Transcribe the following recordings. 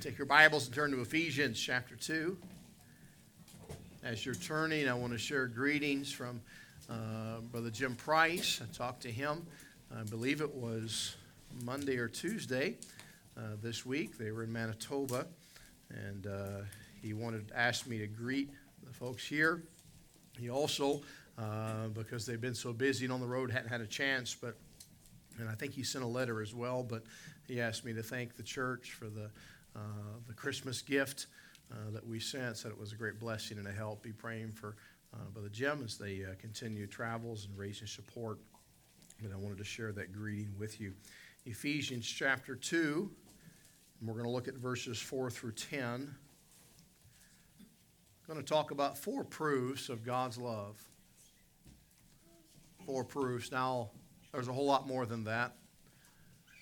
Take your Bibles and turn to Ephesians chapter 2. As you're turning, I want to share greetings from uh, Brother Jim Price. I talked to him, I believe it was Monday or Tuesday uh, this week. They were in Manitoba, and uh, he wanted asked me to greet the folks here. He also, uh, because they've been so busy and on the road, hadn't had a chance, but and I think he sent a letter as well, but he asked me to thank the church for the, uh, the Christmas gift uh, that we sent. Said it was a great blessing and a help. Be praying for uh, Brother Jim as they uh, continue travels and raising support. But I wanted to share that greeting with you. Ephesians chapter 2, and we're going to look at verses 4 through 10. I'm going to talk about four proofs of God's love. Four proofs. Now, there's a whole lot more than that.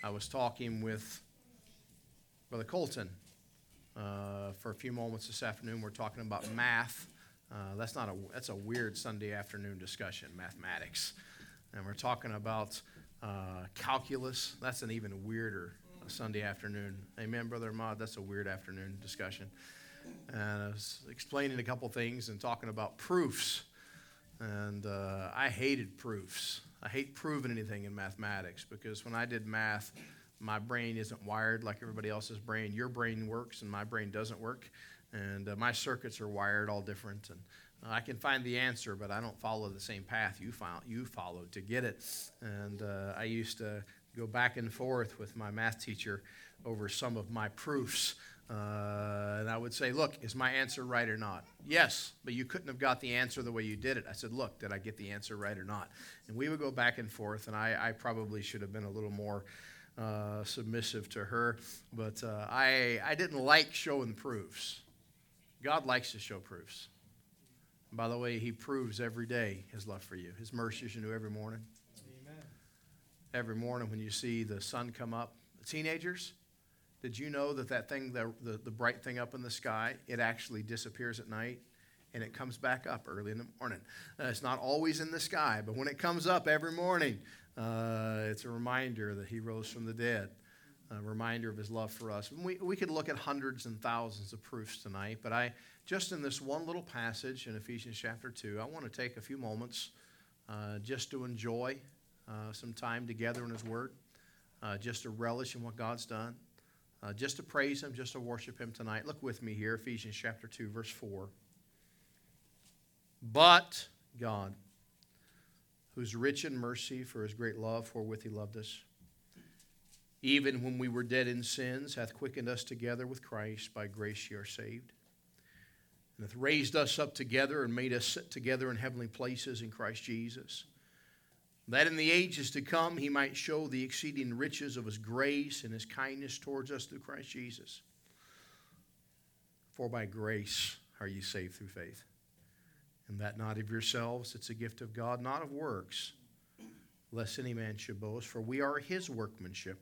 I was talking with Brother Colton uh, for a few moments this afternoon. We're talking about math. Uh, that's not a that's a weird Sunday afternoon discussion, mathematics, and we're talking about uh, calculus. That's an even weirder Sunday afternoon. Amen, Brother Ahmad. That's a weird afternoon discussion. And I was explaining a couple things and talking about proofs. And uh, I hated proofs. I hate proving anything in mathematics because when I did math, my brain isn't wired like everybody else's brain. Your brain works and my brain doesn't work. And uh, my circuits are wired all different. And uh, I can find the answer, but I don't follow the same path you, you followed to get it. And uh, I used to go back and forth with my math teacher over some of my proofs. Uh, and I would say, Look, is my answer right or not? Yes, but you couldn't have got the answer the way you did it. I said, Look, did I get the answer right or not? And we would go back and forth, and I, I probably should have been a little more uh, submissive to her, but uh, I, I didn't like showing proofs. God likes to show proofs. And by the way, He proves every day His love for you. His mercies you new every morning. Amen. Every morning when you see the sun come up, teenagers, did you know that that thing, the, the, the, bright thing up in the sky, it actually disappears at night and it comes back up early in the morning? Uh, it's not always in the sky, but when it comes up every morning, uh, it's a reminder that he rose from the dead, a reminder of his love for us. We, we could look at hundreds and thousands of proofs tonight, but I, just in this one little passage in Ephesians chapter 2, I want to take a few moments uh, just to enjoy uh, some time together in his word, uh, just to relish in what God's done. Uh, just to praise Him, just to worship Him tonight. Look with me here, Ephesians chapter 2, verse 4. But God, who's rich in mercy for His great love, wherewith He loved us, even when we were dead in sins, hath quickened us together with Christ. By grace ye are saved. And hath raised us up together and made us sit together in heavenly places in Christ Jesus that in the ages to come he might show the exceeding riches of his grace and his kindness towards us through Christ Jesus. For by grace are ye saved through faith. And that not of yourselves, it's a gift of God, not of works, lest any man should boast. For we are his workmanship,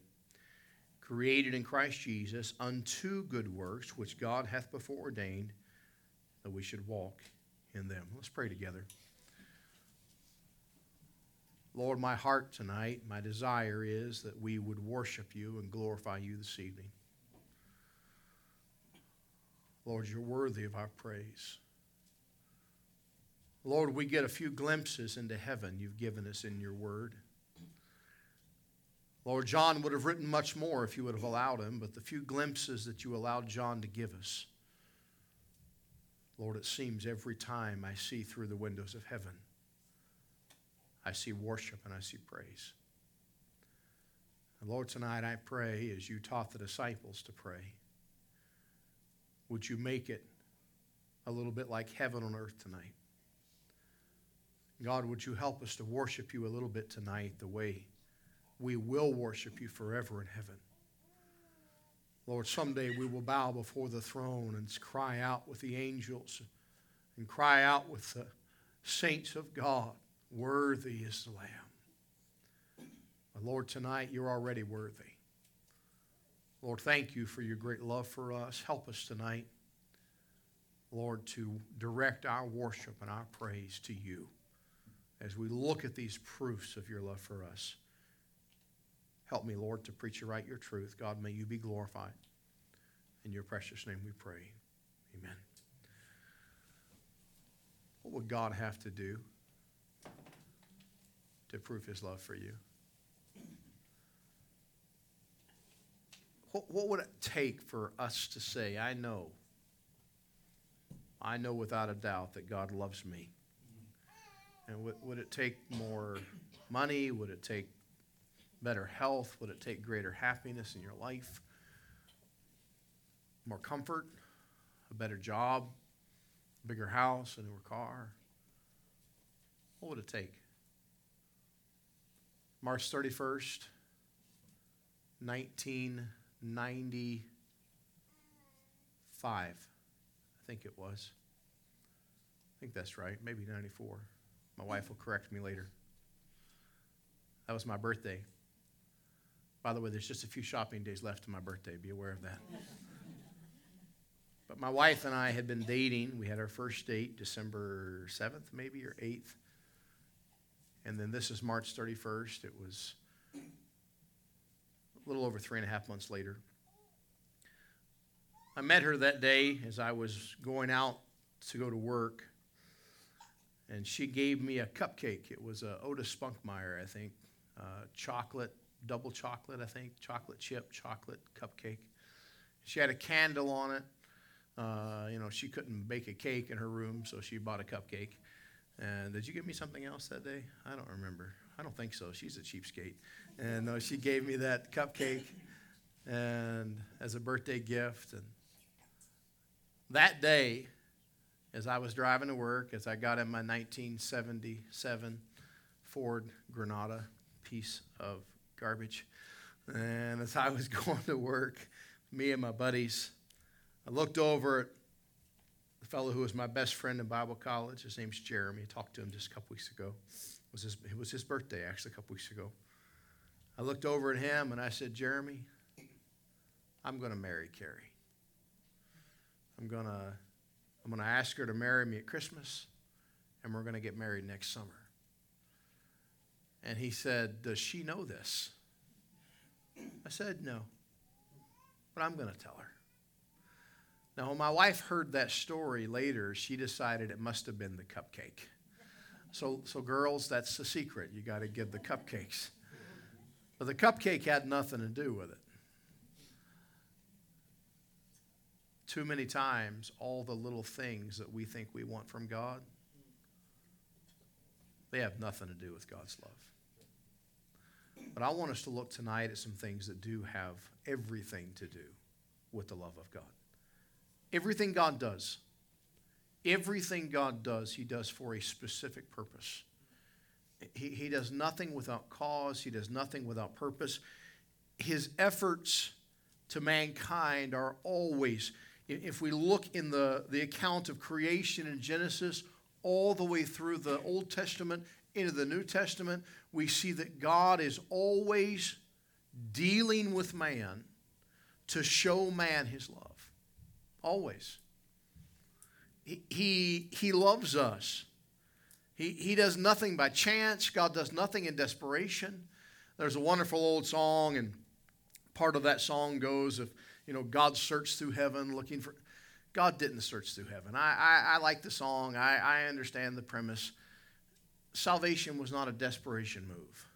created in Christ Jesus unto good works, which God hath before ordained that we should walk in them. Let's pray together. Lord, my heart tonight, my desire is that we would worship you and glorify you this evening. Lord, you're worthy of our praise. Lord, we get a few glimpses into heaven you've given us in your word. Lord, John would have written much more if you would have allowed him, but the few glimpses that you allowed John to give us, Lord, it seems every time I see through the windows of heaven I see worship and I see praise. And Lord, tonight I pray as you taught the disciples to pray, would you make it a little bit like heaven on earth tonight? God, would you help us to worship you a little bit tonight the way we will worship you forever in heaven? Lord, someday we will bow before the throne and cry out with the angels and cry out with the saints of God Worthy is the Lamb. But Lord, tonight you're already worthy. Lord, thank you for your great love for us. Help us tonight, Lord, to direct our worship and our praise to you as we look at these proofs of your love for us. Help me, Lord, to preach you right your truth. God, may you be glorified. In your precious name we pray. Amen. What would God have to do to prove his love for you? What, what would it take for us to say, I know, I know without a doubt that God loves me? And would, would it take more money? Would it take better health? Would it take greater happiness in your life? More comfort? A better job? A bigger house? A newer car? What would it take? March 31st, 1995, I think it was. I think that's right, maybe 94. My wife will correct me later. That was my birthday. By the way, there's just a few shopping days left to my birthday. Be aware of that. but my wife and I had been dating. We had our first date December 7th, maybe, or 8th. And then this is March 31st. It was a little over three and a half months later. I met her that day as I was going out to go to work and she gave me a cupcake. It was a Otis Spunkmeyer, I think, uh, chocolate, double chocolate, I think, chocolate chip, chocolate cupcake. She had a candle on it. Uh, you know, she couldn't bake a cake in her room, so she bought a cupcake. And did you give me something else that day? I don't remember. I don't think so. She's a cheapskate. And uh, she gave me that cupcake and as a birthday gift. And that day, as I was driving to work, as I got in my 1977 Ford Granada piece of garbage, and as I was going to work, me and my buddies, I looked over at the fellow who was my best friend in Bible college. His name's Jeremy. I talked to him just a couple weeks ago. It was his, it was his birthday, actually, a couple weeks ago. I looked over at him and I said, Jeremy, I'm going to marry Carrie. I'm going to I'm going to ask her to marry me at Christmas, and we're going to get married next summer. And he said, Does she know this? I said, No. But I'm going to tell her. Now, when my wife heard that story later, she decided it must have been the cupcake. So, so girls, that's the secret. You got to give the cupcakes. But the cupcake had nothing to do with it. Too many times all the little things that we think we want from God, they have nothing to do with God's love. But I want us to look tonight at some things that do have everything to do with the love of God. Everything God does, everything God does, He does for a specific purpose. He, he does nothing without cause, He does nothing without purpose. His efforts to mankind are always if we look in the, the account of creation in Genesis, all the way through the Old Testament into the New Testament, we see that God is always dealing with man to show man his love. Always. He, he, loves us. He, he does nothing by chance. God does nothing in desperation. There's a wonderful old song, and part of that song goes, if you know, God searched through heaven looking for. God didn't search through heaven. I, I, I like the song, I, I understand the premise. Salvation was not a desperation move.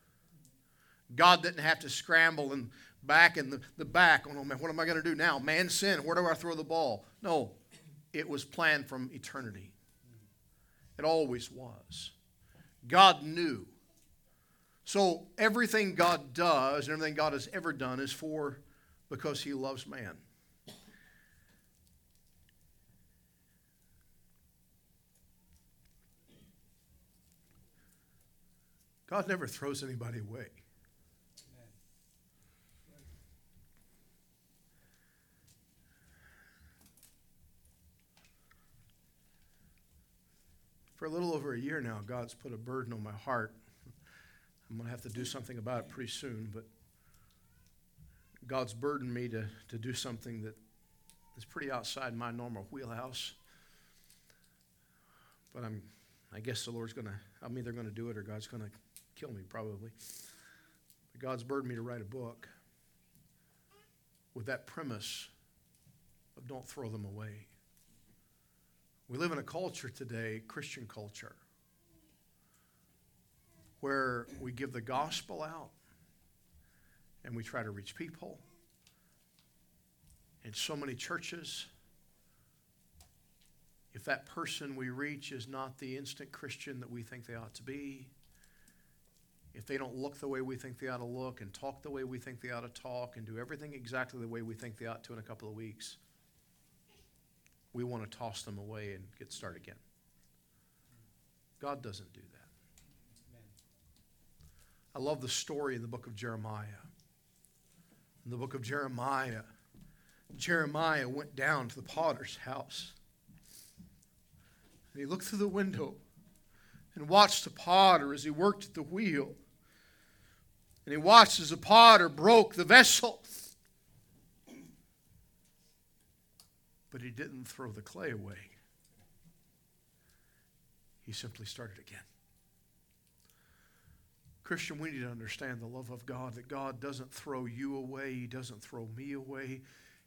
God didn't have to scramble and back in the, the back. Oh, man, what am I going to do now? Man sin. Where do I throw the ball? No, it was planned from eternity. It always was. God knew. So everything God does and everything God has ever done is for because he loves man. God never throws anybody away. For a little over a year now, God's put a burden on my heart. I'm going to have to do something about it pretty soon, but God's burdened me to, to do something that is pretty outside my normal wheelhouse. But I'm, I guess the Lord's going to, I'm either going to do it or God's going to kill me, probably. But God's burdened me to write a book with that premise of don't throw them away. We live in a culture today, Christian culture, where we give the gospel out and we try to reach people. In so many churches, if that person we reach is not the instant Christian that we think they ought to be, if they don't look the way we think they ought to look and talk the way we think they ought to talk and do everything exactly the way we think they ought to in a couple of weeks, we want to toss them away and get started again. God doesn't do that. I love the story in the book of Jeremiah. In the book of Jeremiah, Jeremiah went down to the potter's house. And he looked through the window and watched the potter as he worked at the wheel. And he watched as the potter broke the vessel. But he didn't throw the clay away. He simply started again. Christian, we need to understand the love of God, that God doesn't throw you away, He doesn't throw me away.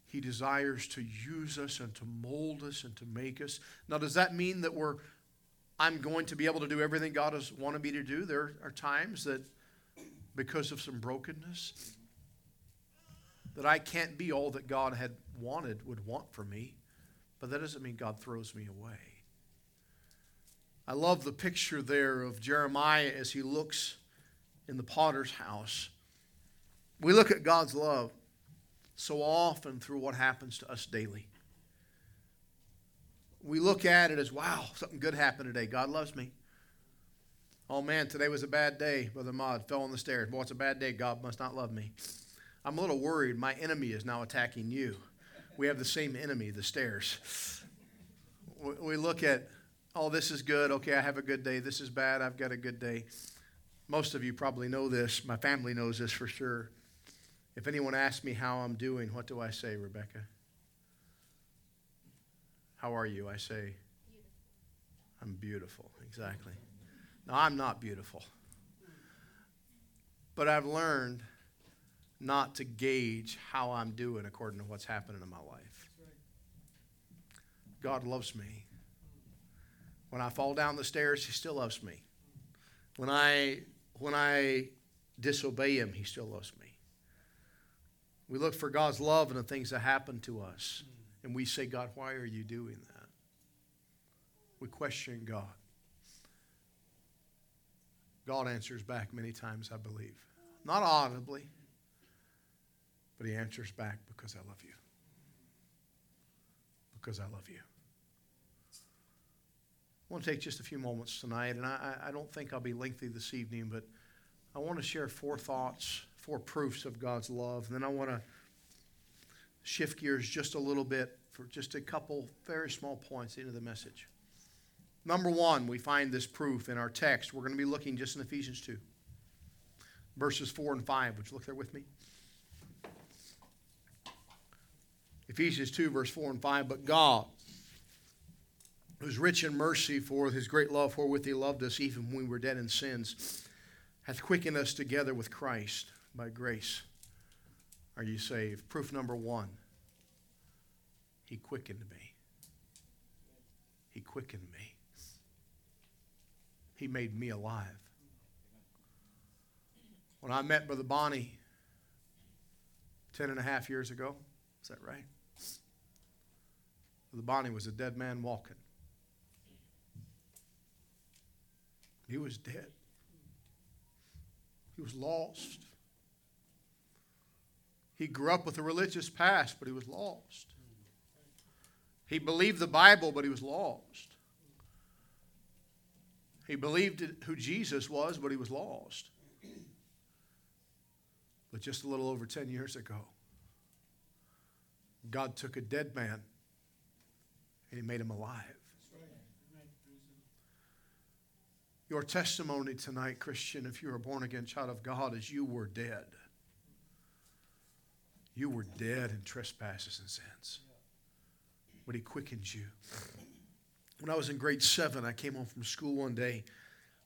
He desires to use us and to mold us and to make us. Now, does that mean that we're I'm going to be able to do everything God has wanted me to do? There are times that because of some brokenness that I can't be all that God had wanted would want for me, but that doesn't mean God throws me away. I love the picture there of Jeremiah as he looks in the potter's house. We look at God's love so often through what happens to us daily. We look at it as, wow, something good happened today. God loves me. Oh man, today was a bad day. Brother Maud fell on the stairs. Boy, it's a bad day. God must not love me. I'm a little worried. My enemy is now attacking you. We have the same enemy, the stairs. We look at, oh, this is good. Okay, I have a good day. This is bad. I've got a good day. Most of you probably know this. My family knows this for sure. If anyone asks me how I'm doing, what do I say, Rebecca? How are you? I say, I'm beautiful. Exactly. Now, I'm not beautiful. But I've learned not to gauge how I'm doing according to what's happening in my life. God loves me. When I fall down the stairs, He still loves me. When I when I disobey Him, He still loves me. We look for God's love in the things that happen to us, and we say, God, why are you doing that? We question God. God answers back many times, I believe. Not audibly, but He answers back because I love you. Because I love you. I want to take just a few moments tonight, and I, I don't think I'll be lengthy this evening, but I want to share four thoughts, four proofs of God's love. And then I want to shift gears just a little bit for just a couple very small points into the message. Number one, we find this proof in our text. We're going to be looking just in Ephesians 2, verses 4 and 5. Would you look there with me? Ephesians 2, verse 4 and 5. But God, who's rich in mercy for his great love wherewith he loved us even when we were dead in sins, hath quickened us together with Christ by grace. Are you saved? Proof number one He quickened me. He quickened me. He made me alive. When I met Brother Bonnie ten and a half years ago, is that right? Brother Bonnie was a dead man walking. He was dead. He was lost. He grew up with a religious past, but he was lost. He believed the Bible, but he was lost. He believed who Jesus was, but he was lost. But just a little over 10 years ago, God took a dead man and he made him alive. Your testimony tonight, Christian, if you're a born again child of God, is you were dead. You were dead in trespasses and sins. But He quickens you. When I was in grade seven, I came home from school one day.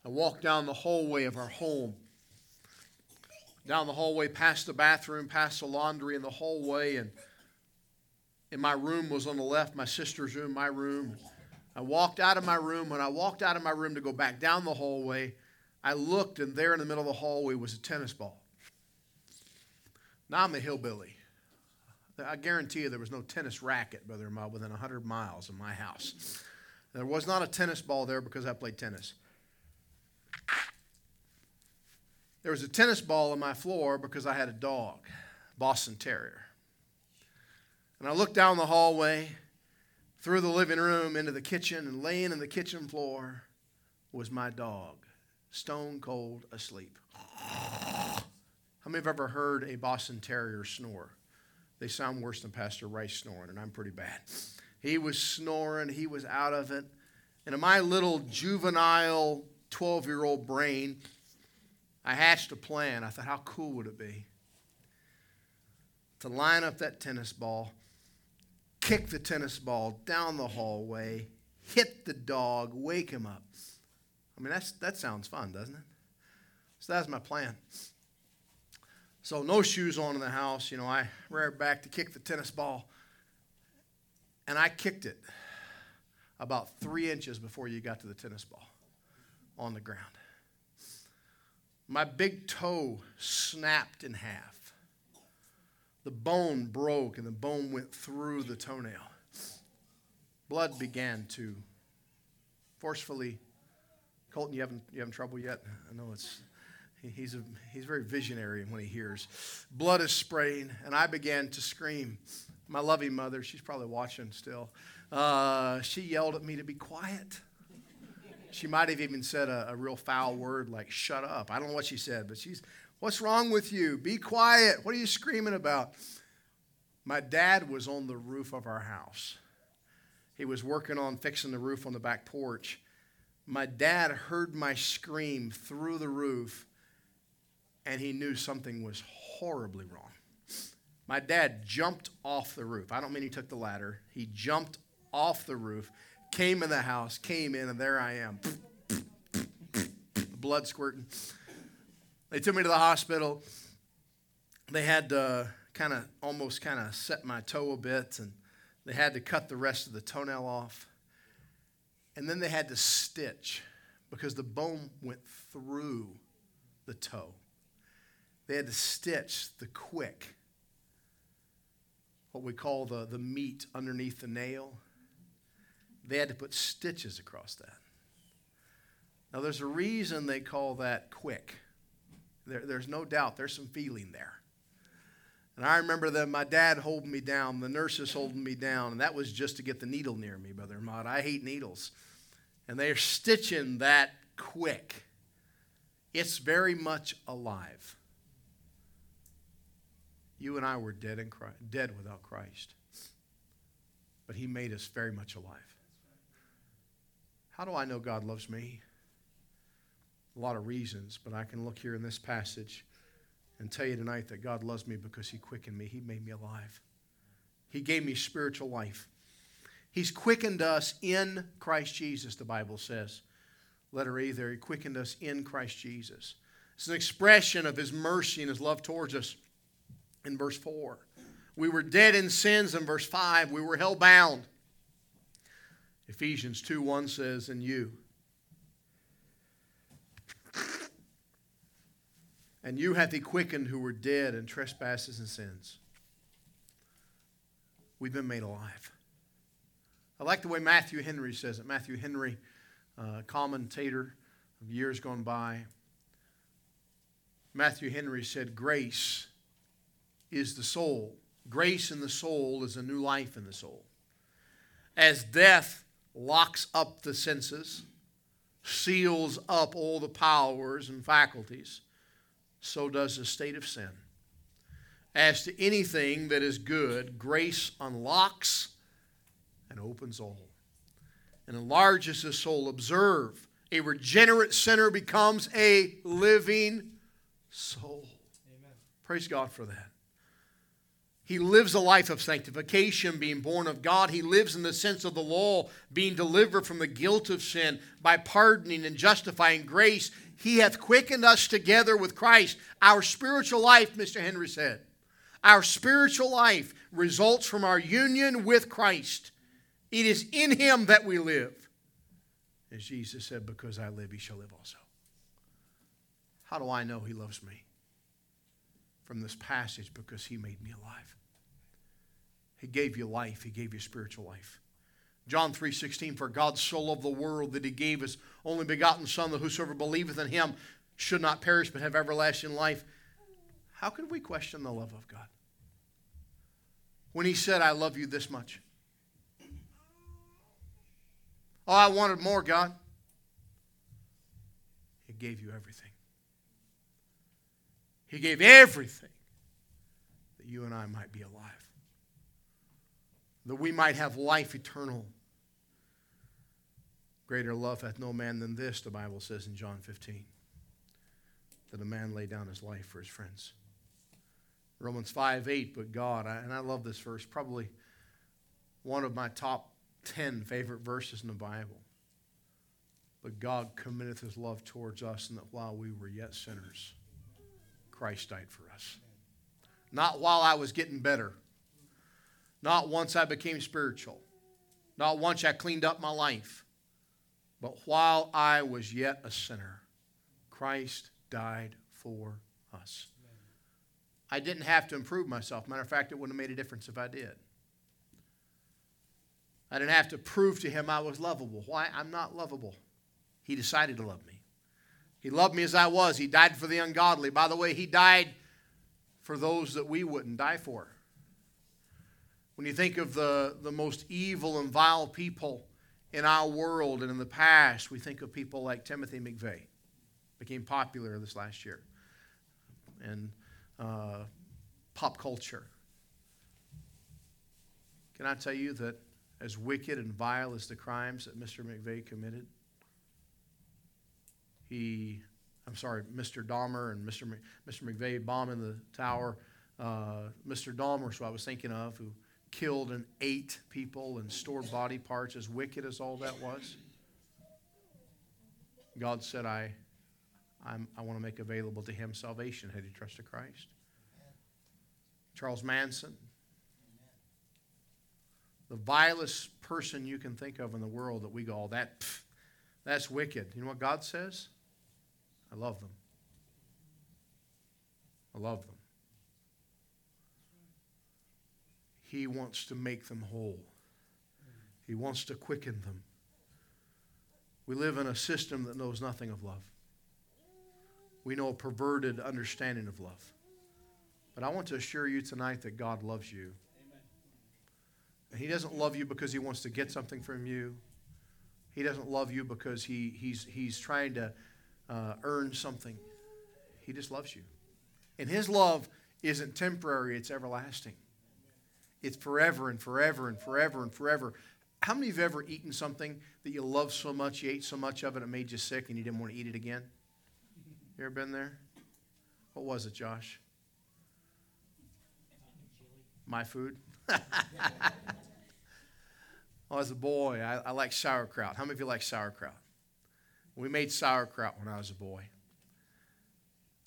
I walked down the hallway of our home. Down the hallway, past the bathroom, past the laundry in the hallway, and and my room was on the left, my sister's room, my room. I walked out of my room. When I walked out of my room to go back down the hallway, I looked, and there in the middle of the hallway was a tennis ball. Now I'm a hillbilly. I guarantee you there was no tennis racket, Brother Ahmad, within 100 miles of my house. There was not a tennis ball there because I played tennis. There was a tennis ball on my floor because I had a dog, Boston Terrier. And I looked down the hallway, through the living room, into the kitchen, and laying in the kitchen floor was my dog, stone cold asleep. How many have ever heard a Boston Terrier snore? They sound worse than Pastor Rice snoring, and I'm pretty bad. He was snoring, he was out of it. And in my little juvenile 12 year old brain, I hatched a plan. I thought, how cool would it be to line up that tennis ball, kick the tennis ball down the hallway, hit the dog, wake him up? I mean, that's, that sounds fun, doesn't it? So that's my plan. So no shoes on in the house. You know, I ran back to kick the tennis ball, and I kicked it about three inches before you got to the tennis ball on the ground. My big toe snapped in half. The bone broke, and the bone went through the toenail. Blood began to forcefully. Colton, you having you having trouble yet? I know it's He's, a, he's very visionary when he hears. Blood is spraying, and I began to scream. My loving mother, she's probably watching still, uh, she yelled at me to be quiet. She might have even said a, a, real foul word like, shut up. I don't know what she said, but she's, what's wrong with you? Be quiet. What are you screaming about? My dad was on the roof of our house. He was working on fixing the roof on the back porch. My dad heard my scream through the roof and he knew something was horribly wrong. My dad jumped off the roof. I don't mean he took the ladder. He jumped off the roof, came in the house, came in, and there I am. Blood squirting. They took me to the hospital. They had to kind of almost kind of set my toe a bit, and they had to cut the rest of the toenail off. And then they had to stitch because the bone went through the toe. They had to stitch the quick, what we call the, the meat underneath the nail. They had to put stitches across that. Now, there's a reason they call that quick. There, there's no doubt, there's some feeling there. And I remember that my dad holding me down, the nurses holding me down, and that was just to get the needle near me, Brother Ahmad. I hate needles. And they're stitching that quick. It's very much alive. You and I were dead, in Christ, dead without Christ. But He made us very much alive. How do I know God loves me? A lot of reasons, but I can look here in this passage and tell you tonight that God loves me because He quickened me. He made me alive. He gave me spiritual life. He's quickened us in Christ Jesus, the Bible says. Letter A there, He quickened us in Christ Jesus. It's an expression of His mercy and His love towards us in verse 4. We were dead in sins in verse 5. We were hell bound. Ephesians 2 1 says, And you. And you hath he quickened who were dead in trespasses and sins. We've been made alive. I like the way Matthew Henry says it. Matthew Henry, uh, commentator of years gone by. Matthew Henry said, Grace is the soul. Grace in the soul is a new life in the soul. As death locks up the senses, seals up all the powers and faculties, so does the state of sin. As to anything that is good, grace unlocks and opens all and enlarges the soul. Observe, a regenerate sinner becomes a living soul. Amen. Praise God for that. He lives a life of sanctification, being born of God. He lives in the sense of the law, being delivered from the guilt of sin by pardoning and justifying grace. He hath quickened us together with Christ. Our spiritual life, Mr. Henry said, Our spiritual life results from our union with Christ. It is in Him that we live. As Jesus said, Because I live, He shall live also. How do I know He loves me? From this passage, because He made me alive. He gave you life, He gave you spiritual life. John 3:16 for God so loved the world that he gave his only begotten son that whosoever believeth in him should not perish but have everlasting life. How can we question the love of God? When he said I love you this much. Oh, I wanted more, God. He gave you everything. He gave everything that you and I might be alive. That we might have life eternal. Greater love hath no man than this, the Bible says in John 15. That a man lay down his life for his friends. Romans 5 8, but God, and I love this verse, probably one of my top 10 favorite verses in the Bible. But God committeth his love towards us, and that while we were yet sinners, Christ died for us. Not while I was getting better, not once I became spiritual, not once I cleaned up my life, but while I was yet a sinner, Christ died for us. I didn't have to improve myself. Matter of fact, it wouldn't have made a difference if I did. I didn't have to prove to him I was lovable. Why? I'm not lovable. He decided to love me. He loved me as I was. He died for the ungodly. By the way, He died for those that we wouldn't die for. When you think of the, the most evil and vile people in our world and in the past, we think of people like Timothy McVeigh, became popular this last year, and uh, pop culture. Can I tell you that as wicked and vile as the crimes that Mr. McVeigh committed, he, I'm sorry, Mr. Dahmer and Mr. Mr. McVeigh bombing the tower. Uh, Mr. Dahmer is who I was thinking of, who killed and ate people and stored body parts, as wicked as all that was. God said, I, I'm, i want to make available to him salvation had he trusted Christ. Charles Manson, the vilest person you can think of in the world that we go, oh, that, pff, that's wicked. You know what God says? I love them. I love them. He wants to make them whole. He wants to quicken them. We live in a system that knows nothing of love. We know a perverted understanding of love. But I want to assure you tonight that God loves you. And He doesn't love you because He wants to get something from you. He doesn't love you because he, he's, he's trying to uh, earn something. He just loves you. And His love isn't temporary, it's everlasting. It's forever and forever and forever and forever. How many of you have ever eaten something that you love so much, you ate so much of it, it made you sick and you didn't want to eat it again? You ever been there? What was it, Josh? My food? oh, as a boy, I, I like sauerkraut. How many of you like sauerkraut? We made sauerkraut when I was a boy.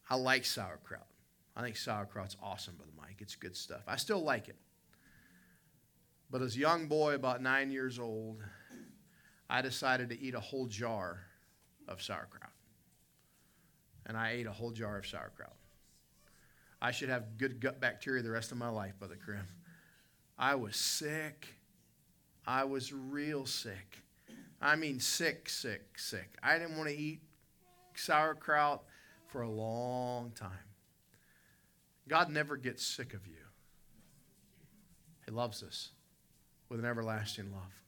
I like sauerkraut. I think sauerkraut's awesome, Brother Mike. It's good stuff. I still like it. But as a young boy, about nine years old, I decided to eat a whole jar of sauerkraut. And I ate a whole jar of sauerkraut. I should have good gut bacteria the rest of my life, Brother Krim. I was sick. I was real sick. I mean, sick, sick, sick. I didn't want to eat sauerkraut for a long time. God never gets sick of you, He loves us with an everlasting love.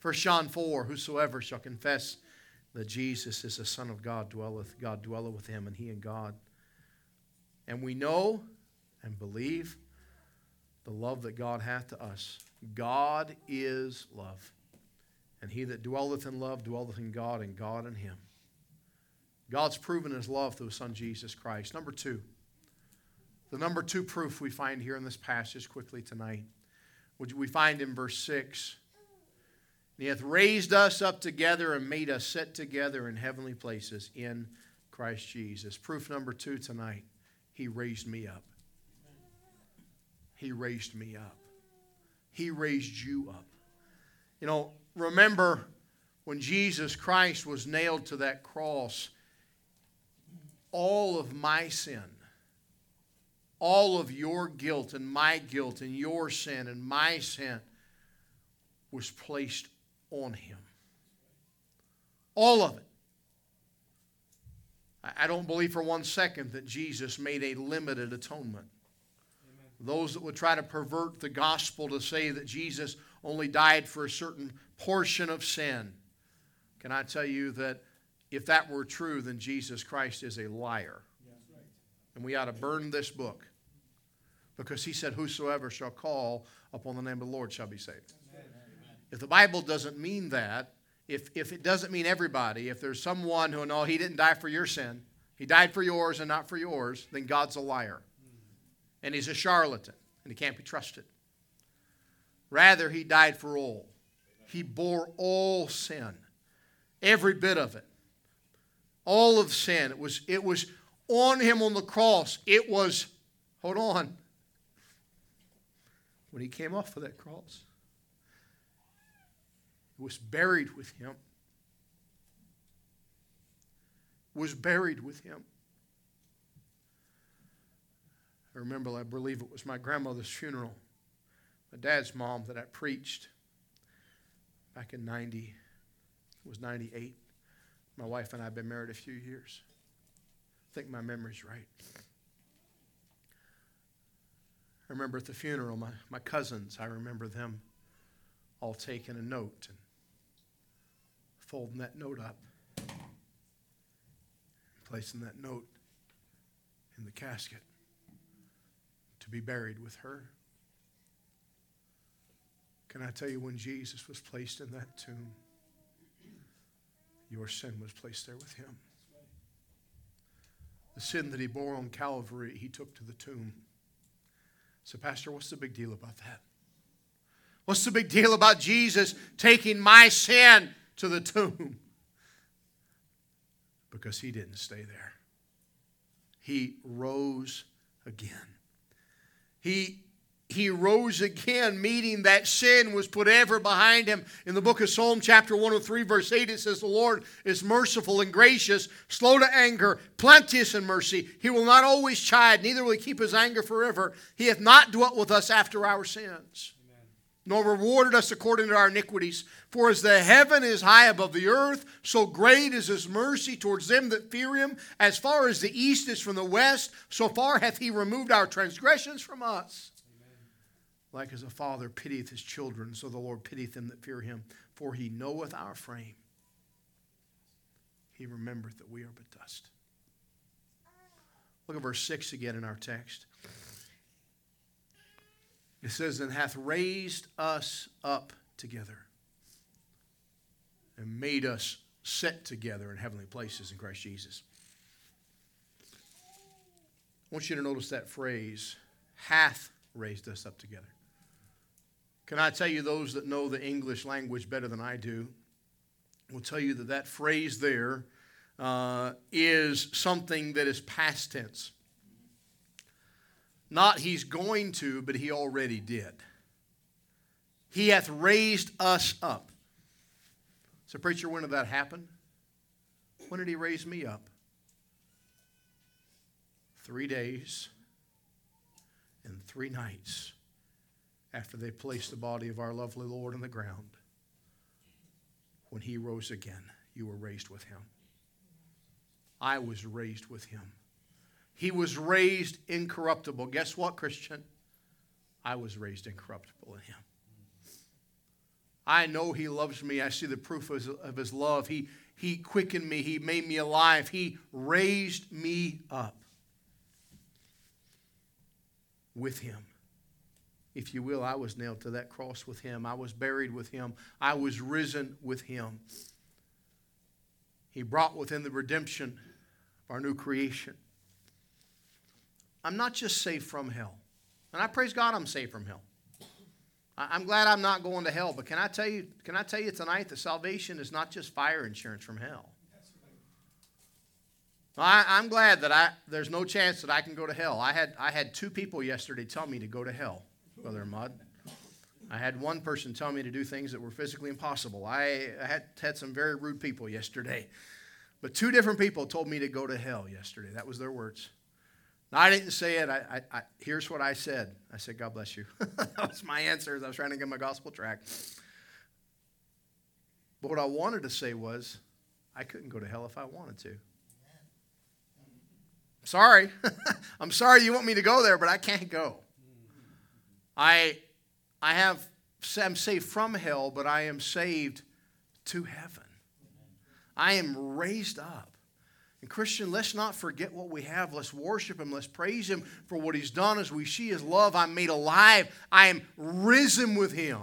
1 John 4 Whosoever shall confess that Jesus is the Son of God, dwelleth, God dwelleth with him, and he and God. And we know and believe the love that God hath to us. God is love. And he that dwelleth in love dwelleth in God, and God in him. God's proven his love through his son Jesus Christ. Number two, the number two proof we find here in this passage quickly tonight, which we find in verse 6. He hath raised us up together and made us sit together in heavenly places in Christ Jesus. Proof number two tonight, he raised me up. He raised me up. He raised you up. You know, remember when Jesus Christ was nailed to that cross, all of my sin, all of your guilt and my guilt and your sin and my sin was placed on him. All of it. I don't believe for one second that Jesus made a limited atonement. Amen. Those that would try to pervert the gospel to say that Jesus only died for a certain portion of sin, can I tell you that if that were true, then Jesus Christ is a liar. right. And we ought to burn this book because he said, Whosoever shall call upon the name of the Lord shall be saved. Amen. If the Bible doesn't mean that, if, if it doesn't mean everybody, if there's someone who, no, he didn't die for your sin, he died for yours and not for yours, then God's a liar. And he's a charlatan, and he can't be trusted. Rather, he died for all. He bore all sin, every bit of it. All of sin. It was, it was on him on the cross. It was, hold on, when he came off of that cross was buried with him. Was buried with him. I remember, I believe it was my grandmother's funeral, my dad's mom that I preached back in 90, it was 98. My wife and I have been married a few years. I think my memory's right. I remember at the funeral, my, my cousins, I remember them all taking a note and folding that note up, placing that note in the casket to be buried with her. Can I tell you when Jesus was placed in that tomb, your sin was placed there with him. The sin that he bore on Calvary, he took to the tomb. So, Pastor, what's the big deal about that? What's the big deal about Jesus taking my sin to the tomb because he didn't stay there. He rose again. He he rose again, meaning that sin was put ever behind him. In the book of Psalm, chapter 103, verse 8, it says, The Lord is merciful and gracious, slow to anger, plenteous in mercy. He will not always chide, neither will he keep his anger forever. He hath not dwelt with us after our sins nor rewarded us according to our iniquities. For as the heaven is high above the earth, so great is his mercy towards them that fear him. As far as the east is from the west, so far hath he removed our transgressions from us. Like as a father pitieth his children, so the Lord pitieth them that fear him. For he knoweth our frame. He remembereth that we are but dust. Look at verse 6 again in our text. It says, and hath raised us up together and made us sit together in heavenly places in Christ Jesus. I want you to notice that phrase, hath raised us up together. Can I tell you, those that know the English language better than I do, will tell you that that phrase there uh, is something that is past tense. Not he's going to, but he already did. He hath raised us up. So, preacher, when did that happen? When did he raise me up? Three days and three nights after they placed the body of our lovely Lord on the ground. When he rose again, you were raised with him. I was raised with him. He was raised incorruptible. Guess what, Christian? I was raised incorruptible in him. I know he loves me. I see the proof of his, of his, love. He, he quickened me. He made me alive. He raised me up with him. If you will, I was nailed to that cross with him. I was buried with him. I was risen with him. He brought within the redemption of our new creation. I'm not just saved from hell. And I praise God I'm saved from hell. I'm glad I'm not going to hell, but can I tell you, can I tell you tonight that salvation is not just fire insurance from hell. I, am glad that I, there's no chance that I can go to hell. I had, I had two people yesterday tell me to go to hell. Brother Mud. I had one person tell me to do things that were physically impossible. I had, had some very rude people yesterday. But two different people told me to go to hell yesterday. That was their words. Now, I didn't say it. I, I, I, here's what I said I said, God bless you. that was my answer as I was trying to get my gospel track. But what I wanted to say was, I couldn't go to hell if I wanted to. Sorry. I'm sorry you want me to go there, but I can't go. I, I have, I'm saved from hell, but I am saved to heaven. I am raised up. And Christian, let's not forget what we have. Let's worship Him. Let's praise Him for what He's done as we see His love. I'm made alive. I am risen with Him.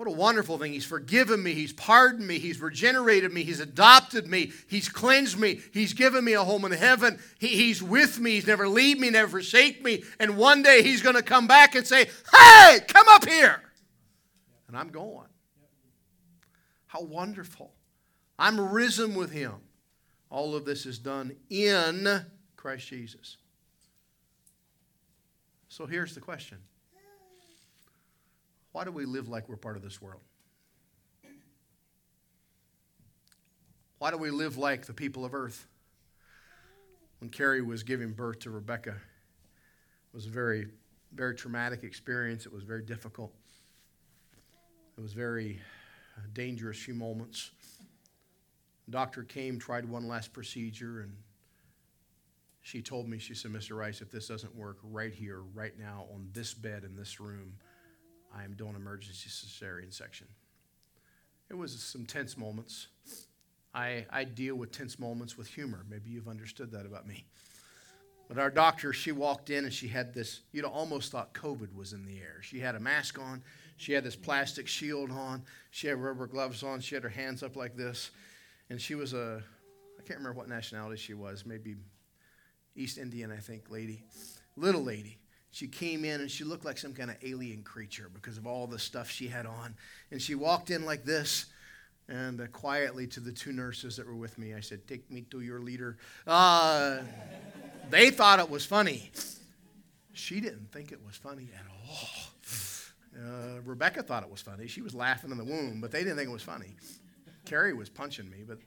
What a wonderful thing. He's forgiven me. He's pardoned me. He's regenerated me. He's adopted me. He's cleansed me. He's given me a home in heaven. He, he's with me. He's never leave me, never forsake me. And one day He's going to come back and say, Hey, come up here. And I'm going. How wonderful. I'm risen with Him. All of this is done in Christ Jesus. So here's the question Why do we live like we're part of this world? Why do we live like the people of earth? When Carrie was giving birth to Rebecca, it was a very, very traumatic experience. It was very difficult. It was very uh, dangerous few moments. The doctor came, tried one last procedure, and she told me, she said, Mr. Rice, if this doesn't work right here, right now, on this bed in this room, I am doing emergency cesarean section. It was some tense moments. I, I deal with tense moments with humor. Maybe you've understood that about me. But our doctor, she walked in and she had this, you'd almost thought COVID was in the air. She had a mask on, she had this plastic shield on, she had rubber gloves on, she had her hands up like this. And she was a, I can't remember what nationality she was, maybe East Indian, I think, lady, little lady. She came in and she looked like some kind of alien creature because of all the stuff she had on. And she walked in like this. And uh, quietly to the two nurses that were with me, I said, Take me to your leader. Uh, they thought it was funny. She didn't think it was funny at all. Uh, Rebecca thought it was funny. She was laughing in the womb, but they didn't think it was funny. Carrie was punching me, but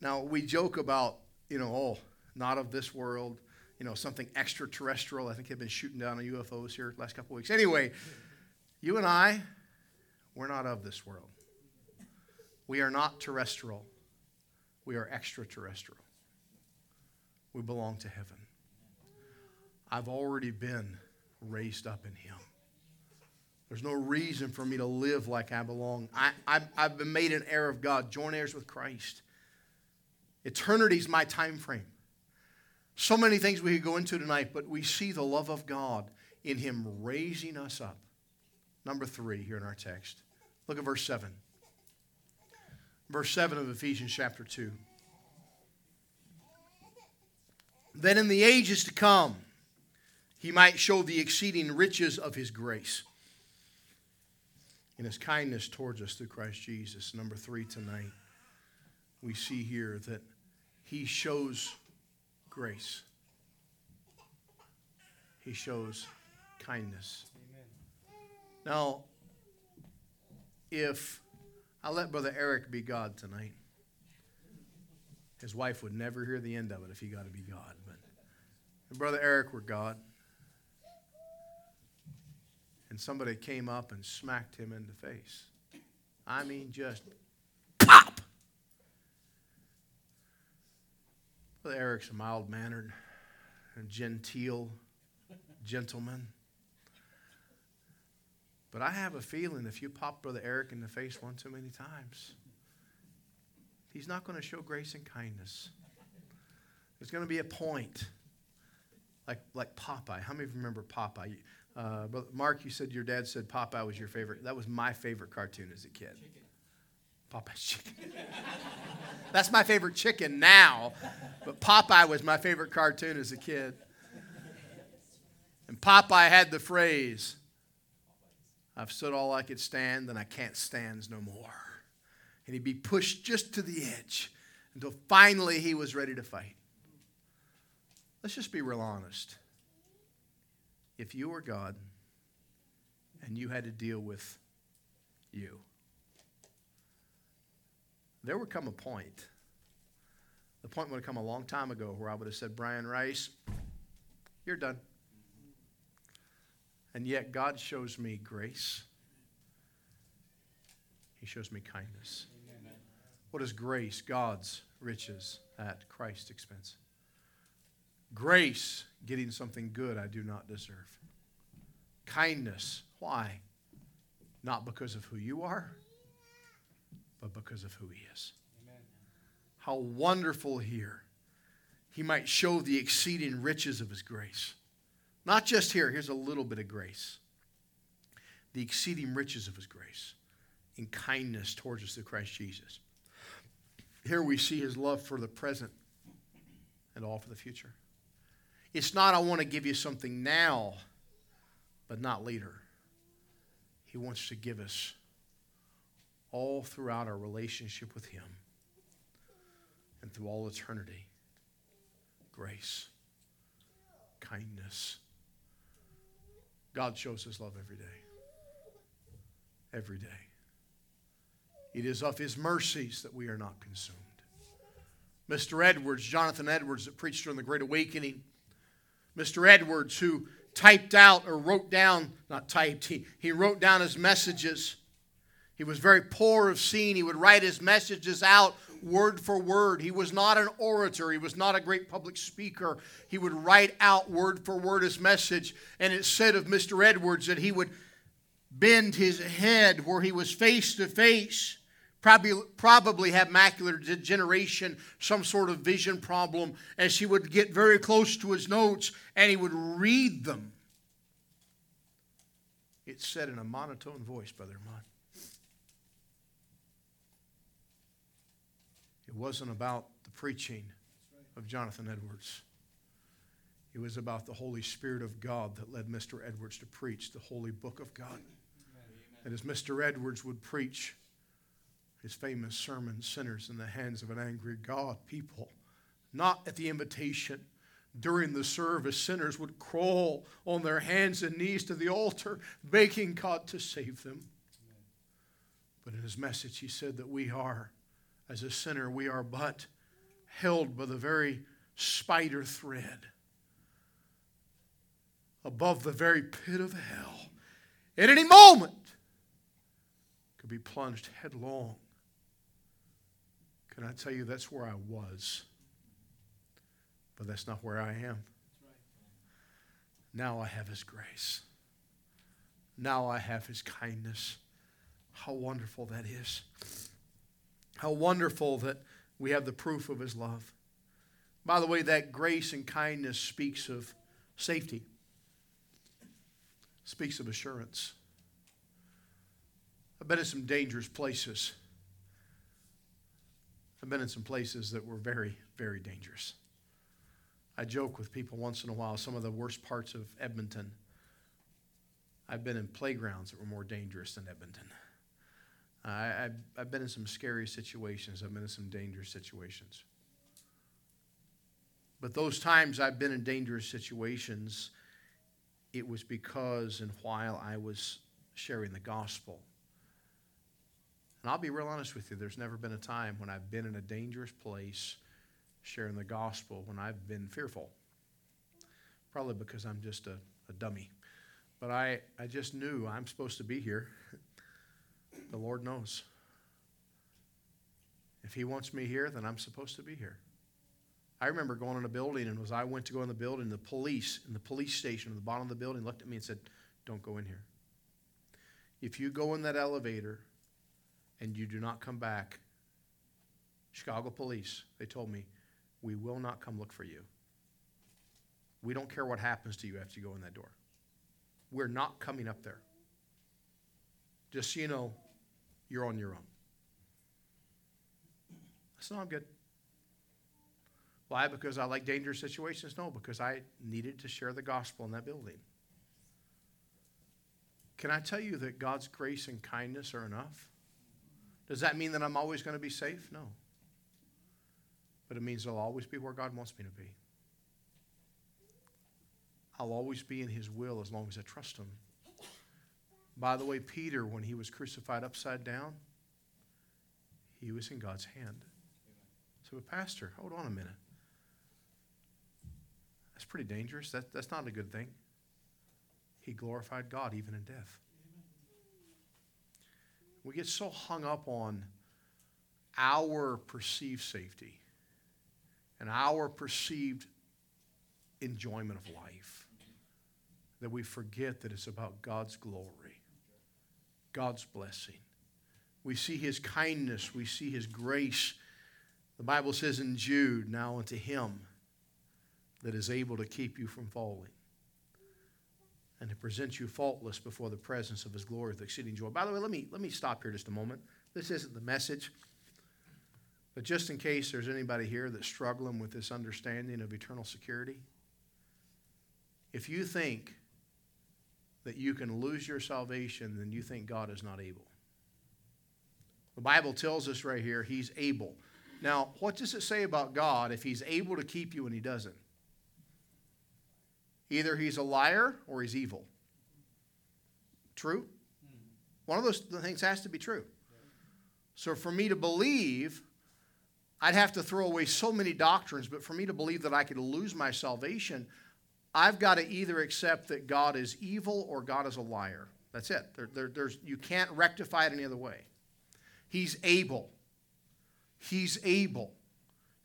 now we joke about, you know, oh, not of this world, you know, something extraterrestrial. I think they've been shooting down on UFOs here last couple weeks. Anyway, you and I, we're not of this world. We are not terrestrial. We are extraterrestrial. We belong to heaven. I've already been raised up in Him. There's no reason for me to live like I belong. I, I, I've been made an heir of God, joint heirs with Christ. Eternity's my time frame. So many things we could go into tonight, but we see the love of God in Him raising us up. Number three here in our text. Look at verse 7 verse 7 of Ephesians chapter 2. That in the ages to come, he might show the exceeding riches of his grace and his kindness towards us through Christ Jesus. Number three tonight, we see here that he shows grace, he shows kindness. Amen. Now, if I'll let Brother Eric be God tonight. His wife would never hear the end of it if he got to be God. But if Brother Eric were God, and somebody came up and smacked him in the face. I mean, just pop. Brother Eric's a mild mannered, genteel gentleman. But I have a feeling if you pop Brother Eric in the face one too many times, he's not going to show grace and kindness. There's going to be a point, like, like Popeye. How many of you remember Popeye? Uh, Mark, you said your dad said Popeye was your favorite. That was my favorite cartoon as a kid. Chicken. Popeye's chicken. That's my favorite chicken now, but Popeye was my favorite cartoon as a kid. And Popeye had the phrase, I've stood all I could stand, and I can't stand no more. And he'd be pushed just to the edge until finally he was ready to fight. Let's just be real honest. if you were God and you had to deal with you, there would come a point, the point would have come a long time ago where I would have said, Brian Rice, you're done. And yet God shows me grace. He shows me kindness. Amen. What is grace? God's riches at Christ's expense. Grace, getting something good I do not deserve. Kindness, why? Not because of who you are, but because of who He is. Amen. How wonderful here. He might show the exceeding riches of His grace. Not just here, here's a little bit of grace. The exceeding riches of His grace in kindness towards us through Christ Jesus. Here we see His love for the present and all for the future. It's not, I want to give you something now, but not later. He wants to give us all throughout our relationship with Him and through all eternity grace, kindness. God shows His love every day. Every day. It is of His mercies that we are not consumed. Mr. Edwards, Jonathan Edwards, that preached during the Great Awakening, Mr. Edwards, who typed out or wrote down, not typed, he, he wrote down his messages. He was very poor of seeing. He would write his messages out word for word. He was not an orator, he was not a great public speaker. He would write out word for word his message. And it said of Mr. Edwards that he would bend his head where he was face to face probably, probably have macular degeneration, some sort of vision problem, as he would get very close to his notes and he would read them. It said in a monotone voice, Brother Ahmad. Wasn't about the preaching of Jonathan Edwards. It was about the Holy Spirit of God that led Mr. Edwards to preach the holy book of God. And as Mr. Edwards would preach, his famous sermon, Sinners in the Hands of an Angry God, people, not at the invitation. During the service, sinners would crawl on their hands and knees to the altar, begging God to save them. But in his message, he said that we are, as a sinner, we are but held by the very spider thread above the very pit of hell. At any moment, could be plunged headlong can I tell you that's where I was? But that's not where I am. Now I have His grace. Now I have His kindness. How wonderful that is. How wonderful that we have the proof of His love. By the way, that grace and kindness speaks of safety, speaks of assurance. I've been in some dangerous places. I've been in some places that were very, very dangerous. I joke with people once in a while, some of the worst parts of Edmonton. I've been in playgrounds that were more dangerous than Edmonton. I, have been in some scary situations, I've been in some dangerous situations. But those times I've been in dangerous situations, it was because and while I was sharing the gospel and I'll be real honest with you, there's never been a time when I've been in a dangerous place sharing the gospel when I've been fearful. Probably because I'm just a, a dummy. But I, I just knew I'm supposed to be here. the Lord knows. If He wants me here, then I'm supposed to be here. I remember going in a building, and as I went to go in the building, the police in the police station at the bottom of the building looked at me and said, Don't go in here. If you go in that elevator and you do not come back, Chicago police, they told me, we will not come look for you. We don't care what happens to you after you go in that door. We're not coming up there. Just so you know, you're on your own. I said, no, I'm good. Why? Because I like dangerous situations? No, because I needed to share the gospel in that building. Can I tell you that God's grace and kindness are enough? Does that mean that I'm always going to be safe? No. But it means I'll always be where God wants me to be. I'll always be in his will as long as I trust him. By the way, Peter, when he was crucified upside down, he was in God's hand. So, but Pastor, hold on a minute. That's pretty dangerous. That, that's not a good thing. He glorified God even in death. We get so hung up on our perceived safety and our perceived enjoyment of life that we forget that it's about God's glory, God's blessing. We see his kindness, we see his grace. The Bible says in Jude, now unto him that is able to keep you from falling and to present you faultless before the presence of his glory with exceeding joy. By the way, let me, let me stop here just a moment. This isn't the message, but just in case there's anybody here that's struggling with this understanding of eternal security, if you think that you can lose your salvation, then you think God is not able. The Bible tells us right here, He's able. Now, what does it say about God if He's able to keep you and He doesn't? Either He's a liar or He's evil. True? One of those things has to be true. So, for me to believe, I'd have to throw away so many doctrines, but for me to believe that I could lose my salvation, I've got to either accept that God is evil or God is a liar. That's it. There, there, there's, you can't rectify it any other way. He's able. He's able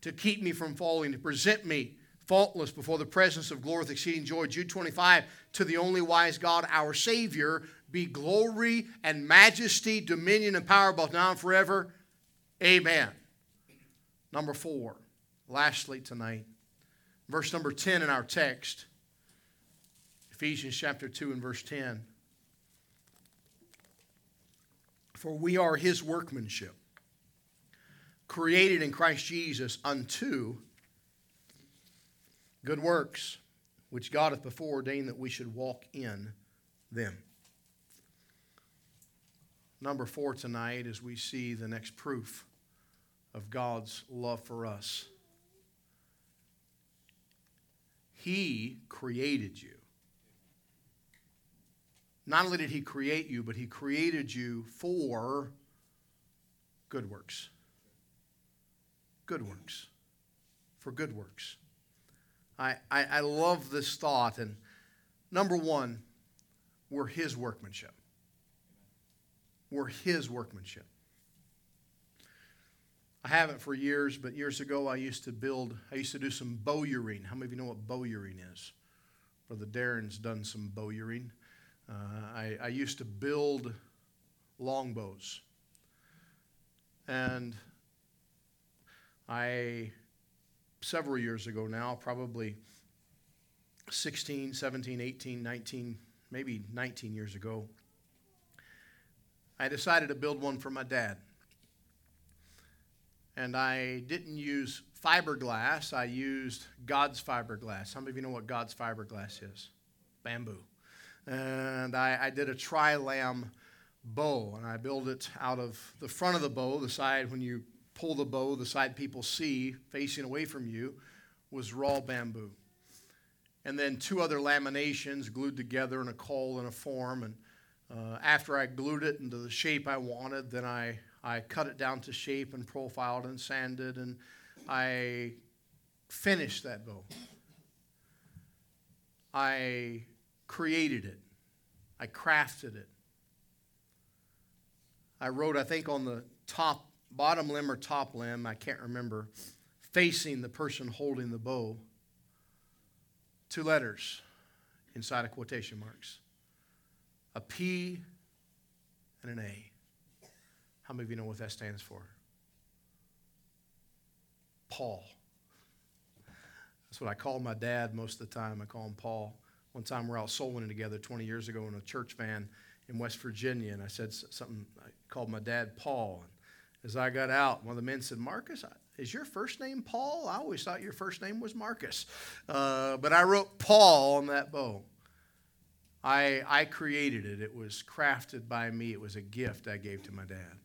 to keep me from falling, to present me faultless before the presence of glory with exceeding joy. Jude 25, to the only wise God, our Savior, be glory and majesty, dominion and power both now and forever. Amen. Number four, lastly tonight, verse number 10 in our text, Ephesians chapter 2 and verse 10. For we are his workmanship, created in Christ Jesus unto good works, which God hath before ordained that we should walk in them. Number four tonight, as we see the next proof of God's love for us. He created you. Not only did He create you, but He created you for good works. Good works. For good works. I, I, I love this thought. And number one, we're His workmanship. We're His workmanship. I haven't for years, but years ago I used to build, I used to do some bowyering. How many of you know what bowyering is? Brother Darren's done some bowyering. Uh, I, I used to build longbows. And I, several years ago now, probably 16, 17, 18, 19, maybe 19 years ago, I decided to build one for my dad. And I didn't use fiberglass, I used God's fiberglass. Many of you know what God's fiberglass is? Bamboo and I, I did a tri-lam bow, and I built it out of the front of the bow, the side when you pull the bow, the side people see facing away from you was raw bamboo. And then two other laminations glued together in a caul and a form. And uh, after I glued it into the shape I wanted, then I, I cut it down to shape and profiled and sanded, and I finished that bow. I created it, I crafted it. I wrote, I think, on the top, bottom limb or top limb, I can't remember, facing the person holding the bow, two letters inside of quotation marks a P and an A. How many of you know what that stands for? Paul. That's what I call my dad most of the time. I call him Paul. One time we're out soul winning together 20 years ago in a church van in West Virginia, and I said something, I called my dad Paul. And as I got out, one of the men said, Marcus, is your first name Paul? I always thought your first name was Marcus. Uh, but I wrote Paul on that bow. I, I created it. It was crafted by me. It was a gift I gave to my dad.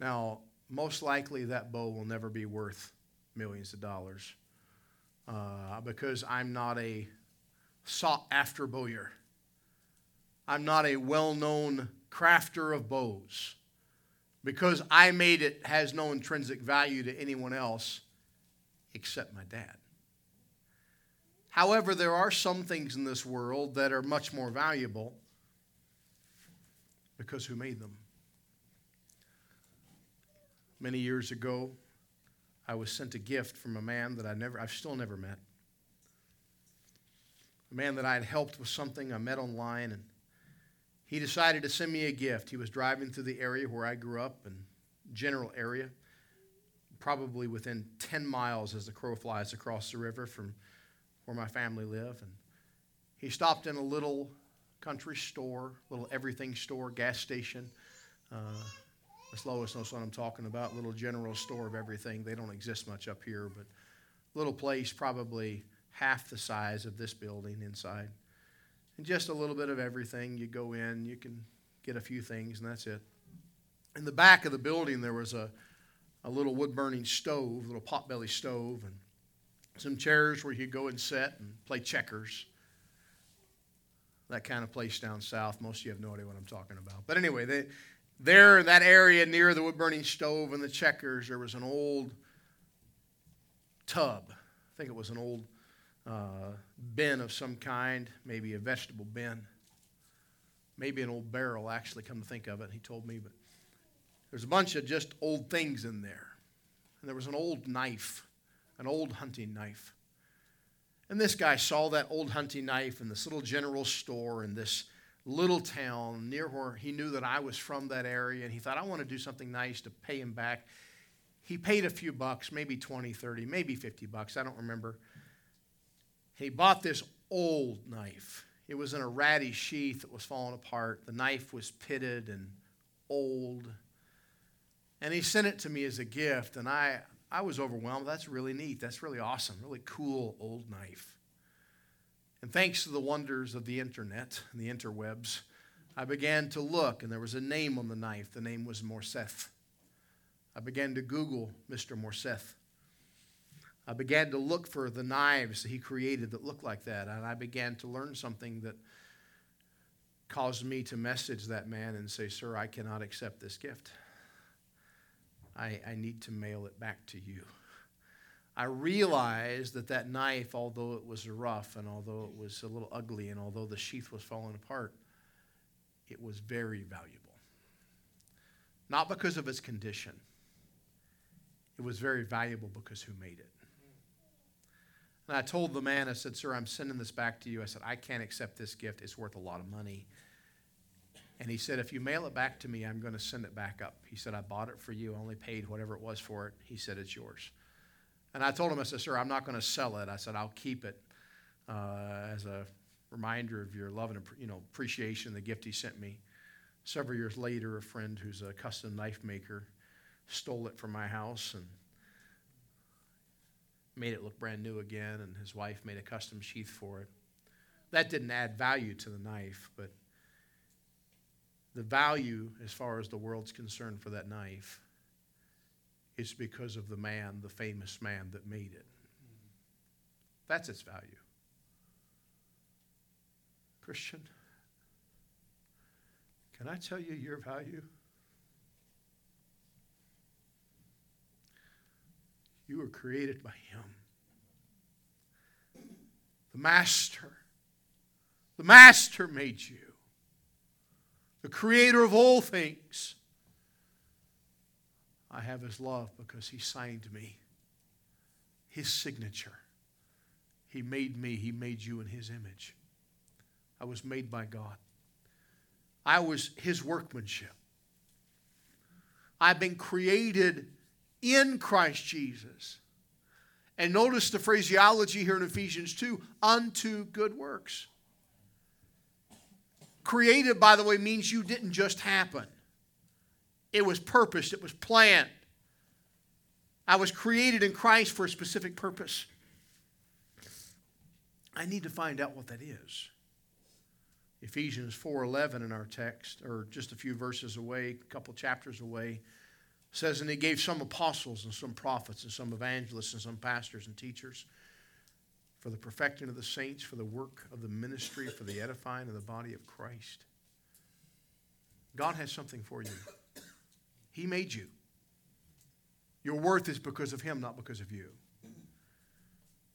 Now, most likely that bow will never be worth millions of dollars. Uh, because I'm not a sought after bowyer. I'm not a well known crafter of bows. Because I made it has no intrinsic value to anyone else except my dad. However, there are some things in this world that are much more valuable because who made them? Many years ago, I was sent a gift from a man that I never, I've still never met. A man that I had helped with something I met online, and he decided to send me a gift. He was driving through the area where I grew up, and general area, probably within 10 miles as the crow flies across the river from where my family live. And he stopped in a little country store, little everything store, gas station. Uh, Lois knows what I'm talking about. Little general store of everything. They don't exist much up here, but little place, probably half the size of this building inside. And just a little bit of everything. You go in, you can get a few things, and that's it. In the back of the building, there was a, a little wood burning stove, a little potbelly stove, and some chairs where you go and sit and play checkers. That kind of place down south. Most of you have no idea what I'm talking about. But anyway, they, there in that area near the wood burning stove and the checkers, there was an old tub. I think it was an old uh, bin of some kind, maybe a vegetable bin, maybe an old barrel, actually, come to think of it. He told me, but there's a bunch of just old things in there. And there was an old knife, an old hunting knife. And this guy saw that old hunting knife in this little general store in this little town near where he knew that I was from that area. And he thought, I want to do something nice to pay him back. He paid a few bucks, maybe 20, 30, maybe 50 bucks. I don't remember. He bought this old knife. It was in a ratty sheath that was falling apart. The knife was pitted and old. And he sent it to me as a gift, and I, I was overwhelmed. That's really neat. That's really awesome. Really cool old knife. And thanks to the wonders of the internet and the interwebs, I began to look, and there was a name on the knife. The name was Morseth. I began to Google Mr. Morseth. I began to look for the knives that he created that looked like that, and I began to learn something that caused me to message that man and say, Sir, I cannot accept this gift. I, I need to mail it back to you. I realized that that knife, although it was rough and although it was a little ugly and although the sheath was falling apart, it was very valuable. Not because of its condition, it was very valuable because who made it. And I told the man, I said, Sir, I'm sending this back to you. I said, I can't accept this gift. It's worth a lot of money. And he said, If you mail it back to me, I'm going to send it back up. He said, I bought it for you, I only paid whatever it was for it. He said, It's yours. And I told him, I said, Sir, I'm not going to sell it. I said, I'll keep it uh, as a reminder of your love and you know, appreciation, the gift he sent me. Several years later, a friend who's a custom knife maker stole it from my house and made it look brand new again, and his wife made a custom sheath for it. That didn't add value to the knife, but the value, as far as the world's concerned, for that knife is because of the man, the famous man that made it. That's its value. Christian, can I tell you your value? You were created by Him. The Master. The Master made you the creator of all things. I have his love because he signed me, his signature. He made me, he made you in his image. I was made by God. I was his workmanship. I've been created in Christ Jesus. And notice the phraseology here in Ephesians 2 unto good works. Created, by the way, means you didn't just happen, it was purposed, it was planned. I was created in Christ for a specific purpose. I need to find out what that is. Ephesians 4:11 in our text or just a few verses away, a couple chapters away says and he gave some apostles and some prophets and some evangelists and some pastors and teachers for the perfecting of the saints, for the work of the ministry, for the edifying of the body of Christ. God has something for you. He made you. Your worth is because of Him, not because of you.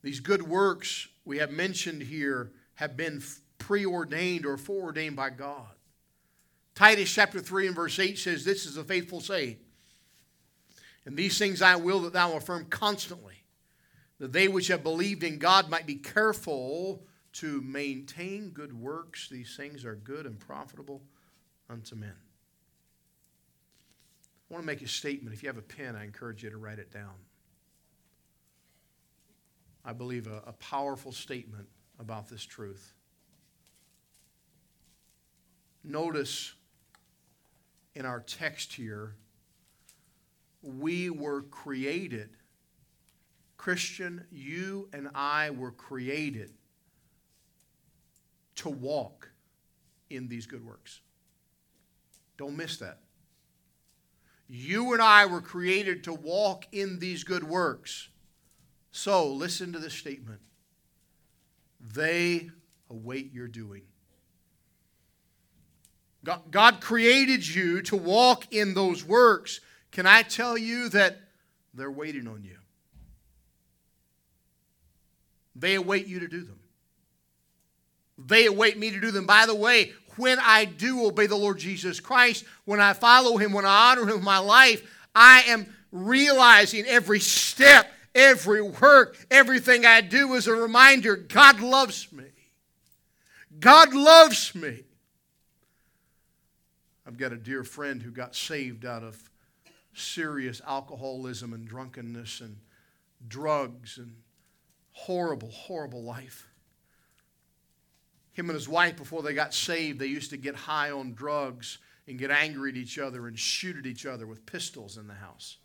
These good works we have mentioned here have been preordained or foreordained by God. Titus chapter 3 and verse 8 says, This is a faithful saying. And these things I will that thou affirm constantly, that they which have believed in God might be careful to maintain good works. These things are good and profitable unto men. I want to make a statement. If you have a pen, I encourage you to write it down. I believe a, a powerful statement about this truth. Notice in our text here, we were created. Christian, you and I were created to walk in these good works. Don't miss that. You and I were created to walk in these good works. So, listen to this statement. They await your doing. God, created you to walk in those works. Can I tell you that they're waiting on you? They await you to do them. They await me to do them. By the way, when I do obey the Lord Jesus Christ, when I follow Him, when I honor Him with my life, I am realizing every step, every work, everything I do is a reminder God loves me. God loves me. I've got a dear friend who got saved out of serious alcoholism and drunkenness and drugs and horrible, horrible life. Him and his wife, before they got saved, they used to get high on drugs and get angry at each other and shoot at each other with pistols in the house.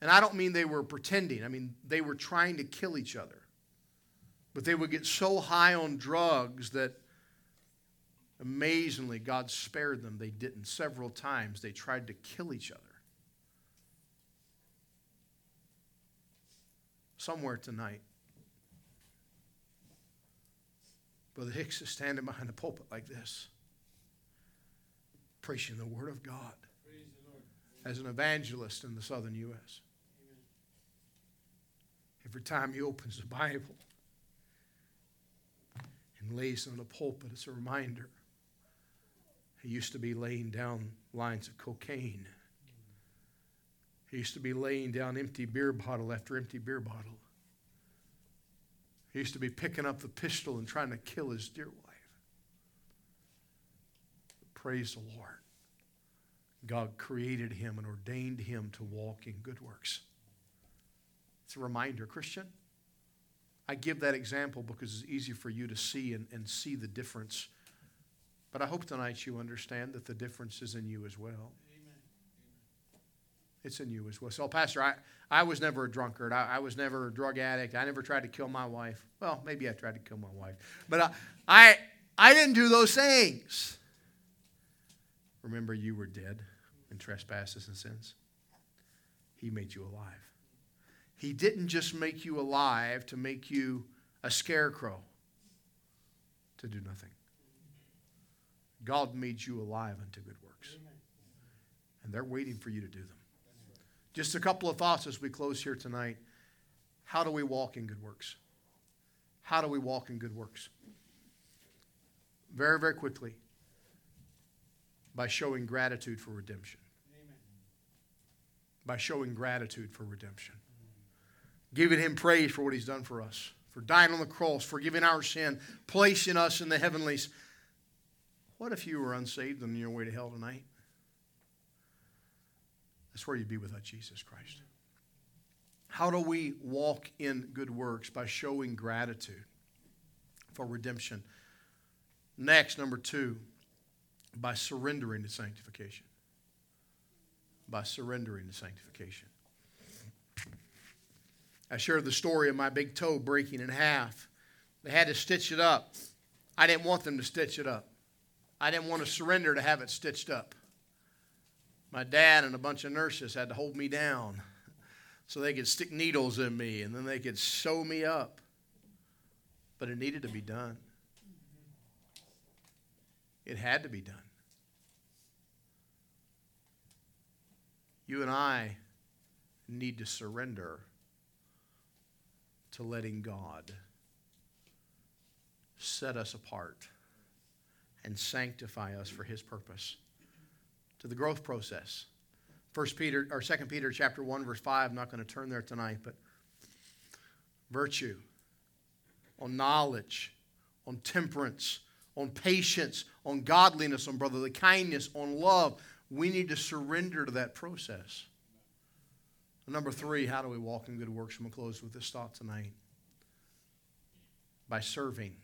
And I don't mean they were pretending, I mean they were trying to kill each other. But they would get so high on drugs that amazingly God spared them. They didn't. Several times they tried to kill each other. Somewhere tonight, Brother Hicks is standing behind the pulpit like this, preaching the Word of God as an evangelist in the southern U.S. Every time he opens the Bible and lays it on the pulpit, it's a reminder. He used to be laying down lines of cocaine. He used to be laying down empty beer bottle after empty beer bottle. He used to be picking up the pistol and trying to kill his dear wife. Praise the Lord. God created him and ordained him to walk in good works. It's a reminder, Christian. I give that example because it's easy for you to see and, and see the difference. But I hope tonight you understand that the difference is in you as well. It's in you as well. So, Pastor, I, I was never a drunkard. I, I was never a drug addict. I never tried to kill my wife. Well, maybe I tried to kill my wife. But I, I, I didn't do those things. Remember, you were dead in trespasses and sins. He made you alive. He didn't just make you alive to make you a scarecrow to do nothing. God made you alive unto good works. And they're waiting for you to do them. Just a couple of thoughts as we close here tonight. How do we walk in good works? How do we walk in good works? Very, very quickly. By showing gratitude for redemption. Amen. By showing gratitude for redemption. Giving Him praise for what He's done for us, for dying on the cross, forgiving our sin, placing us in the heavenlies. What if you were unsaved on your way to hell tonight? That's where you'd be without Jesus Christ. How do we walk in good works? By showing gratitude for redemption. Next, number two, by surrendering to sanctification. By surrendering to sanctification. I shared the story of my big toe breaking in half. They had to stitch it up. I didn't want them to stitch it up. I didn't want to surrender to have it stitched up my dad and a bunch of nurses had to hold me down. so they could stick needles in me and then they could sew me up. But it needed to be done. It had to be done. You and I need to surrender to letting God set us apart and sanctify us for his purpose to the growth process. First peter or Second peter chapter 1 verse 5 i'm not going to turn there tonight but virtue on knowledge on temperance on patience on godliness on brotherly kindness on love. We need to surrender to that process. Number three how do we walk in good works? I'm going to close with this thought tonight. By serving.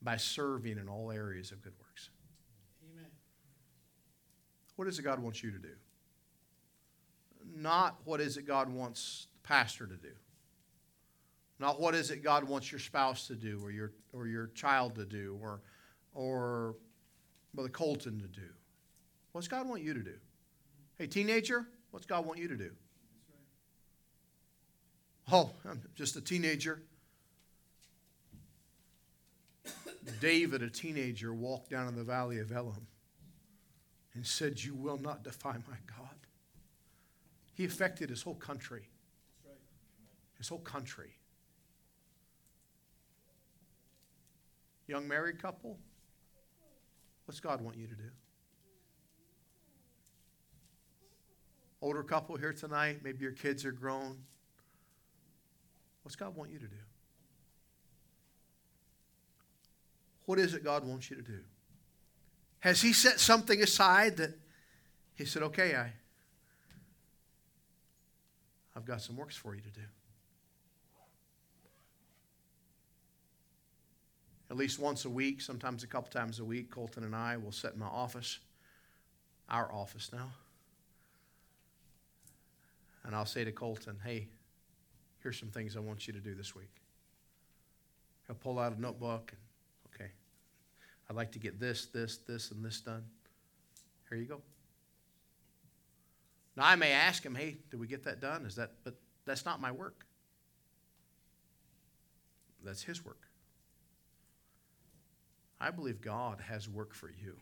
By serving in all areas of good works. What is it God wants you to do? Not what is it God wants the pastor to do. Not what is it God wants your spouse to do or your, or your child to do or, or Brother Colton to do. What's God want you to do? Hey, teenager, what's God want you to do? Oh, I'm just a teenager. David, a teenager, walked down in the valley of Elah and said, You will not defy my God. He affected his whole country. His whole country. Young married couple, what's God want you to do? Older couple here tonight, maybe your kids are grown. What's God want you to do? What is it God wants you to do? Has He set something aside that He said, okay, I, I've got some works for you to do? At least once a week, sometimes a couple times a week, Colton and I will sit in my office, our office now. And I'll say to Colton, hey, here's some things I want you to do this week. He'll pull out a notebook and I'd like to get this, this, this, and this done. Here you go. Now I may ask him, hey, did we get that done? Is that but that's not my work. That's his work. I believe God has work for you.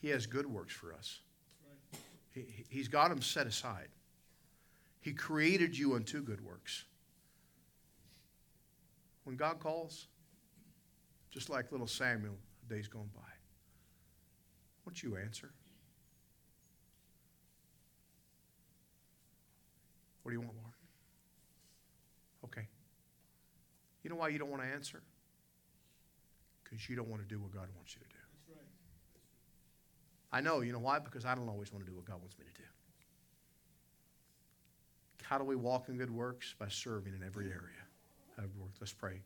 He has good works for us. He, he's got them set aside. He created you unto good works. When God calls, just like little Samuel, days gone by. Won't you answer? What do you want, Lord? Okay. You know why you don't want to answer? Because you don't want to do what God wants you to do. I know. You know why? Because I don't always want to do what God wants me to do. How do we walk in good works? By serving in every area. Let's pray.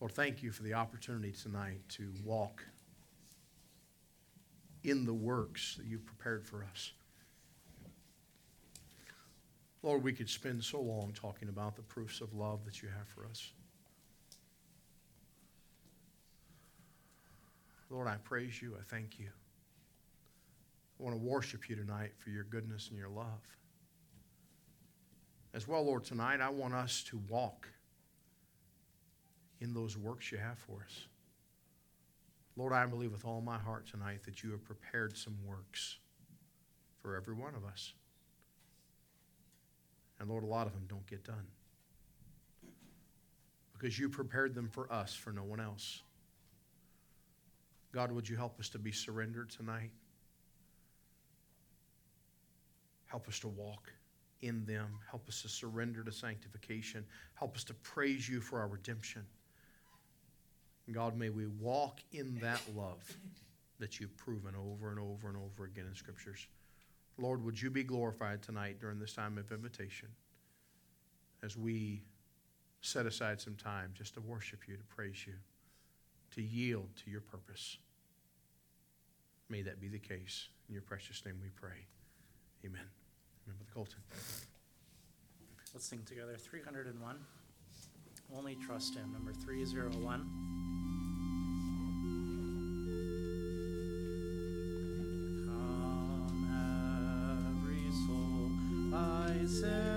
Lord, thank you for the opportunity tonight to walk in the works that you've prepared for us. Lord, we could spend so long talking about the proofs of love that you have for us. Lord, I praise you. I thank you. I want to worship you tonight for your goodness and your love. As well, Lord, tonight I want us to walk in those works you have for us. Lord, I believe with all my heart tonight that you have prepared some works for every one of us. And Lord, a lot of them don't get done because you prepared them for us, for no one else. God, would you help us to be surrendered tonight? Help us to walk in them. Help us to surrender to sanctification. Help us to praise you for our redemption. God, may we walk in that love that you've proven over and over and over again in Scriptures. Lord, would you be glorified tonight during this time of invitation as we set aside some time just to worship you, to praise you, to yield to your purpose. May that be the case. In your precious name we pray. Amen. Remember the Colton. Let's sing together 301. Only trust him. Number 301. Lord,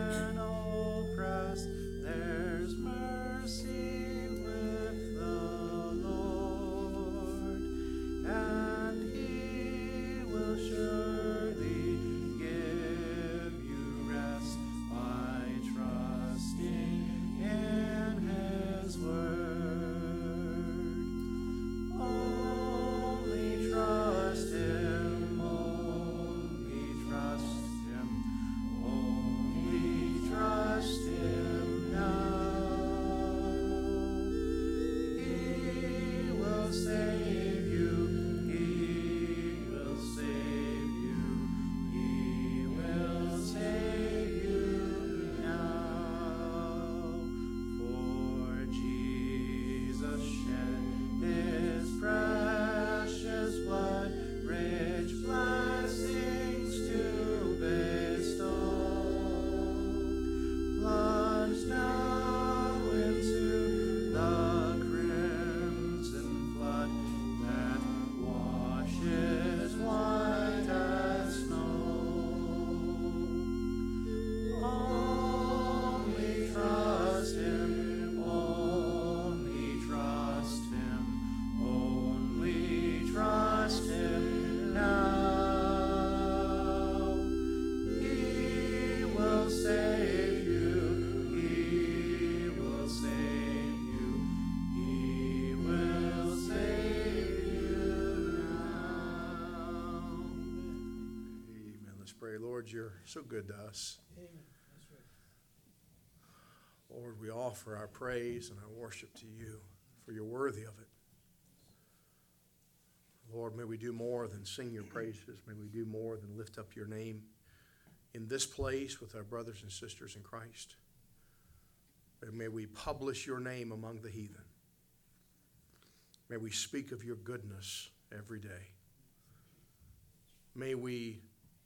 you're so good to us. Lord, we offer our praise and our worship to you, for you're worthy of it. Lord, may we do more than sing your praises. May we do more than lift up your name in this place with our brothers and sisters in Christ. And may we publish your name among the heathen. May we speak of your goodness every day. May we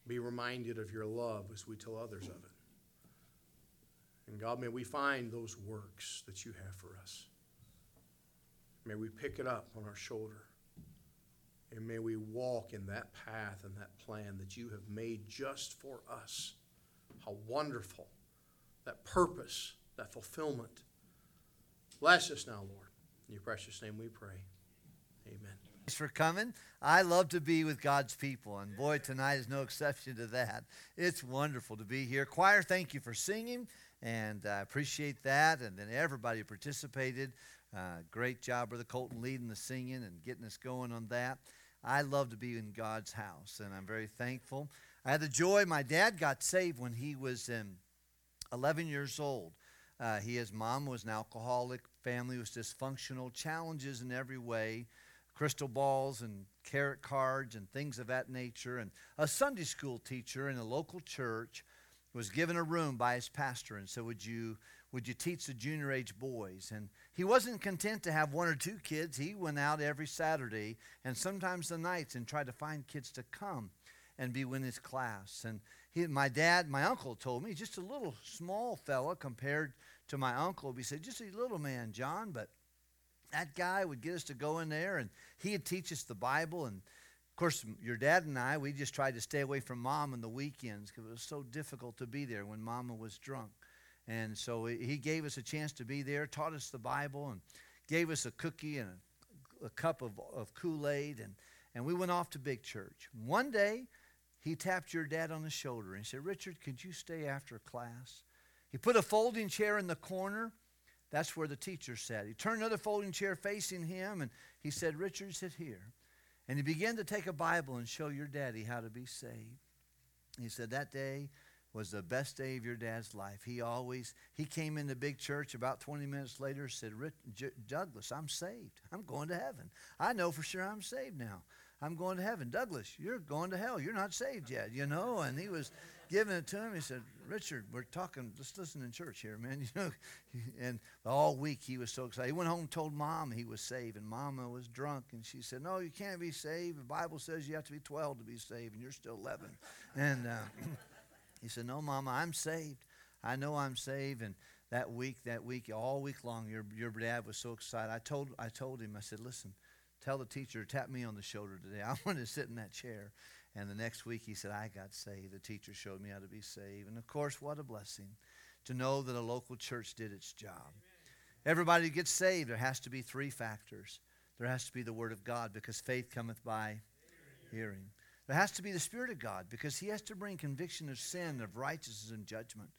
be reminded of your love as we tell others of it. And God, may we find those works that you have for us. May we pick it up on our shoulder. And may we walk in that path and that plan that you have made just for us. How wonderful that purpose, that fulfillment. Bless us now, Lord. In your precious name we pray. Thanks for coming. I love to be with God's people, and boy, tonight is no exception to that. It's wonderful to be here. Choir, thank you for singing, and I appreciate that. And then everybody who participated. Uh, great job, Brother Colton, leading the singing and getting us going on that. I love to be in God's house, and I'm very thankful. I had the joy, my dad got saved when he was um, 11 years old. Uh, he, his mom was an alcoholic, family was dysfunctional, challenges in every way crystal balls and tarot cards and things of that nature. And a Sunday school teacher in a local church was given a room by his pastor and said, Would you, would you teach the junior age boys? And he wasn't content to have one or two kids. He went out every Saturday and sometimes the nights and tried to find kids to come and be in his class. And he, my dad, my uncle told me, just a little small fella compared to my uncle. He said, Just a little man, John, but that guy would get us to go in there and he'd teach us the Bible. And of course, your dad and I, we just tried to stay away from mom on the weekends because it was so difficult to be there when mama was drunk. And so he gave us a chance to be there, taught us the Bible, and gave us a cookie and a, a cup of, of Kool Aid. And, and we went off to big church. One day, he tapped your dad on the shoulder and said, Richard, could you stay after class? He put a folding chair in the corner that's where the teacher sat. He turned another folding chair facing him and he said, Richard, sit here. And he began to take a Bible and show your daddy how to be saved. He said that day was the best day of your dad's life. He always, he came into big church about 20 minutes later, said, Douglas, I'm saved. I'm going to heaven. I know for sure I'm saved now. I'm going to heaven. Douglas, you're going to hell. You're not saved yet, you know? And he was giving it to him. He said, Richard, we're talking, let's listen in church here, man. You know, and all week he was so excited. He went home and told mom he was saved, and mama was drunk, and she said, No, you can't be saved. The Bible says you have to be 12 to be saved, and you're still 11. and uh, he said, No, mama, I'm saved. I know I'm saved. And that week, that week, all week long, your, your dad was so excited. I told, I told him, I said, Listen, tell the teacher, tap me on the shoulder today. I want to sit in that chair. And the next week he said, I got saved. The teacher showed me how to be saved. And of course, what a blessing to know that a local church did its job. Everybody gets saved. There has to be three factors. There has to be the Word of God because faith cometh by hearing. There has to be the Spirit of God because He has to bring conviction of sin, of righteousness, and judgment.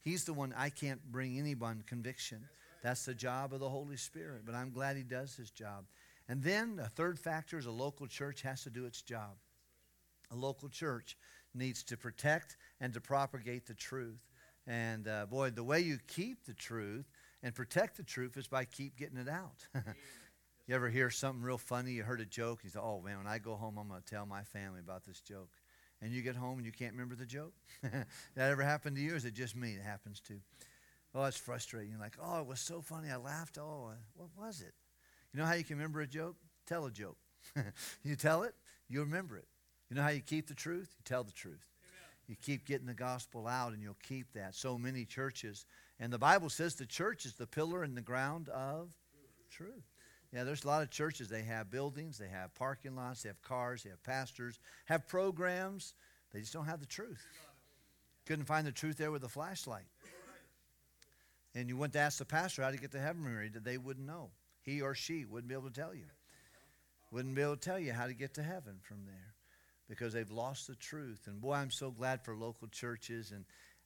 He's the one I can't bring anyone conviction. That's the job of the Holy Spirit, but I'm glad He does His job. And then a third factor is a local church has to do its job. A local church needs to protect and to propagate the truth. And uh, boy, the way you keep the truth and protect the truth is by keep getting it out. you ever hear something real funny? You heard a joke. You say, "Oh man, when I go home, I'm going to tell my family about this joke." And you get home and you can't remember the joke. that ever happened to you? Or is it just me? It happens to. Oh, it's frustrating. You're like, "Oh, it was so funny. I laughed. Oh, uh, what was it?" You know how you can remember a joke? Tell a joke. you tell it, you remember it. You know how you keep the truth? You tell the truth. You keep getting the gospel out and you'll keep that. So many churches. And the Bible says the church is the pillar and the ground of truth. Yeah, there's a lot of churches. They have buildings, they have parking lots, they have cars, they have pastors, have programs. They just don't have the truth. Couldn't find the truth there with a flashlight. And you went to ask the pastor how to get to heaven married, they wouldn't know. He or she wouldn't be able to tell you. Wouldn't be able to tell you how to get to heaven from there because they've lost the truth. And boy, I'm so glad for local churches and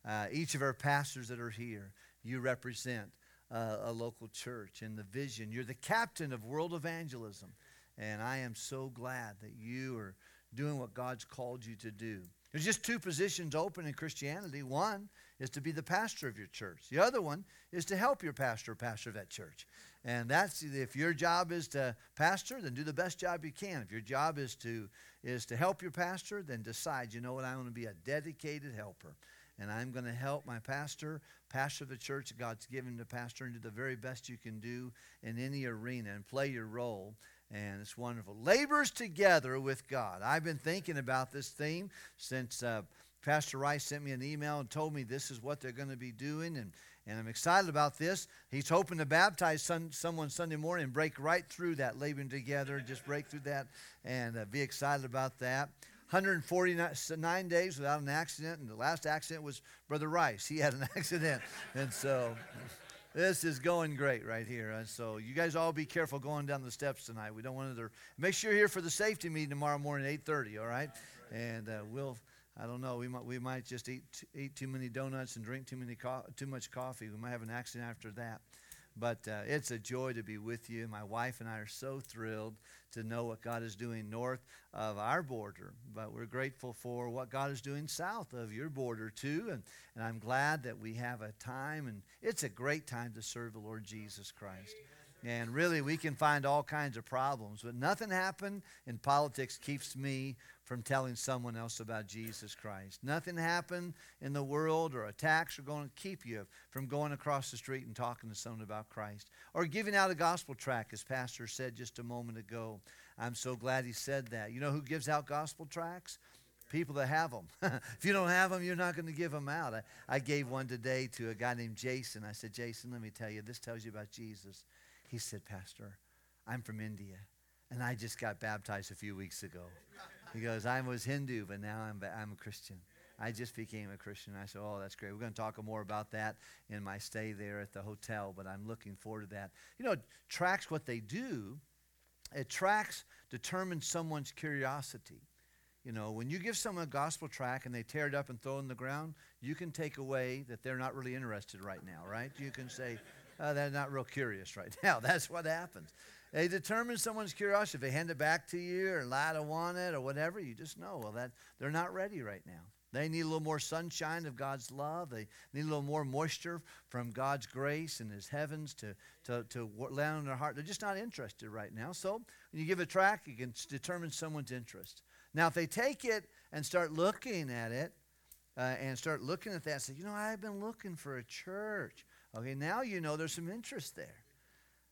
uh, each of our pastors that are here. You represent uh, a local church and the vision. You're the captain of world evangelism. And I am so glad that you are doing what God's called you to do. There's just two positions open in Christianity. One is to be the pastor of your church. The other one is to help your pastor pastor that church. And that's if your job is to pastor, then do the best job you can. If your job is to is to help your pastor, then decide, you know what, I want to be a dedicated helper. And I'm going to help my pastor, pastor of the church God's given to pastor, and do the very best you can do in any arena and play your role. And it's wonderful. Labors together with God. I've been thinking about this theme since uh, Pastor Rice sent me an email and told me this is what they're going to be doing. And and I'm excited about this. He's hoping to baptize some, someone Sunday morning and break right through that, laboring together, just break through that and uh, be excited about that. 149 days without an accident, and the last accident was Brother Rice. He had an accident. And so this is going great right here. And so you guys all be careful going down the steps tonight. We don't want to. Make sure you're here for the safety meeting tomorrow morning, at 8:30. All right, and uh, we'll I don't know. We might we might just eat eat too many donuts and drink too many co- too much coffee. We might have an accident after that. But uh, it's a joy to be with you. My wife and I are so thrilled to know what God is doing north of our border. But we're grateful for what God is doing south of your border, too. And, and I'm glad that we have a time, and it's a great time to serve the Lord Jesus Christ. And really, we can find all kinds of problems, but nothing happened in politics keeps me from telling someone else about Jesus Christ. Nothing happened in the world or attacks are going to keep you from going across the street and talking to someone about Christ. Or giving out a gospel tract, as Pastor said just a moment ago. I'm so glad he said that. You know who gives out gospel tracts? People that have them. if you don't have them, you're not going to give them out. I, I gave one today to a guy named Jason. I said, Jason, let me tell you, this tells you about Jesus. He said, Pastor, I'm from India, and I just got baptized a few weeks ago. He goes, I was Hindu, but now I'm, I'm a Christian. I just became a Christian. I said, Oh, that's great. We're going to talk more about that in my stay there at the hotel, but I'm looking forward to that. You know, tracks what they do, it tracks determines someone's curiosity. You know, when you give someone a gospel track and they tear it up and throw it in the ground, you can take away that they're not really interested right now, right? You can say, oh, they're not real curious right now. That's what happens. They determine someone's curiosity. If they hand it back to you or lie to want it or whatever, you just know, well, that they're not ready right now. They need a little more sunshine of God's love. They need a little more moisture from God's grace and His heavens to, to, to land on their heart. They're just not interested right now. So when you give a track, you can determine someone's interest. Now, if they take it and start looking at it uh, and start looking at that say, you know, I've been looking for a church. Okay, now you know there's some interest there.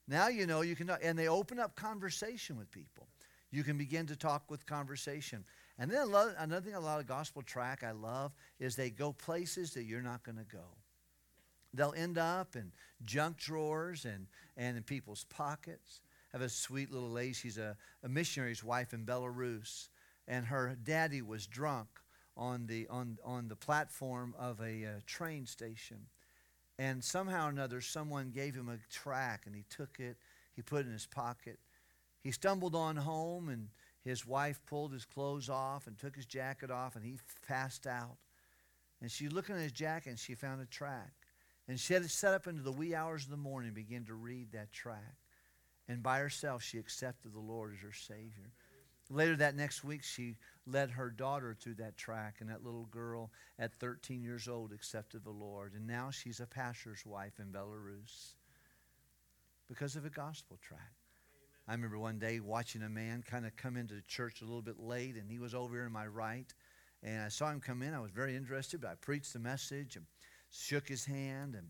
Now you know you can, and they open up conversation with people. You can begin to talk with conversation. And then another thing, a lot of gospel track I love is they go places that you're not going to go. They'll end up in junk drawers and, and in people's pockets. I have a sweet little lady. She's a, a missionary's wife in Belarus. and her daddy was drunk on the on on the platform of a uh, train station, and somehow or another someone gave him a track, and he took it, he put it in his pocket. He stumbled on home, and his wife pulled his clothes off and took his jacket off, and he passed out. And she looked in his jacket, and she found a track. And she had it set up into the wee hours of the morning, and began to read that track. And by herself, she accepted the Lord as her Savior. Later that next week, she led her daughter through that track, and that little girl at 13 years old accepted the Lord. And now she's a pastor's wife in Belarus because of a gospel track. I remember one day watching a man kind of come into the church a little bit late, and he was over here in my right. And I saw him come in. I was very interested, but I preached the message and shook his hand, and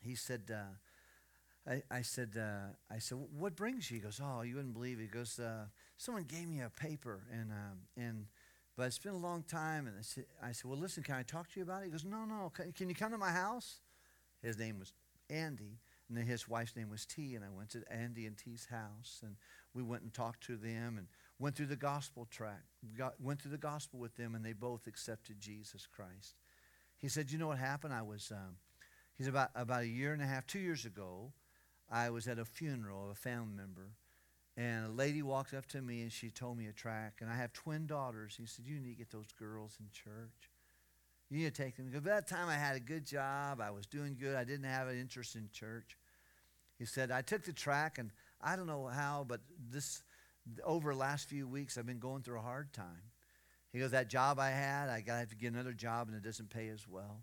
he said, uh, I, I, said, uh, I said, what brings you? He goes, oh, you wouldn't believe it. He goes, uh, someone gave me a paper, and um, and but it's been a long time. And I said, I said, well, listen, can I talk to you about it? He goes, no, no. Can, can you come to my house? His name was Andy, and then his wife's name was T. And I went to Andy and T's house, and we went and talked to them, and went through the gospel track. Got, went through the gospel with them, and they both accepted Jesus Christ. He said, you know what happened? I was. Um, he's about about a year and a half, two years ago. I was at a funeral of a family member, and a lady walked up to me and she told me a track. And I have twin daughters. He said, You need to get those girls in church. You need to take them. Because by that time I had a good job. I was doing good. I didn't have an interest in church. He said, I took the track, and I don't know how, but this over the last few weeks, I've been going through a hard time. He goes, That job I had, I got to have to get another job, and it doesn't pay as well.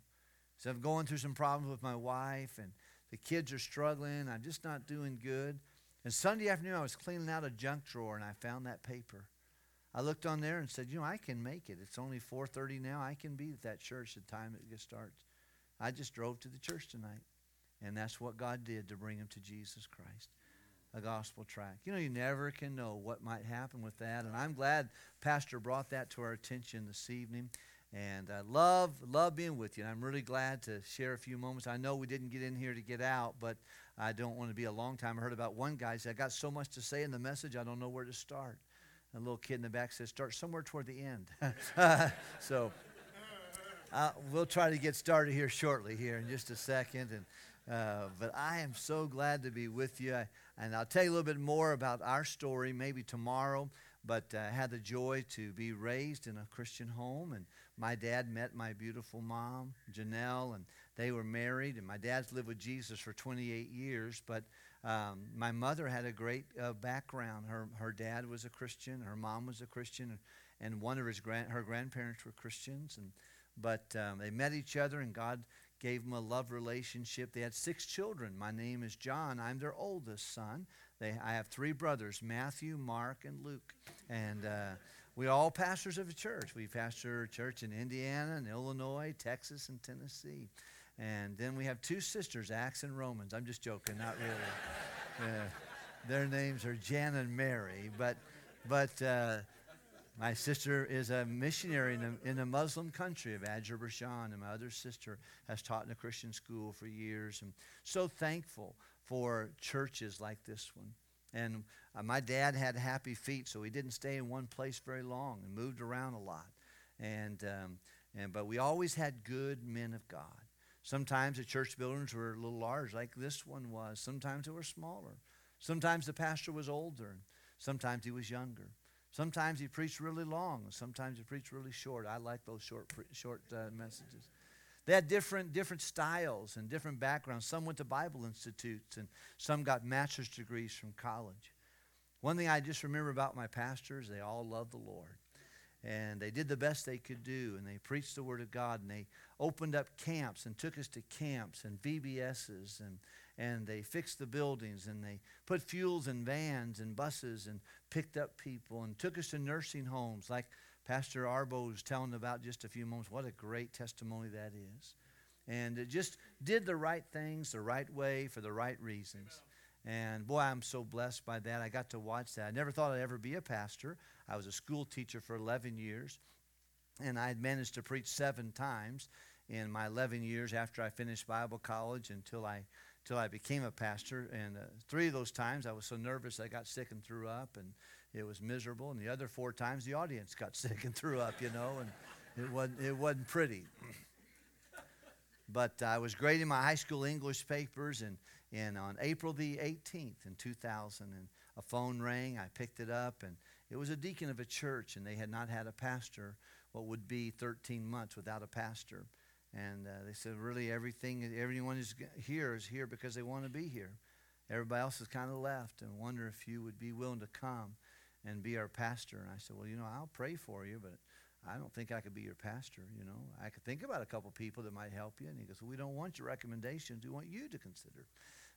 So I'm going through some problems with my wife, and the kids are struggling. I'm just not doing good. And Sunday afternoon, I was cleaning out a junk drawer and I found that paper. I looked on there and said, you know, I can make it. It's only 4:30 now. I can be at that church at the time it starts. I just drove to the church tonight, and that's what God did to bring him to Jesus Christ. A gospel track. You know, you never can know what might happen with that, and I'm glad Pastor brought that to our attention this evening. And I love love being with you. And I'm really glad to share a few moments. I know we didn't get in here to get out, but I don't want to be a long time. I heard about one guy said, I got so much to say in the message, I don't know where to start. A little kid in the back says, Start somewhere toward the end. so uh, we'll try to get started here shortly, here in just a second. And uh, but I am so glad to be with you. And I'll tell you a little bit more about our story maybe tomorrow. But I uh, had the joy to be raised in a Christian home, and my dad met my beautiful mom, Janelle, and they were married, and my dad's lived with Jesus for 28 years. But um, my mother had a great uh, background. Her, her dad was a Christian, her mom was a Christian, and one of his grand, her grandparents were Christians. And, but um, they met each other, and God gave them a love relationship. They had six children. My name is John. I'm their oldest son. They, I have three brothers Matthew, Mark, and Luke. And uh, we're all pastors of a church. We pastor a church in Indiana and Illinois, Texas, and Tennessee. And then we have two sisters, Acts and Romans. I'm just joking, not really. Uh, their names are Jan and Mary. But, but uh, my sister is a missionary in a, in a Muslim country of Azerbaijan, and my other sister has taught in a Christian school for years. And so thankful for churches like this one. And uh, my dad had happy feet, so he didn't stay in one place very long and moved around a lot. And, um, and but we always had good men of God. Sometimes the church buildings were a little large, like this one was. Sometimes they were smaller. Sometimes the pastor was older. Sometimes he was younger. Sometimes he preached really long. Sometimes he preached really short. I like those short, short uh, messages. They had different, different styles and different backgrounds. Some went to Bible institutes, and some got master's degrees from college. One thing I just remember about my pastors, they all loved the Lord and they did the best they could do and they preached the word of god and they opened up camps and took us to camps and vbs's and, and they fixed the buildings and they put fuels in vans and buses and picked up people and took us to nursing homes like pastor arbo was telling about just a few moments. What a great testimony that is. And it just did the right things the right way for the right reasons and boy, I'm so blessed by that. I got to watch that. I never thought I'd ever be a pastor. I was a school teacher for 11 years, and I had managed to preach seven times in my 11 years after I finished Bible college until I until I became a pastor. And uh, three of those times I was so nervous I got sick and threw up. And it was miserable. And the other four times, the audience got sick and threw up, you know, and it wasn't, it wasn't pretty. But I was grading my high school English papers, and, and on April the 18th in 2000, and a phone rang. I picked it up, and it was a deacon of a church, and they had not had a pastor what would be 13 months without a pastor. And uh, they said, really, everything, everyone is here is here because they want to be here. Everybody else has kind of left, and wonder if you would be willing to come and be our pastor. And I said, well, you know, I'll pray for you, but I don't think I could be your pastor. You know, I could think about a couple people that might help you. And he goes, well, we don't want your recommendations. We want you to consider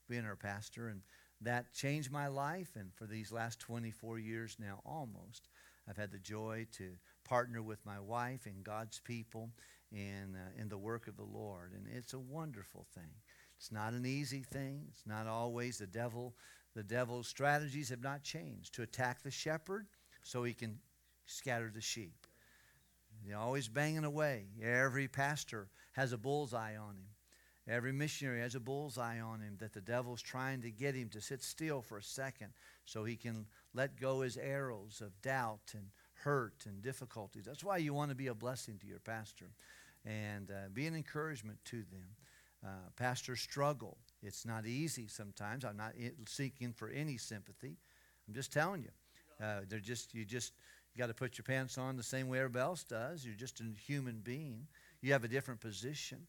being our pastor. And that changed my life. And for these last 24 years now, almost, I've had the joy to partner with my wife and God's people in, uh, in the work of the Lord. And it's a wonderful thing. It's not an easy thing. It's not always the devil. The devil's strategies have not changed to attack the shepherd so he can scatter the sheep. He's always banging away. Every pastor has a bullseye on him. Every missionary has a bullseye on him that the devil's trying to get him to sit still for a second so he can let go his arrows of doubt and hurt and difficulties. That's why you want to be a blessing to your pastor and uh, be an encouragement to them. Uh, pastors struggle. It's not easy sometimes. I'm not seeking for any sympathy. I'm just telling you. Uh, they're just you just you got to put your pants on the same way everybody else does. You're just a human being. You have a different position.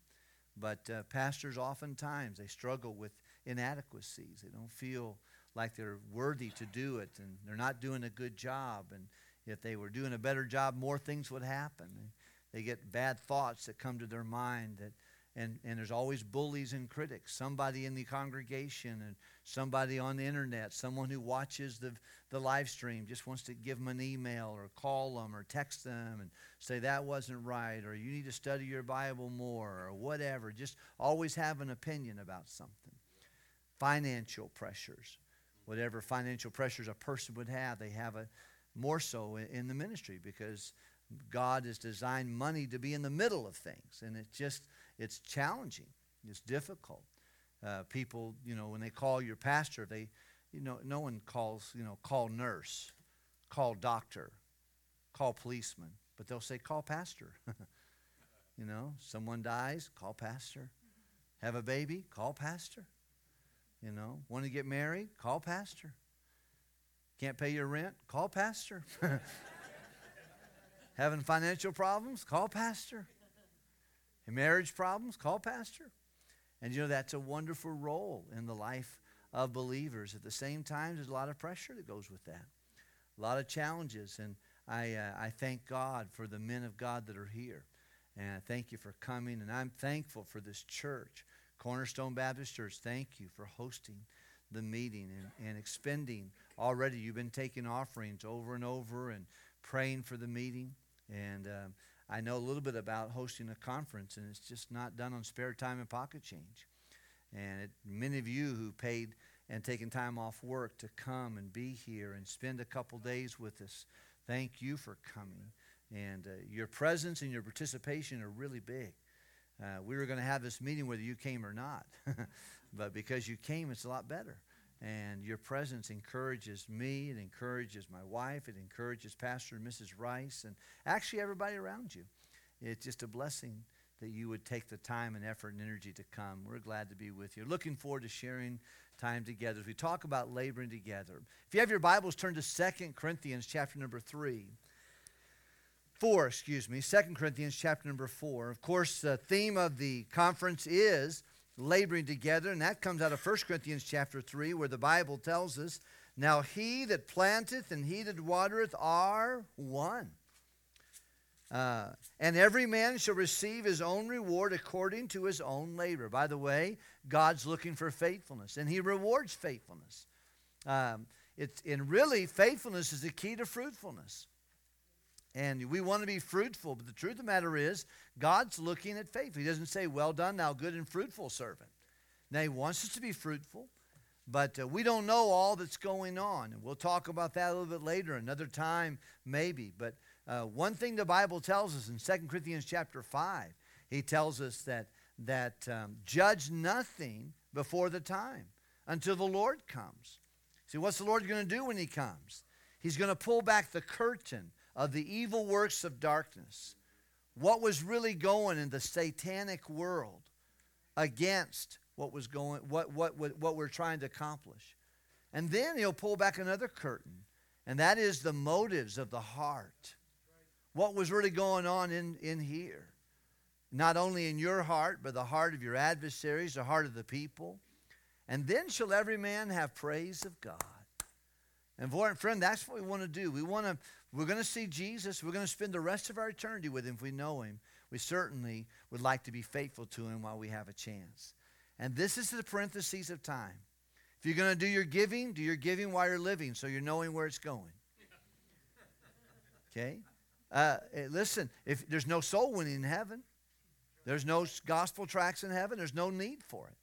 But uh, pastors oftentimes they struggle with inadequacies. They don't feel like they're worthy to do it, and they're not doing a good job. And if they were doing a better job, more things would happen. They get bad thoughts that come to their mind that and, and there's always bullies and critics somebody in the congregation and somebody on the internet someone who watches the, the live stream just wants to give them an email or call them or text them and say that wasn't right or you need to study your bible more or whatever. Just always have an opinion about something. Financial pressures. Whatever financial pressures a person would have they have a more so in the ministry because God has designed money to be in the middle of things, and it's just it's challenging. It's difficult. Uh, people, you know, when they call your pastor, they, you know, no one calls, you know, call nurse, call doctor, call policeman, but they'll say call pastor. you know, someone dies, call pastor. Have a baby, call pastor. You know, want to get married, call pastor. Can't pay your rent? Call pastor. Having financial problems? Call pastor. Marriage problems? Call pastor. And you know, that's a wonderful role in the life of believers. At the same time, there's a lot of pressure that goes with that, a lot of challenges. And I, uh, I thank God for the men of God that are here. And I thank you for coming. And I'm thankful for this church, Cornerstone Baptist Church. Thank you for hosting the meeting and, and expending already. You've been taking offerings over and over and praying for the meeting. And um, I know a little bit about hosting a conference, and it's just not done on spare time and pocket change. And it, many of you who paid and taken time off work to come and be here and spend a couple days with us, thank you for coming. And uh, your presence and your participation are really big. Uh, we were going to have this meeting whether you came or not, but because you came, it's a lot better. And your presence encourages me, it encourages my wife, it encourages Pastor and Mrs. Rice, and actually everybody around you. It's just a blessing that you would take the time and effort and energy to come. We're glad to be with you. Looking forward to sharing time together as we talk about laboring together. If you have your Bibles, turn to Second Corinthians chapter number 3. 4, excuse me, Second Corinthians chapter number 4. Of course, the theme of the conference is laboring together, and that comes out of 1 Corinthians chapter 3, where the Bible tells us, Now he that planteth and he that watereth are one. Uh, and every man shall receive his own reward according to his own labor. By the way, God's looking for faithfulness, and he rewards faithfulness. Um, it's, and really, faithfulness is the key to fruitfulness. And we want to be fruitful, but the truth of the matter is, God's looking at faith. He doesn't say, Well done, thou good and fruitful servant. Now, He wants us to be fruitful, but uh, we don't know all that's going on. And we'll talk about that a little bit later, another time, maybe. But uh, one thing the Bible tells us in 2 Corinthians chapter 5, He tells us that, that um, judge nothing before the time until the Lord comes. See, what's the Lord going to do when He comes? He's going to pull back the curtain of the evil works of darkness. What was really going in the satanic world against what was going what what what, what we're trying to accomplish. And then he'll pull back another curtain, and that is the motives of the heart. What was really going on in, in here? Not only in your heart, but the heart of your adversaries, the heart of the people. And then shall every man have praise of God. And friend, that's what we want to do. We want to, we're going to see Jesus. We're going to spend the rest of our eternity with him if we know him. We certainly would like to be faithful to him while we have a chance. And this is the parentheses of time. If you're going to do your giving, do your giving while you're living so you're knowing where it's going. Okay? Uh, eh, listen, if there's no soul winning in heaven, there's no gospel tracks in heaven, there's no need for it.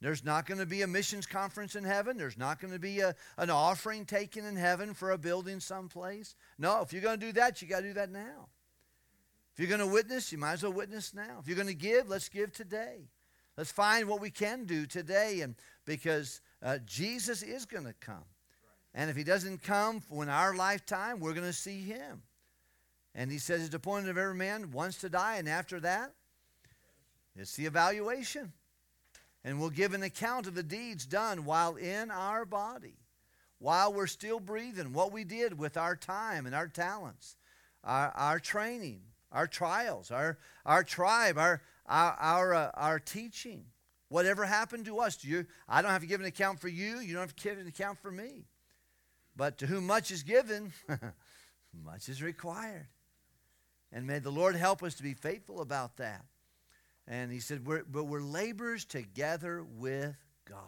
There's not going to be a missions conference in heaven. There's not going to be a, an offering taken in heaven for a building someplace. No, if you're going to do that, you got to do that now. If you're going to witness, you might as well witness now. If you're going to give, let's give today. Let's find what we can do today, and because uh, Jesus is going to come, and if He doesn't come in our lifetime, we're going to see Him. And He says it's appointed of every man once to die, and after that, it's the evaluation and we'll give an account of the deeds done while in our body, while we're still breathing, what we did with our time and our talents, our, our training, our trials, our, our tribe, our, our, our, uh, our teaching. Whatever happened to us, you, I don't have to give an account for you, you don't have to give an account for me. But to whom much is given, much is required. And may the Lord help us to be faithful about that. And he said, we're, but we're laborers together with God.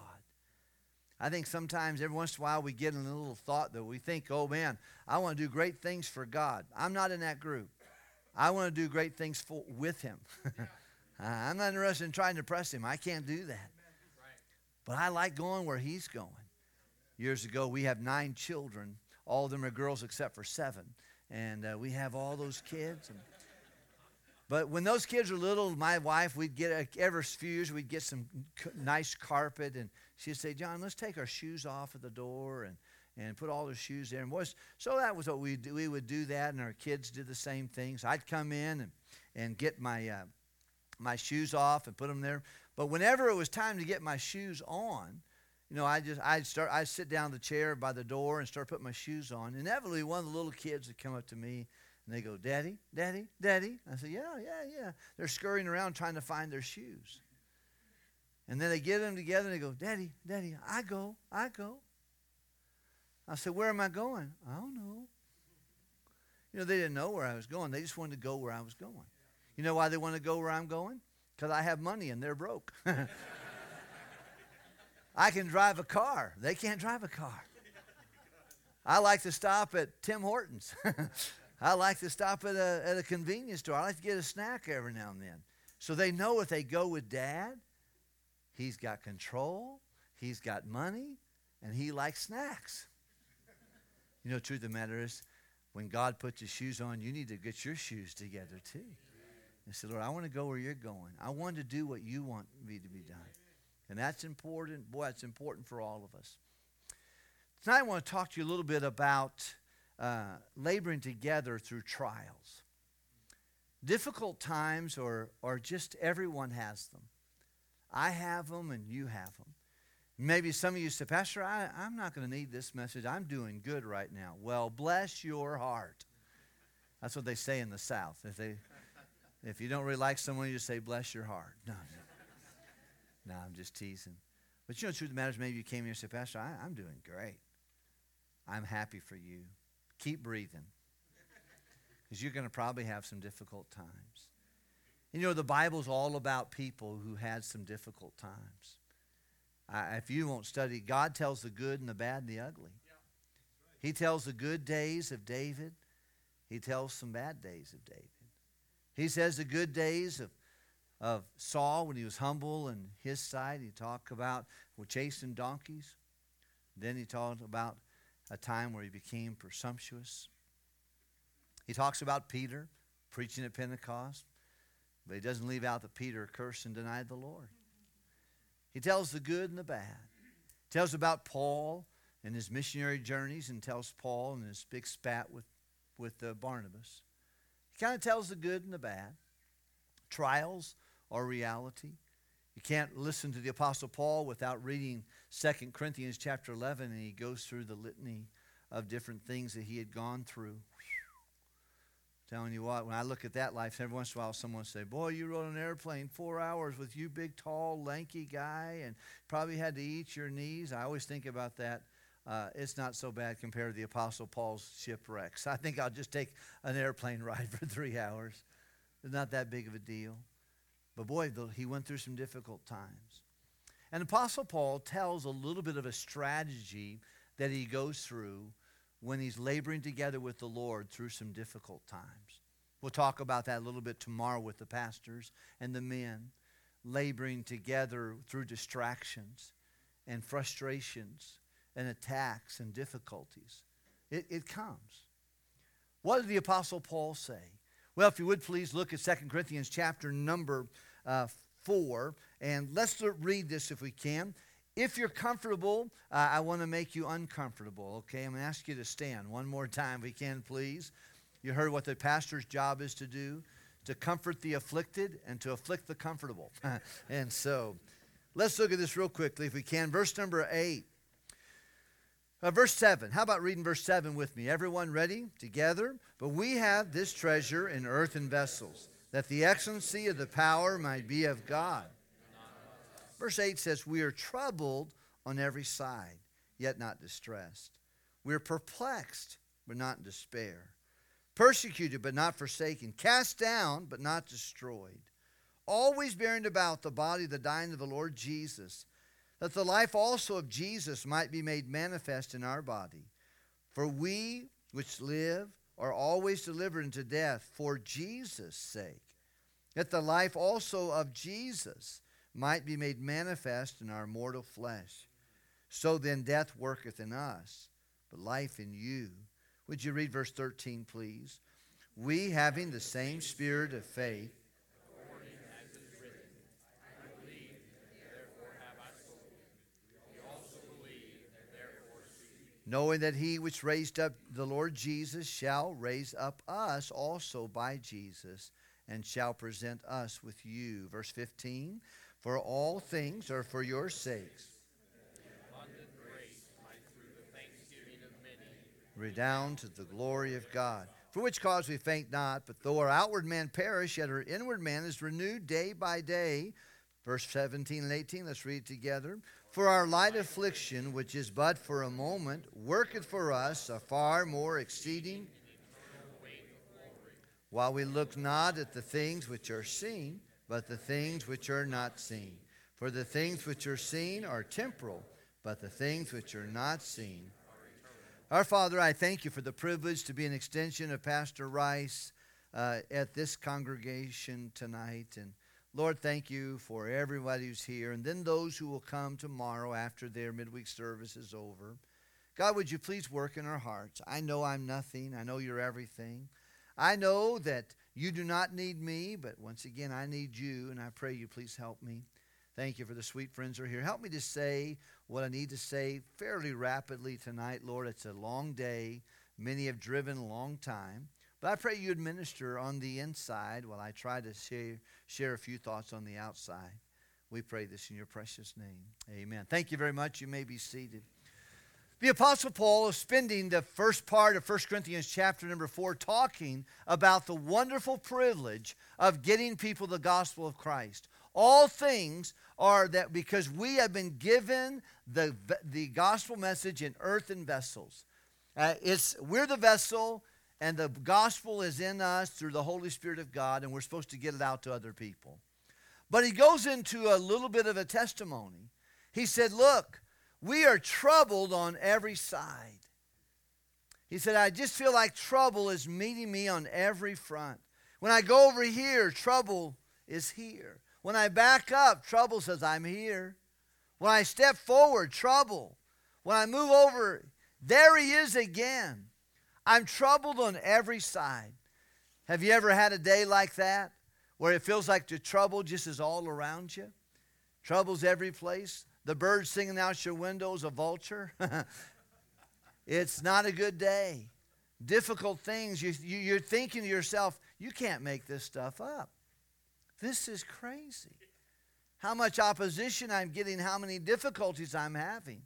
I think sometimes every once in a while we get in a little thought that we think, oh man, I want to do great things for God. I'm not in that group. I want to do great things for, with Him. I'm not interested in trying to impress Him. I can't do that. But I like going where He's going. Years ago, we have nine children. All of them are girls except for seven. And uh, we have all those kids. And but when those kids were little, my wife, we'd get a, every few years, we'd get some nice carpet, and she'd say, "John, let's take our shoes off at the door and and put all the shoes there." And so that was what we do. We would do that, and our kids did the same things. I'd come in and and get my uh, my shoes off and put them there. But whenever it was time to get my shoes on, you know, I just I'd start I'd sit down the chair by the door and start putting my shoes on. Inevitably, one of the little kids would come up to me and they go, Daddy, Daddy, Daddy. I say, Yeah, yeah, yeah. They're scurrying around trying to find their shoes. And then they get them together and they go, Daddy, Daddy, I go, I go. I said, Where am I going? I don't know. You know, they didn't know where I was going. They just wanted to go where I was going. You know why they want to go where I'm going? Because I have money and they're broke. I can drive a car. They can't drive a car. I like to stop at Tim Hortons. I like to stop at a, at a convenience store. I like to get a snack every now and then. So they know if they go with dad, he's got control, he's got money, and he likes snacks. You know, truth of the matter is, when God puts his shoes on, you need to get your shoes together too. And say, Lord, I want to go where you're going. I want to do what you want me to be done. And that's important. Boy, that's important for all of us. Tonight, I want to talk to you a little bit about uh, laboring together through trials. Difficult times, or, or just everyone has them. I have them, and you have them. Maybe some of you say, Pastor, I, I'm not going to need this message. I'm doing good right now. Well, bless your heart. That's what they say in the South. If, they, if you don't really like someone, you just say, bless your heart. No, no. no I'm just teasing. But you know, the truth of the matter is, maybe you came here and said, Pastor, I, I'm doing great. I'm happy for you. Keep breathing. Because you're going to probably have some difficult times. You know, the Bible's all about people who had some difficult times. Uh, if you won't study, God tells the good and the bad and the ugly. He tells the good days of David. He tells some bad days of David. He says the good days of, of Saul when he was humble and his side. He talked about well, chasing donkeys. Then he talked about a time where he became presumptuous. He talks about Peter preaching at Pentecost, but he doesn't leave out that Peter cursed and denied the Lord. He tells the good and the bad. He tells about Paul and his missionary journeys and tells Paul and his big spat with, with uh, Barnabas. He kind of tells the good and the bad. Trials are reality. You can't listen to the Apostle Paul without reading 2 Corinthians chapter 11, and he goes through the litany of different things that he had gone through. Telling you what, when I look at that life, every once in a while someone will say, Boy, you rode an airplane four hours with you big, tall, lanky guy, and probably had to eat your knees. I always think about that. Uh, it's not so bad compared to the Apostle Paul's shipwrecks. I think I'll just take an airplane ride for three hours. It's not that big of a deal. But boy, he went through some difficult times. And Apostle Paul tells a little bit of a strategy that he goes through when he's laboring together with the Lord through some difficult times. We'll talk about that a little bit tomorrow with the pastors and the men laboring together through distractions and frustrations and attacks and difficulties. It, it comes. What did the Apostle Paul say? Well, if you would please look at 2 Corinthians chapter number uh, 4, and let's read this if we can. If you're comfortable, uh, I want to make you uncomfortable, okay? I'm going to ask you to stand one more time, if we can, please. You heard what the pastor's job is to do to comfort the afflicted and to afflict the comfortable. and so let's look at this real quickly, if we can. Verse number 8. Uh, verse 7. How about reading verse 7 with me? Everyone ready? Together? But we have this treasure in earthen vessels, that the excellency of the power might be of God Verse 8 says, We are troubled on every side, yet not distressed. We are perplexed, but not in despair. Persecuted, but not forsaken. Cast down, but not destroyed. Always bearing about the body of the dying of the Lord Jesus, that the life also of Jesus might be made manifest in our body. For we which live are always delivered into death for Jesus' sake, that the life also of Jesus might be made manifest in our mortal flesh. So then death worketh in us, but life in you. Would you read verse 13, please? We, having the same spirit of faith, knowing that he which raised up the Lord Jesus shall raise up us also by Jesus, and shall present us with you. Verse 15 for all things are for your sakes. Redound to the glory of God. For which cause we faint not, but though our outward man perish, yet our inward man is renewed day by day. Verse 17 and 18, let's read together. For our light affliction, which is but for a moment, worketh for us a far more exceeding, while we look not at the things which are seen but the things which are not seen. For the things which are seen are temporal, but the things which are not seen. Our Father, I thank you for the privilege to be an extension of Pastor Rice uh, at this congregation tonight. And Lord, thank you for everybody who's here, and then those who will come tomorrow after their midweek service is over. God, would you please work in our hearts? I know I'm nothing. I know you're everything. I know that you do not need me, but once again, I need you, and I pray you please help me. Thank you for the sweet friends who are here. Help me to say what I need to say fairly rapidly tonight, Lord. It's a long day. Many have driven a long time. But I pray you administer on the inside while I try to share, share a few thoughts on the outside. We pray this in your precious name. Amen. Thank you very much. You may be seated. The Apostle Paul is spending the first part of 1 Corinthians chapter number 4 talking about the wonderful privilege of getting people the gospel of Christ. All things are that because we have been given the, the gospel message in earthen vessels. Uh, it's, we're the vessel, and the gospel is in us through the Holy Spirit of God, and we're supposed to get it out to other people. But he goes into a little bit of a testimony. He said, Look, we are troubled on every side. He said, I just feel like trouble is meeting me on every front. When I go over here, trouble is here. When I back up, trouble says, I'm here. When I step forward, trouble. When I move over, there he is again. I'm troubled on every side. Have you ever had a day like that where it feels like the trouble just is all around you? Trouble's every place the bird singing out your window is a vulture. It's not a good day. Difficult things. You, you, you're thinking to yourself, you can't make this stuff up. This is crazy. How much opposition I'm getting, how many difficulties I'm having.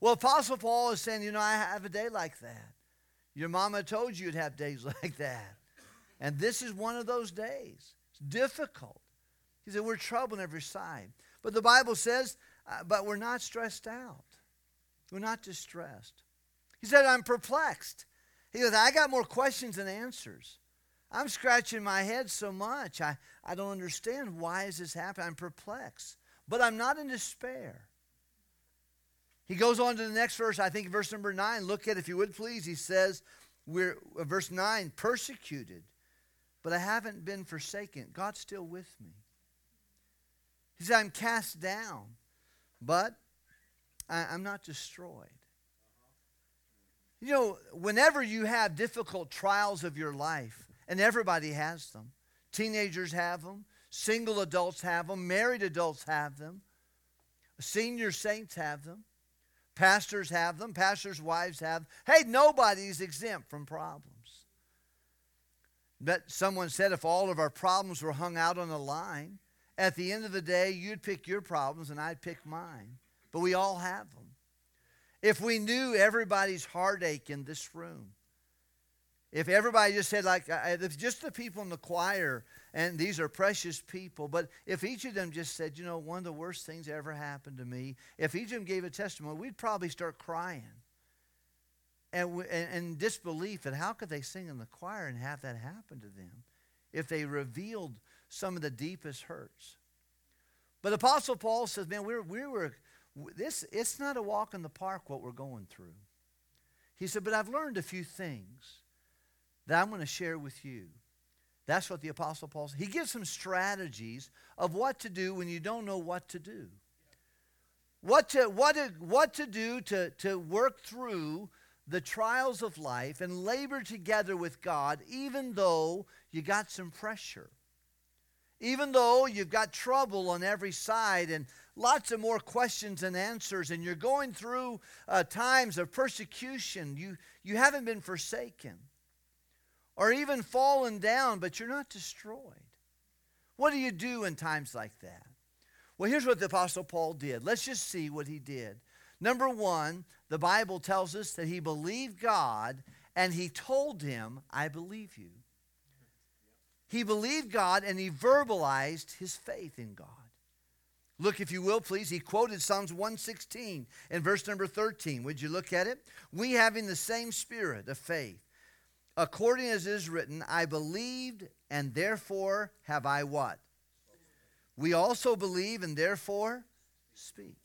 Well, Apostle Paul is saying, you know, I have a day like that. Your mama told you you'd have days like that. And this is one of those days. It's difficult. He said, We're troubled on every side. But the Bible says, uh, but we're not stressed out. We're not distressed. He said, I'm perplexed. He goes, I got more questions than answers. I'm scratching my head so much. I, I don't understand why is this happening. I'm perplexed. But I'm not in despair. He goes on to the next verse, I think verse number 9. Look at if you would please. He says, we're uh, verse 9, persecuted, but I haven't been forsaken. God's still with me. He said, I'm cast down, but I, I'm not destroyed. You know, whenever you have difficult trials of your life, and everybody has them, teenagers have them, single adults have them, married adults have them, senior saints have them, pastors have them, pastors' wives have. Hey, nobody's exempt from problems. But someone said if all of our problems were hung out on a line, at the end of the day, you'd pick your problems and I'd pick mine. But we all have them. If we knew everybody's heartache in this room, if everybody just said, like, if just the people in the choir, and these are precious people, but if each of them just said, you know, one of the worst things that ever happened to me, if each of them gave a testimony, we'd probably start crying. And, and, and disbelief that how could they sing in the choir and have that happen to them if they revealed some of the deepest hurts. But Apostle Paul says, man, we're, we were, this, it's not a walk in the park what we're going through. He said, but I've learned a few things that I'm going to share with you. That's what the Apostle Paul says. He gives some strategies of what to do when you don't know what to do. What to, what to, what to do to, to work through the trials of life and labor together with God, even though you got some pressure. Even though you've got trouble on every side and lots of more questions and answers, and you're going through uh, times of persecution, you, you haven't been forsaken or even fallen down, but you're not destroyed. What do you do in times like that? Well, here's what the Apostle Paul did. Let's just see what he did. Number one, the Bible tells us that he believed God and he told him, I believe you. He believed God and he verbalized his faith in God. Look, if you will, please. He quoted Psalms 116 and verse number 13. Would you look at it? We having the same spirit of faith, according as is written, I believed and therefore have I what? We also believe and therefore speak.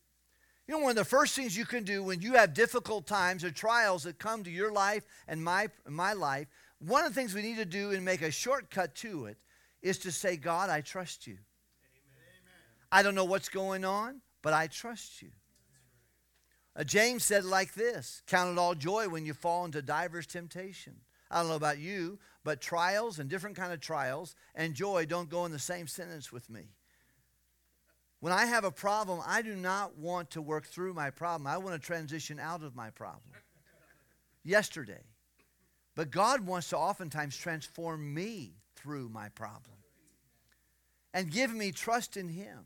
You know, one of the first things you can do when you have difficult times or trials that come to your life and my, my life, one of the things we need to do and make a shortcut to it is to say, God, I trust you. Amen. I don't know what's going on, but I trust you. Uh, James said like this Count it all joy when you fall into diverse temptation. I don't know about you, but trials and different kind of trials and joy don't go in the same sentence with me. When I have a problem, I do not want to work through my problem. I want to transition out of my problem. Yesterday, but God wants to oftentimes transform me through my problem and give me trust in Him.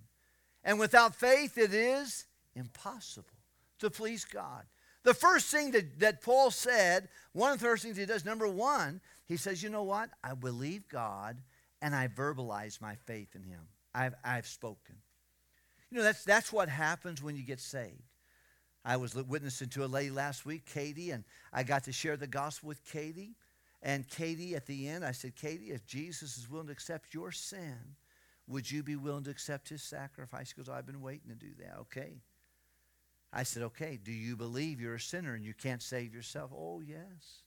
And without faith, it is impossible to please God. The first thing that, that Paul said, one of the first things he does, number one, he says, You know what? I believe God and I verbalize my faith in Him. I've, I've spoken. You know, that's, that's what happens when you get saved. I was witnessing to a lady last week, Katie, and I got to share the gospel with Katie. And Katie, at the end, I said, Katie, if Jesus is willing to accept your sin, would you be willing to accept his sacrifice? She goes, I've been waiting to do that. Okay. I said, okay, do you believe you're a sinner and you can't save yourself? Oh, yes.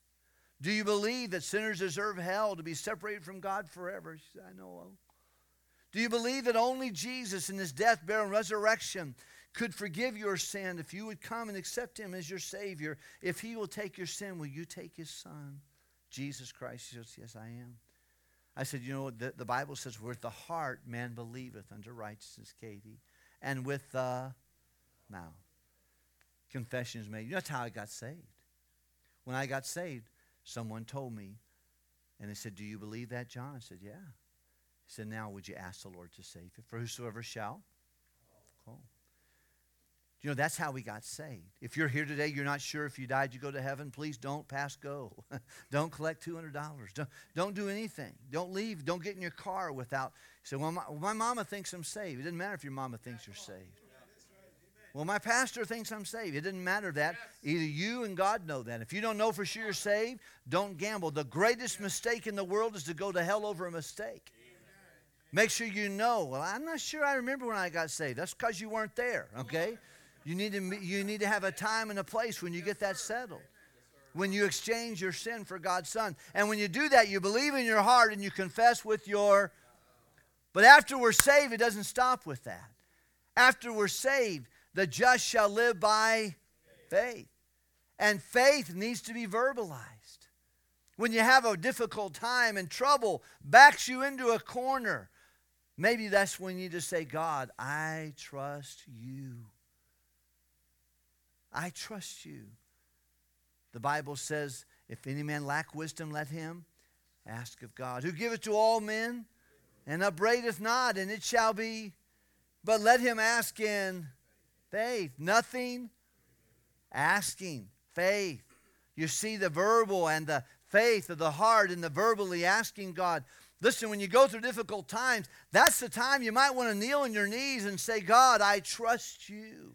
Do you believe that sinners deserve hell to be separated from God forever? She said, I know. Do you believe that only Jesus in his death, burial, and resurrection could forgive your sin if you would come and accept him as your Savior. If he will take your sin, will you take his Son, Jesus Christ? He says, Yes, I am. I said, You know, the, the Bible says, With the heart man believeth unto righteousness, Katie, and with the mouth. Confession is made. That's how I got saved. when I got saved, someone told me, and they said, Do you believe that, John? I said, Yeah. He said, Now would you ask the Lord to save you? For whosoever shall. You know, that's how we got saved. If you're here today, you're not sure if you died, you go to heaven, please don't pass go. don't collect $200. Don't, don't do anything. Don't leave. Don't get in your car without. Say, well, my, my mama thinks I'm saved. It doesn't matter if your mama thinks you're saved. Well, my pastor thinks I'm saved. It doesn't matter that. Either you and God know that. If you don't know for sure you're saved, don't gamble. The greatest mistake in the world is to go to hell over a mistake. Make sure you know. Well, I'm not sure I remember when I got saved. That's because you weren't there, okay? You need, to, you need to have a time and a place when you get that settled. When you exchange your sin for God's Son. And when you do that, you believe in your heart and you confess with your. But after we're saved, it doesn't stop with that. After we're saved, the just shall live by faith. And faith needs to be verbalized. When you have a difficult time and trouble backs you into a corner, maybe that's when you just say, God, I trust you. I trust you. The Bible says, if any man lack wisdom, let him ask of God, who giveth to all men and upbraideth not, and it shall be. But let him ask in faith. Nothing asking. Faith. You see the verbal and the faith of the heart and the verbally asking God. Listen, when you go through difficult times, that's the time you might want to kneel on your knees and say, God, I trust you.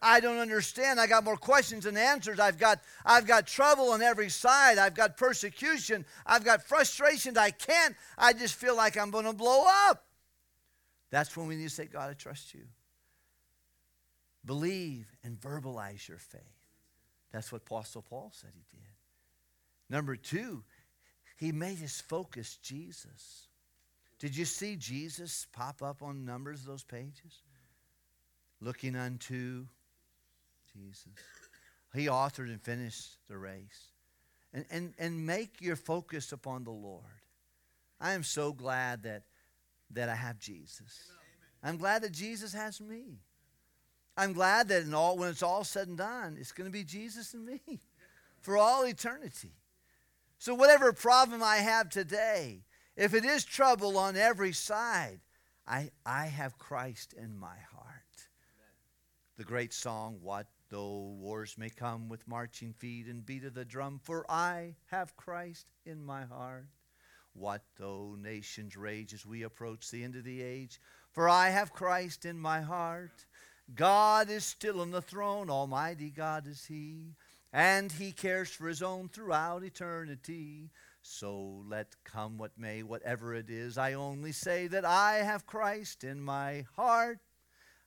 I don't understand. I got more questions than answers. I've got, I've got trouble on every side. I've got persecution. I've got frustrations. I can't. I just feel like I'm going to blow up. That's when we need to say, God, I trust you. Believe and verbalize your faith. That's what Apostle Paul said he did. Number two, he made his focus Jesus. Did you see Jesus pop up on numbers of those pages? Looking unto Jesus. He authored and finished the race. And, and, and make your focus upon the Lord. I am so glad that, that I have Jesus. I'm glad that Jesus has me. I'm glad that in all, when it's all said and done, it's going to be Jesus and me for all eternity. So, whatever problem I have today, if it is trouble on every side, I, I have Christ in my heart. The great song, What Though Wars May Come with Marching Feet and Beat of the Drum, for I have Christ in my heart. What though nations rage as we approach the end of the age, for I have Christ in my heart. God is still on the throne, Almighty God is He, and He cares for His own throughout eternity. So let come what may, whatever it is, I only say that I have Christ in my heart.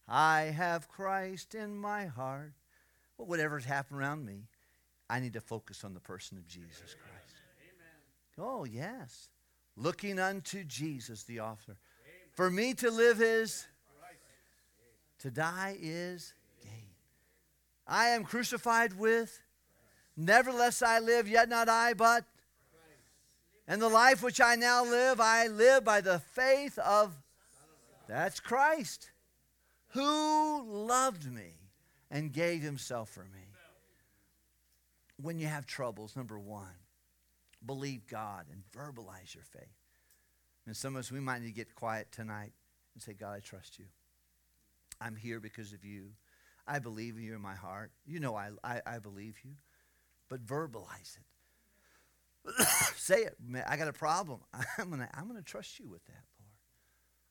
I have Christ in my heart. Well, whatever's happened around me, I need to focus on the person of Jesus Christ. Amen. Oh, yes. Looking unto Jesus, the author. Amen. For me to live is to die is gain. I am crucified with, nevertheless I live, yet not I, but. And the life which I now live, I live by the faith of. That's Christ, who loved me and gave himself for me. When you have troubles, number one, believe God and verbalize your faith. And some of us, we might need to get quiet tonight and say, God, I trust you. I'm here because of you. I believe you in my heart. You know I, I, I believe you. But verbalize it. Say it. I got a problem. I'm going to I'm gonna trust you with that, Lord.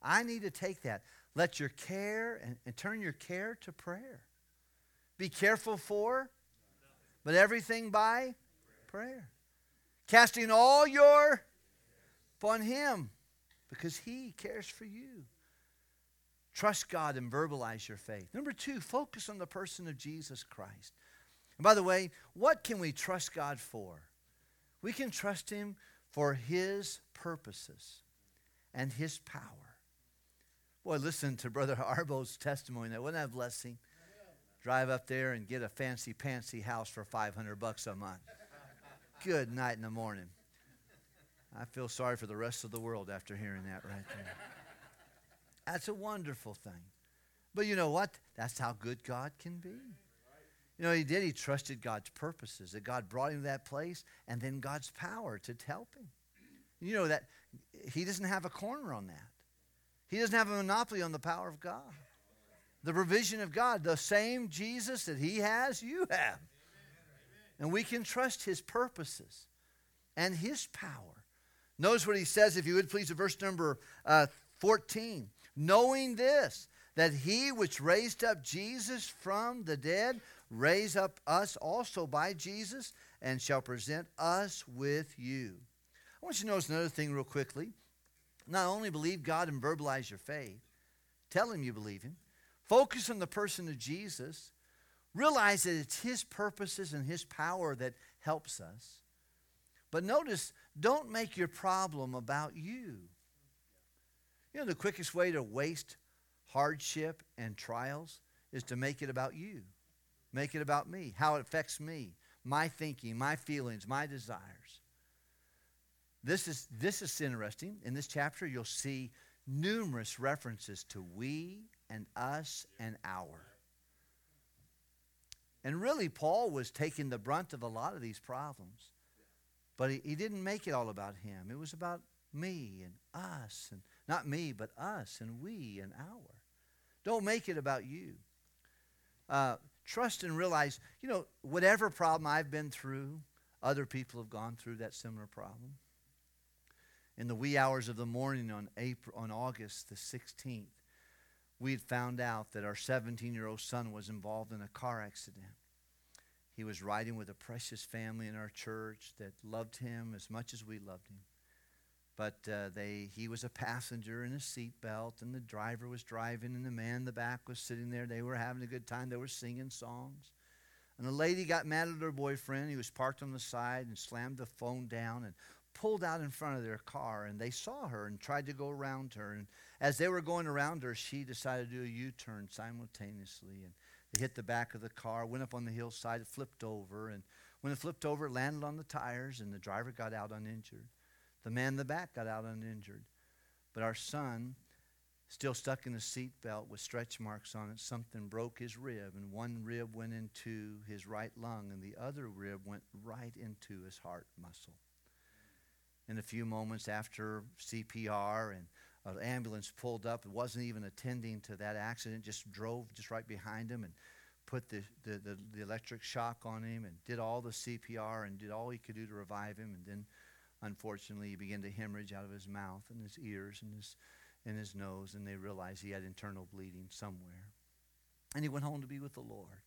I need to take that. Let your care and, and turn your care to prayer. Be careful for, but everything by prayer. Casting all your upon Him because He cares for you. Trust God and verbalize your faith. Number two, focus on the person of Jesus Christ. And by the way, what can we trust God for? We can trust Him for His purposes and His power. Boy, listen to Brother Arbo's testimony. That wasn't that a blessing? Drive up there and get a fancy pantsy house for 500 bucks a month. Good night in the morning. I feel sorry for the rest of the world after hearing that right there. That's a wonderful thing. But you know what? That's how good God can be. You know, he did. He trusted God's purposes, that God brought him to that place, and then God's power to help him. You know that he doesn't have a corner on that. He doesn't have a monopoly on the power of God. The provision of God, the same Jesus that he has, you have. And we can trust his purposes and his power. Notice what he says, if you would please, in verse number uh, 14. Knowing this, that he which raised up Jesus from the dead raise up us also by Jesus and shall present us with you. I want you to notice another thing real quickly. Not only believe God and verbalize your faith, tell him you believe him. Focus on the person of Jesus. Realize that it's his purposes and his power that helps us. But notice, don't make your problem about you. You know, the quickest way to waste hardship and trials is to make it about you. Make it about me, how it affects me, my thinking, my feelings, my desires. This is, this is interesting. In this chapter, you'll see numerous references to we and us and our. And really, Paul was taking the brunt of a lot of these problems. But he, he didn't make it all about him. It was about me and us. And not me, but us and we and our. Don't make it about you. Uh, trust and realize, you know, whatever problem I've been through, other people have gone through that similar problem. In the wee hours of the morning on April, on August the 16th, we had found out that our 17-year-old son was involved in a car accident. He was riding with a precious family in our church that loved him as much as we loved him. But uh, they, he was a passenger in a seatbelt, and the driver was driving, and the man in the back was sitting there. They were having a good time. They were singing songs. And the lady got mad at her boyfriend. He was parked on the side and slammed the phone down and pulled out in front of their car. And they saw her and tried to go around her. And as they were going around her, she decided to do a U turn simultaneously. And they hit the back of the car, went up on the hillside, flipped over. And when it flipped over, it landed on the tires, and the driver got out uninjured. The man in the back got out uninjured. But our son, still stuck in the seat belt with stretch marks on it, something broke his rib, and one rib went into his right lung, and the other rib went right into his heart muscle. In a few moments after CPR and an ambulance pulled up, it wasn't even attending to that accident, just drove just right behind him and put the, the, the, the electric shock on him and did all the CPR and did all he could do to revive him. And then unfortunately, he began to hemorrhage out of his mouth and his ears and his, and his nose, and they realized he had internal bleeding somewhere. And he went home to be with the Lord.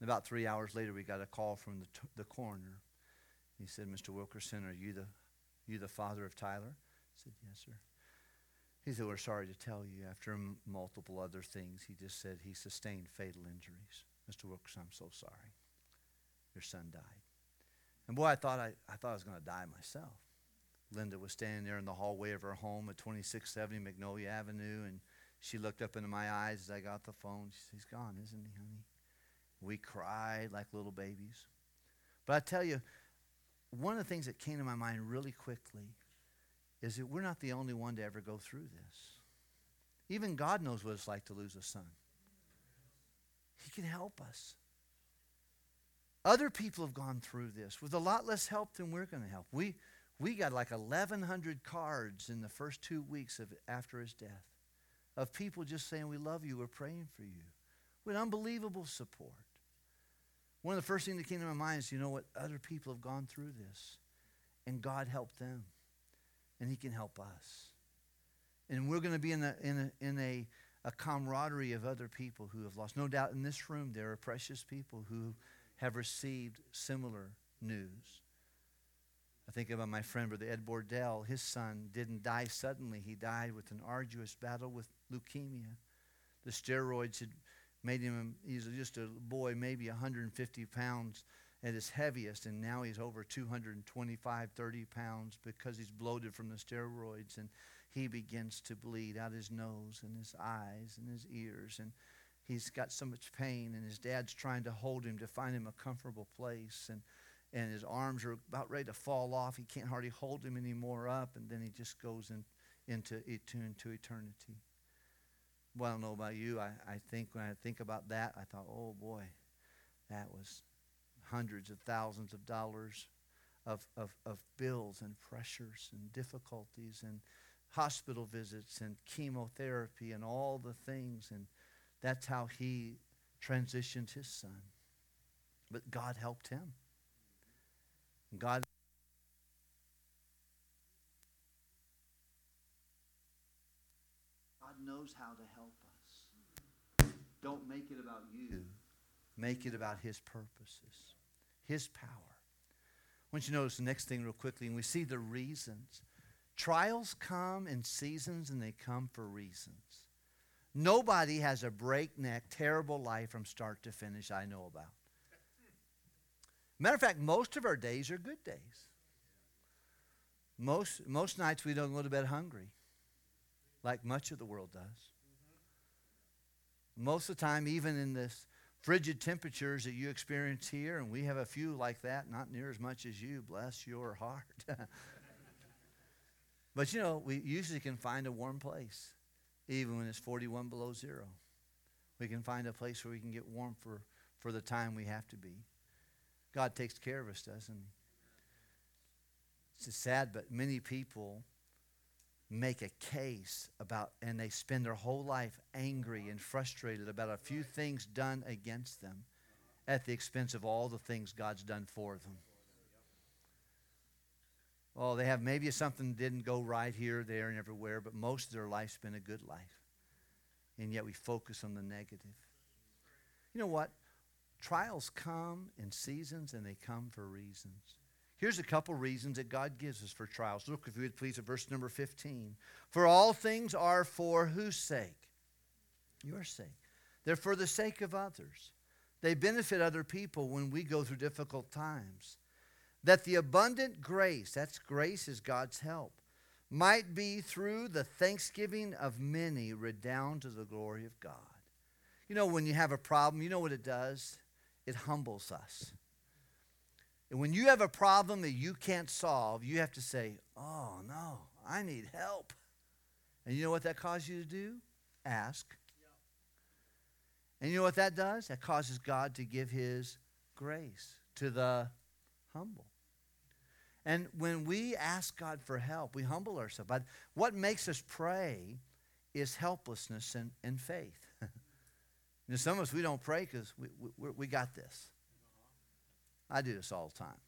And about three hours later, we got a call from the, t- the coroner. He said, Mr. Wilkerson, are you the, you the father of Tyler? I said, Yes, sir. He said, We're sorry to tell you, after multiple other things, he just said he sustained fatal injuries. Mr. Wilkerson, I'm so sorry. Your son died. And boy, I thought I, I thought I was going to die myself. Linda was standing there in the hallway of her home at 2670 Magnolia Avenue, and she looked up into my eyes as I got the phone. She said, He's gone, isn't he, honey? We cried like little babies. But I tell you, one of the things that came to my mind really quickly is that we're not the only one to ever go through this. Even God knows what it's like to lose a son. He can help us. Other people have gone through this with a lot less help than we're going to help. We, we got like 1,100 cards in the first two weeks of after his death of people just saying, We love you, we're praying for you, with unbelievable support. One of the first things that came to my mind is, you know what? Other people have gone through this, and God helped them, and He can help us. And we're going to be in a, in a, in a, a camaraderie of other people who have lost. No doubt in this room there are precious people who have received similar news. I think about my friend, Brother Ed Bordell. His son didn't die suddenly, he died with an arduous battle with leukemia. The steroids had made him, he's just a boy, maybe 150 pounds at his heaviest, and now he's over 225, 30 pounds because he's bloated from the steroids. And he begins to bleed out his nose and his eyes and his ears. And he's got so much pain, and his dad's trying to hold him to find him a comfortable place. And, and his arms are about ready to fall off. He can't hardly hold him anymore up, and then he just goes in, into, into eternity. Well, I don't know about you. I, I think when I think about that, I thought, oh boy, that was hundreds of thousands of dollars of, of, of bills and pressures and difficulties and hospital visits and chemotherapy and all the things. And that's how he transitioned his son. But God helped him. God God knows how to help us. Don't make it about you. Make it about his purposes, his power. I want you to notice the next thing real quickly, and we see the reasons. Trials come in seasons and they come for reasons. Nobody has a breakneck, terrible life from start to finish I know about. Matter of fact, most of our days are good days. Most, most nights we don't go to bed hungry, like much of the world does. Most of the time, even in this frigid temperatures that you experience here, and we have a few like that, not near as much as you, bless your heart. but you know, we usually can find a warm place, even when it's 41 below zero. We can find a place where we can get warm for, for the time we have to be. God takes care of us, doesn't He? It's sad, but many people make a case about, and they spend their whole life angry and frustrated about a few things done against them at the expense of all the things God's done for them. Oh, they have maybe something didn't go right here, there, and everywhere, but most of their life's been a good life. And yet we focus on the negative. You know what? Trials come in seasons and they come for reasons. Here's a couple reasons that God gives us for trials. Look, if you would please, at verse number 15. For all things are for whose sake? Your sake. They're for the sake of others. They benefit other people when we go through difficult times. That the abundant grace, that's grace is God's help, might be through the thanksgiving of many redound to the glory of God. You know, when you have a problem, you know what it does? It humbles us. And when you have a problem that you can't solve, you have to say, Oh, no, I need help. And you know what that causes you to do? Ask. And you know what that does? That causes God to give His grace to the humble. And when we ask God for help, we humble ourselves. But what makes us pray is helplessness and, and faith. you know, some of us, we don't pray because we, we, we got this. I do this all the time.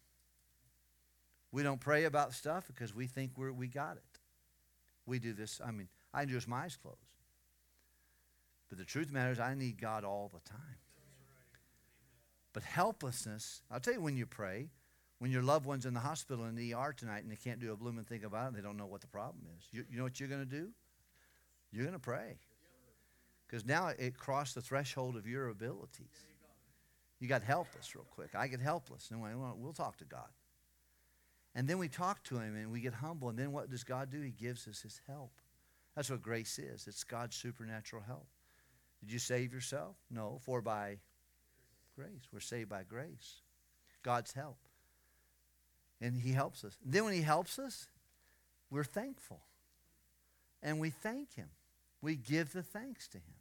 We don't pray about stuff because we think we're, we got it. We do this, I mean, I do this my eyes closed. But the truth matters, I need God all the time. But helplessness, I'll tell you when you pray, when your loved one's in the hospital in the ER tonight and they can't do a blooming thing about it, they don't know what the problem is. You, you know what you're going to do? You're going to pray. Because now it crossed the threshold of your abilities. You got helpless real quick. I get helpless. And we'll talk to God. And then we talk to Him and we get humble. And then what does God do? He gives us His help. That's what grace is it's God's supernatural help. Did you save yourself? No, for by grace. We're saved by grace. God's help. And He helps us. And then when He helps us, we're thankful. And we thank Him. We give the thanks to Him.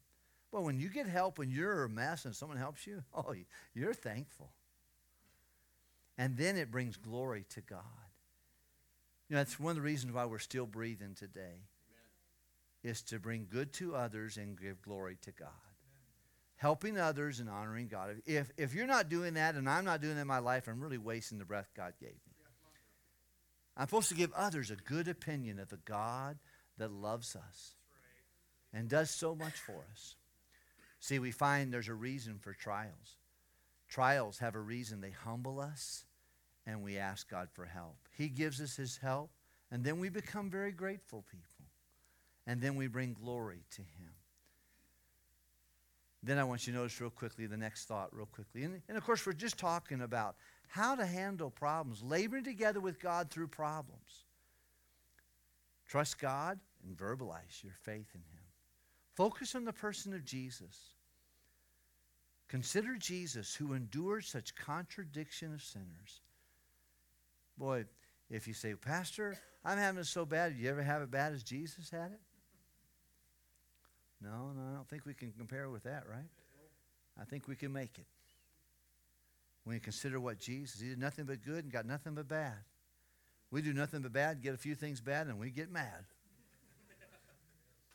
Well, when you get help when you're a mess and someone helps you, oh, you're thankful. And then it brings glory to God. You know, that's one of the reasons why we're still breathing today. Amen. Is to bring good to others and give glory to God. Amen. Helping others and honoring God. If, if you're not doing that and I'm not doing that in my life, I'm really wasting the breath God gave me. I'm supposed to give others a good opinion of the God that loves us and does so much for us. See, we find there's a reason for trials. Trials have a reason. They humble us and we ask God for help. He gives us His help, and then we become very grateful people. And then we bring glory to Him. Then I want you to notice real quickly the next thought, real quickly. And, and of course, we're just talking about how to handle problems, laboring together with God through problems. Trust God and verbalize your faith in Him. Focus on the person of Jesus. Consider Jesus who endured such contradiction of sinners. Boy, if you say, Pastor, I'm having it so bad, did you ever have it bad as Jesus had it? No, no, I don't think we can compare with that, right? I think we can make it. when you consider what Jesus, he did nothing but good and got nothing but bad. We do nothing but bad, get a few things bad, and we get mad.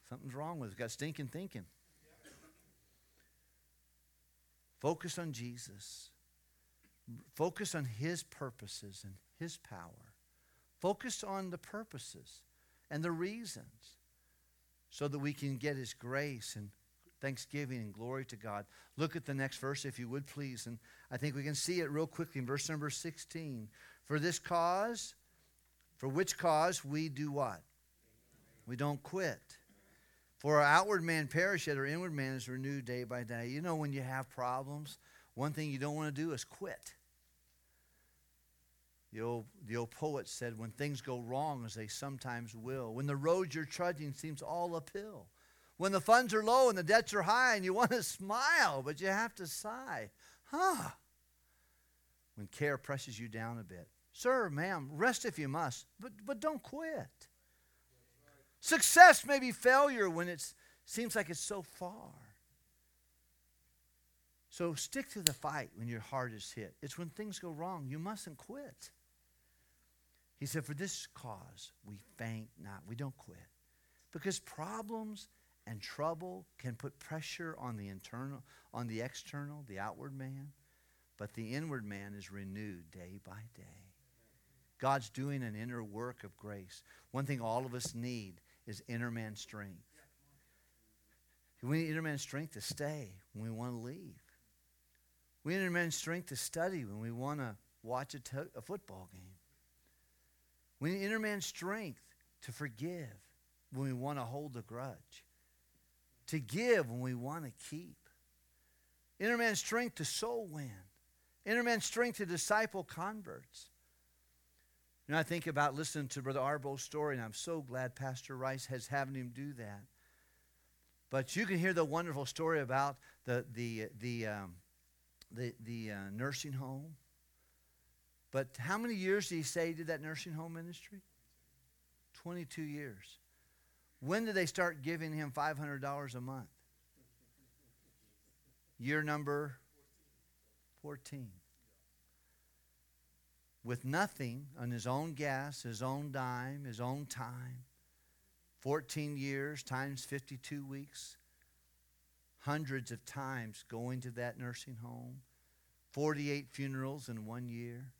Something's wrong with us. Got stinking thinking. Focus on Jesus. Focus on his purposes and his power. Focus on the purposes and the reasons so that we can get his grace and thanksgiving and glory to God. Look at the next verse, if you would please. And I think we can see it real quickly in verse number 16. For this cause, for which cause we do what? We don't quit. For our outward man perish, yet our inward man is renewed day by day. You know, when you have problems, one thing you don't want to do is quit. The old, the old poet said, when things go wrong, as they sometimes will, when the road you're trudging seems all uphill, when the funds are low and the debts are high and you want to smile, but you have to sigh, huh? When care presses you down a bit. Sir, ma'am, rest if you must, but, but don't quit. Success may be failure when it seems like it's so far. So stick to the fight when your heart is hit. It's when things go wrong, you mustn't quit. He said, For this cause we faint not, we don't quit. Because problems and trouble can put pressure on the internal, on the external, the outward man, but the inward man is renewed day by day. God's doing an inner work of grace. One thing all of us need is inner man strength. We need inner man strength to stay when we want to leave. We need inner man strength to study when we want to watch a, to- a football game. We need inner man strength to forgive when we want to hold a grudge, to give when we want to keep. Inner man strength to soul win, inner man strength to disciple converts. You know, I think about listening to Brother Arbo's story, and I'm so glad Pastor Rice has having him do that. But you can hear the wonderful story about the the the um, the, the uh, nursing home. But how many years did he say he did that nursing home ministry? 22 years. When did they start giving him $500 a month? Year number 14. With nothing on his own gas, his own dime, his own time. 14 years times 52 weeks. Hundreds of times going to that nursing home. 48 funerals in one year.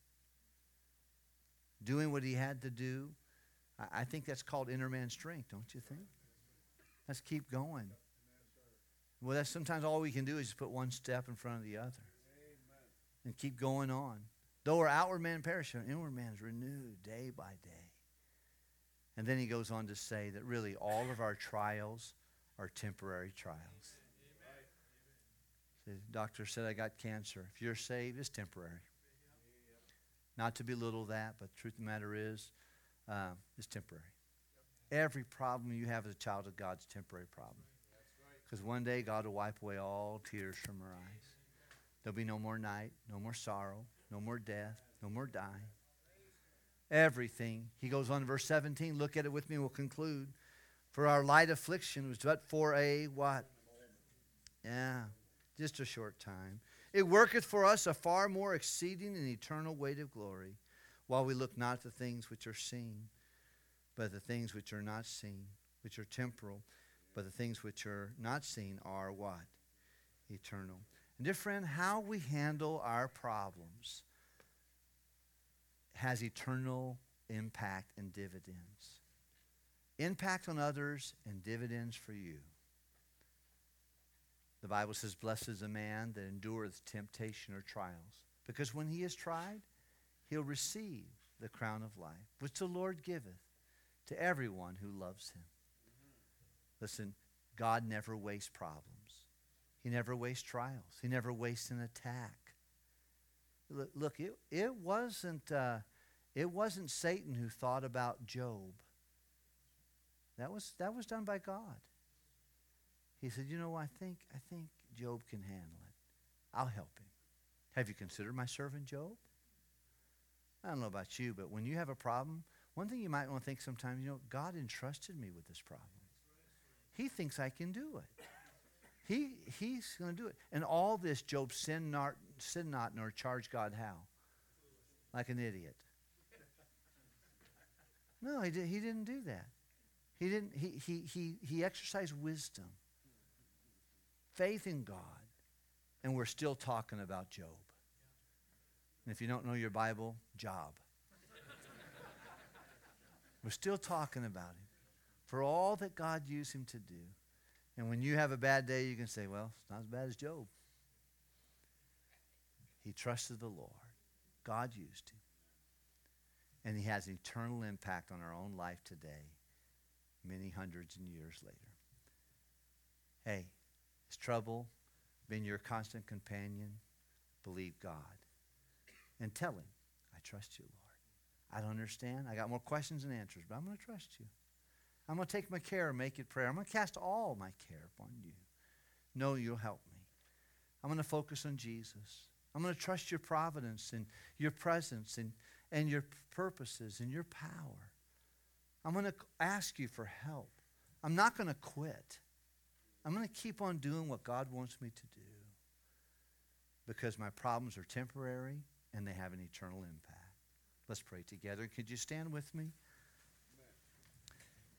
Doing what he had to do. I, think that's called inner man strength, don't you think? Let's keep going. Well, that's sometimes all we can do is put one step in front of the other and keep going on. Though our outward man perish, our inward man is renewed day by day. And then he goes on to say that really all of our trials are temporary trials. The doctor said, I got cancer. If you're saved, it's temporary. Not to belittle that, but the truth of the matter is, uh, it's temporary. Every problem you have as a child of God is a temporary problem. Because one day God will wipe away all tears from our eyes. There'll be no more night, no more sorrow, no more death, no more dying. Everything. He goes on verse 17. Look at it with me, we'll conclude. For our light affliction was but for a what? Yeah, just a short time. It worketh for us a far more exceeding and eternal weight of glory, while we look not the things which are seen, but the things which are not seen, which are temporal, but the things which are not seen are what? Eternal. And dear friend, how we handle our problems has eternal impact and dividends. Impact on others and dividends for you. The Bible says, Blessed is the man that endureth temptation or trials, because when he is tried, he'll receive the crown of life, which the Lord giveth to everyone who loves him. Listen, God never wastes problems. He never wastes trials. He never wastes an attack. Look, it, it wasn't uh, it wasn't Satan who thought about Job. That was that was done by God. He said, "You know, I think I think Job can handle it. I'll help him. Have you considered my servant Job? I don't know about you, but when you have a problem, one thing you might want to think sometimes, you know, God entrusted me with this problem. He thinks I can do it. He, he's going to do it. And all this, Job sinned not, sin not nor charge God how? Like an idiot. No, he, did, he didn't do that. He didn't he, he, he, he exercised wisdom, faith in God, and we're still talking about Job. And if you don't know your Bible, Job. we're still talking about him for all that God used him to do. And when you have a bad day, you can say, well, it's not as bad as Job. He trusted the Lord. God used him. And he has an eternal impact on our own life today, many hundreds and years later. Hey, has trouble been your constant companion? Believe God. And tell him, I trust you, Lord. I don't understand. I got more questions than answers, but I'm going to trust you. I'm going to take my care and make it prayer. I'm going to cast all my care upon you. Know you'll help me. I'm going to focus on Jesus. I'm going to trust your providence and your presence and, and your purposes and your power. I'm going to ask you for help. I'm not going to quit. I'm going to keep on doing what God wants me to do because my problems are temporary and they have an eternal impact. Let's pray together. Could you stand with me?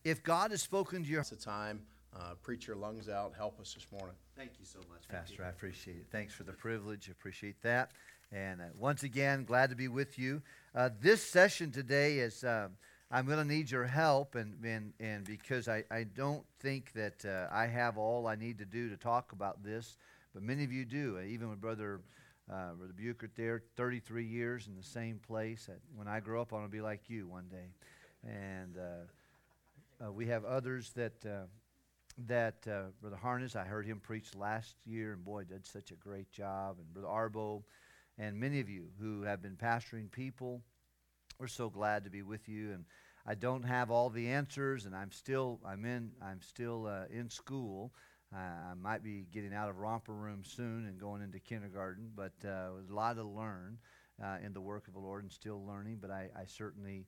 If God has spoken to your It's a time. Uh, preach your lungs out. Help us this morning. Thank you so much, Pastor. I appreciate it. Thanks for the privilege. Appreciate that. And uh, once again, glad to be with you. Uh, this session today is, uh, I'm going to need your help, and, and, and because I, I don't think that uh, I have all I need to do to talk about this, but many of you do. Uh, even with Brother, uh, Brother Buchert there, 33 years in the same place. when I grow up, I want to be like you one day. And we have others that that uh, Brother Harness, I heard him preach last year, and boy, did such a great job. And Brother Arbo, and many of you who have been pastoring people, we're so glad to be with you. And I don't have all the answers, and I'm still I'm in I'm still uh, in school. Uh, I might be getting out of romper room soon and going into kindergarten, but uh, a lot to learn uh, in the work of the Lord and still learning. But I, I certainly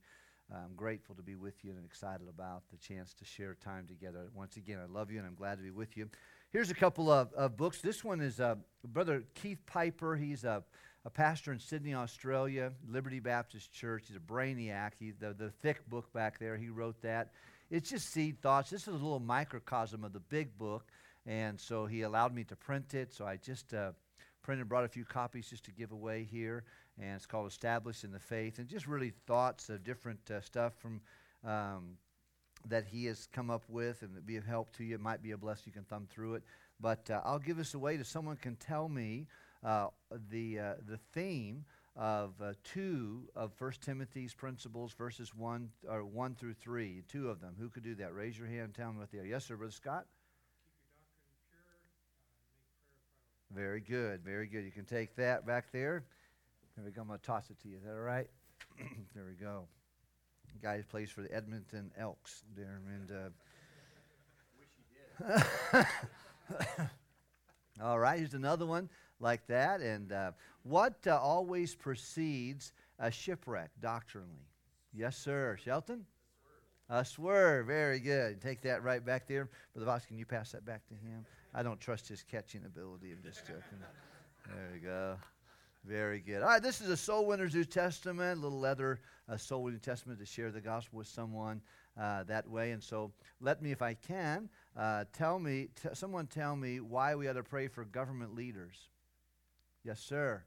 I'm grateful to be with you and excited about the chance to share time together. Once again, I love you and I'm glad to be with you. Here's a couple of, of books. This one is uh, Brother Keith Piper. He's a, a pastor in Sydney, Australia, Liberty Baptist Church. He's a brainiac. He, the, the thick book back there, he wrote that. It's just seed thoughts. This is a little microcosm of the big book. And so he allowed me to print it. So I just uh, printed, brought a few copies just to give away here and it's called Established in the Faith, and just really thoughts of different uh, stuff from um, that he has come up with, and be of help to you. It might be a blessing. You can thumb through it, but uh, I'll give this away to someone can tell me uh, the uh, the theme of uh, two of First Timothy's principles, verses one or one through three. Two of them. Who could do that? Raise your hand. Tell me what they are. Yes, sir, Brother Scott. Very good, very good. You can take that back there. There we go. I'm going to toss it to you. Is that all right? there we go. Guy plays for the Edmonton Elks there. And, uh, all right, here's another one like that. And uh, what uh, always precedes a shipwreck doctrinally? Yes, sir. Shelton? A swerve. Very good. Take that right back there. Brother Voss, can you pass that back to him? I don't trust his catching ability. I'm just joking. There we go. Very good. All right, this is a Soul Winners New Testament, a little leather a Soul Winning Testament to share the gospel with someone uh, that way. And so, let me, if I can, uh, tell me, t- someone tell me why we ought to pray for government leaders. Yes, sir.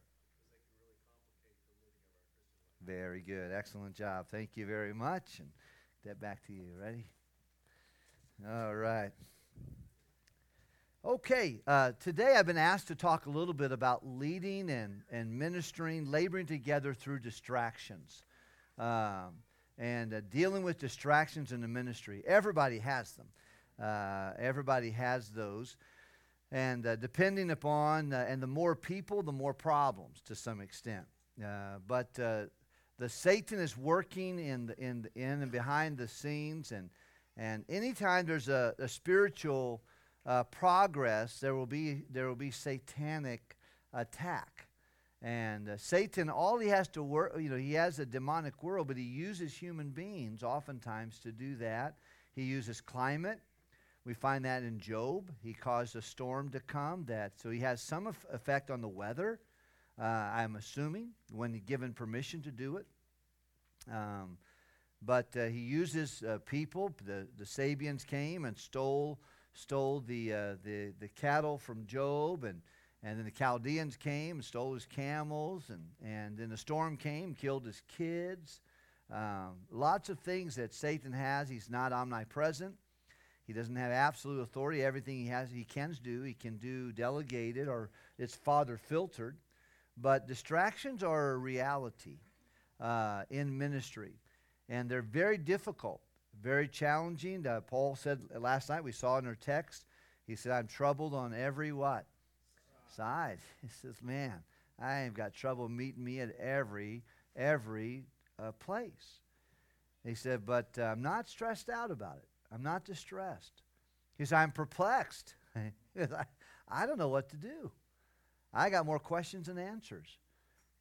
Very good. Excellent job. Thank you very much. And that back to you. Ready? All right. Okay, uh, today I've been asked to talk a little bit about leading and, and ministering, laboring together through distractions, um, and uh, dealing with distractions in the ministry. Everybody has them, uh, everybody has those. And uh, depending upon, uh, and the more people, the more problems to some extent. Uh, but the Satan is working in, the, in, the, in and behind the scenes, and, and anytime there's a, a spiritual uh, progress, there will be there will be satanic attack. And uh, Satan, all he has to work, you know, he has a demonic world, but he uses human beings oftentimes to do that. He uses climate. We find that in Job. He caused a storm to come. That so he has some effect on the weather. uh, I'm assuming, when given permission to do it. Um, but uh, he uses uh, people. The, the Sabeans came and stole, stole the, uh, the, the cattle from Job, and, and then the Chaldeans came and stole his camels, and, and then the storm came, killed his kids. Um, lots of things that Satan has. He's not omnipresent. He doesn't have absolute authority. Everything he has, he can do. He can do delegated or it's father filtered. But distractions are a reality uh, in ministry, and they're very difficult, very challenging. Uh, Paul said last night, we saw in our text, he said, I'm troubled on every what? Side. He says, man, I have got trouble meeting me at every, every uh, place. He said, but uh, I'm not stressed out about it. I'm not distressed. He said, I'm perplexed. I, I don't know what to do. I got more questions than answers.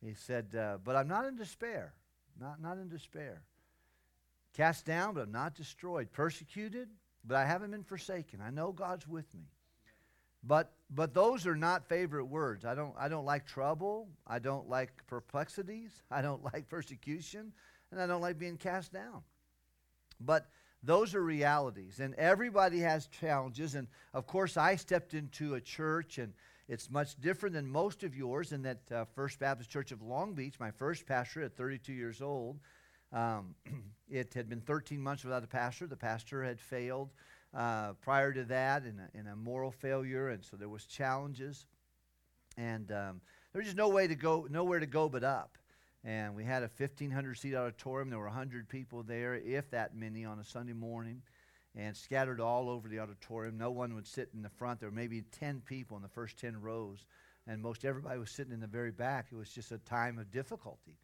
He said, uh, but I'm not in despair. Not, not in despair. Cast down, but I'm not destroyed. Persecuted, but I haven't been forsaken. I know God's with me. But, but those are not favorite words. I don't, I don't like trouble. I don't like perplexities. I don't like persecution. And I don't like being cast down. But those are realities. And everybody has challenges. And of course, I stepped into a church, and it's much different than most of yours in that uh, First Baptist Church of Long Beach, my first pastor at 32 years old, um, it had been 13 months without a pastor. The pastor had failed uh, prior to that in a, in a, moral failure, and so there was challenges. And um, there was just no way to go, nowhere to go but up and we had a 1,500 seat auditorium. There were 100 people there, if that many, on a Sunday morning, and scattered all over the auditorium. No one would sit in the front. There were maybe 10 people in the first 10 rows, and most everybody was sitting in the very back. It was just a time of difficulty.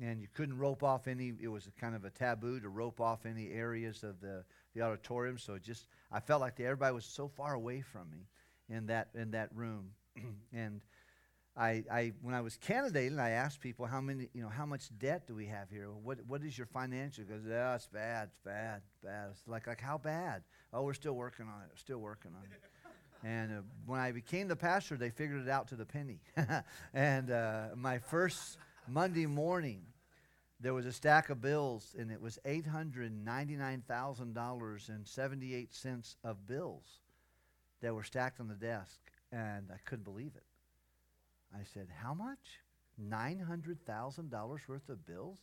And you couldn't rope off any, it was kind of a taboo to rope off any areas of the, the auditorium. So it just, I felt like the, everybody was so far away from me in that, in that room. and I, I, when I was candidating, I asked people how many, you know, how much debt do we have here? What, what is your financial? Because yeah, it's bad, it's bad, bad. It's like, like how bad? Oh, we're still working on it. We're still working on it. and uh, when I became the pastor, they figured it out to the penny. and uh, my first Monday morning, there was a stack of bills, and it was eight hundred ninety-nine thousand dollars and seventy-eight cents of bills that were stacked on the desk, and I couldn't believe it. I said, How much? $900,000 worth of bills?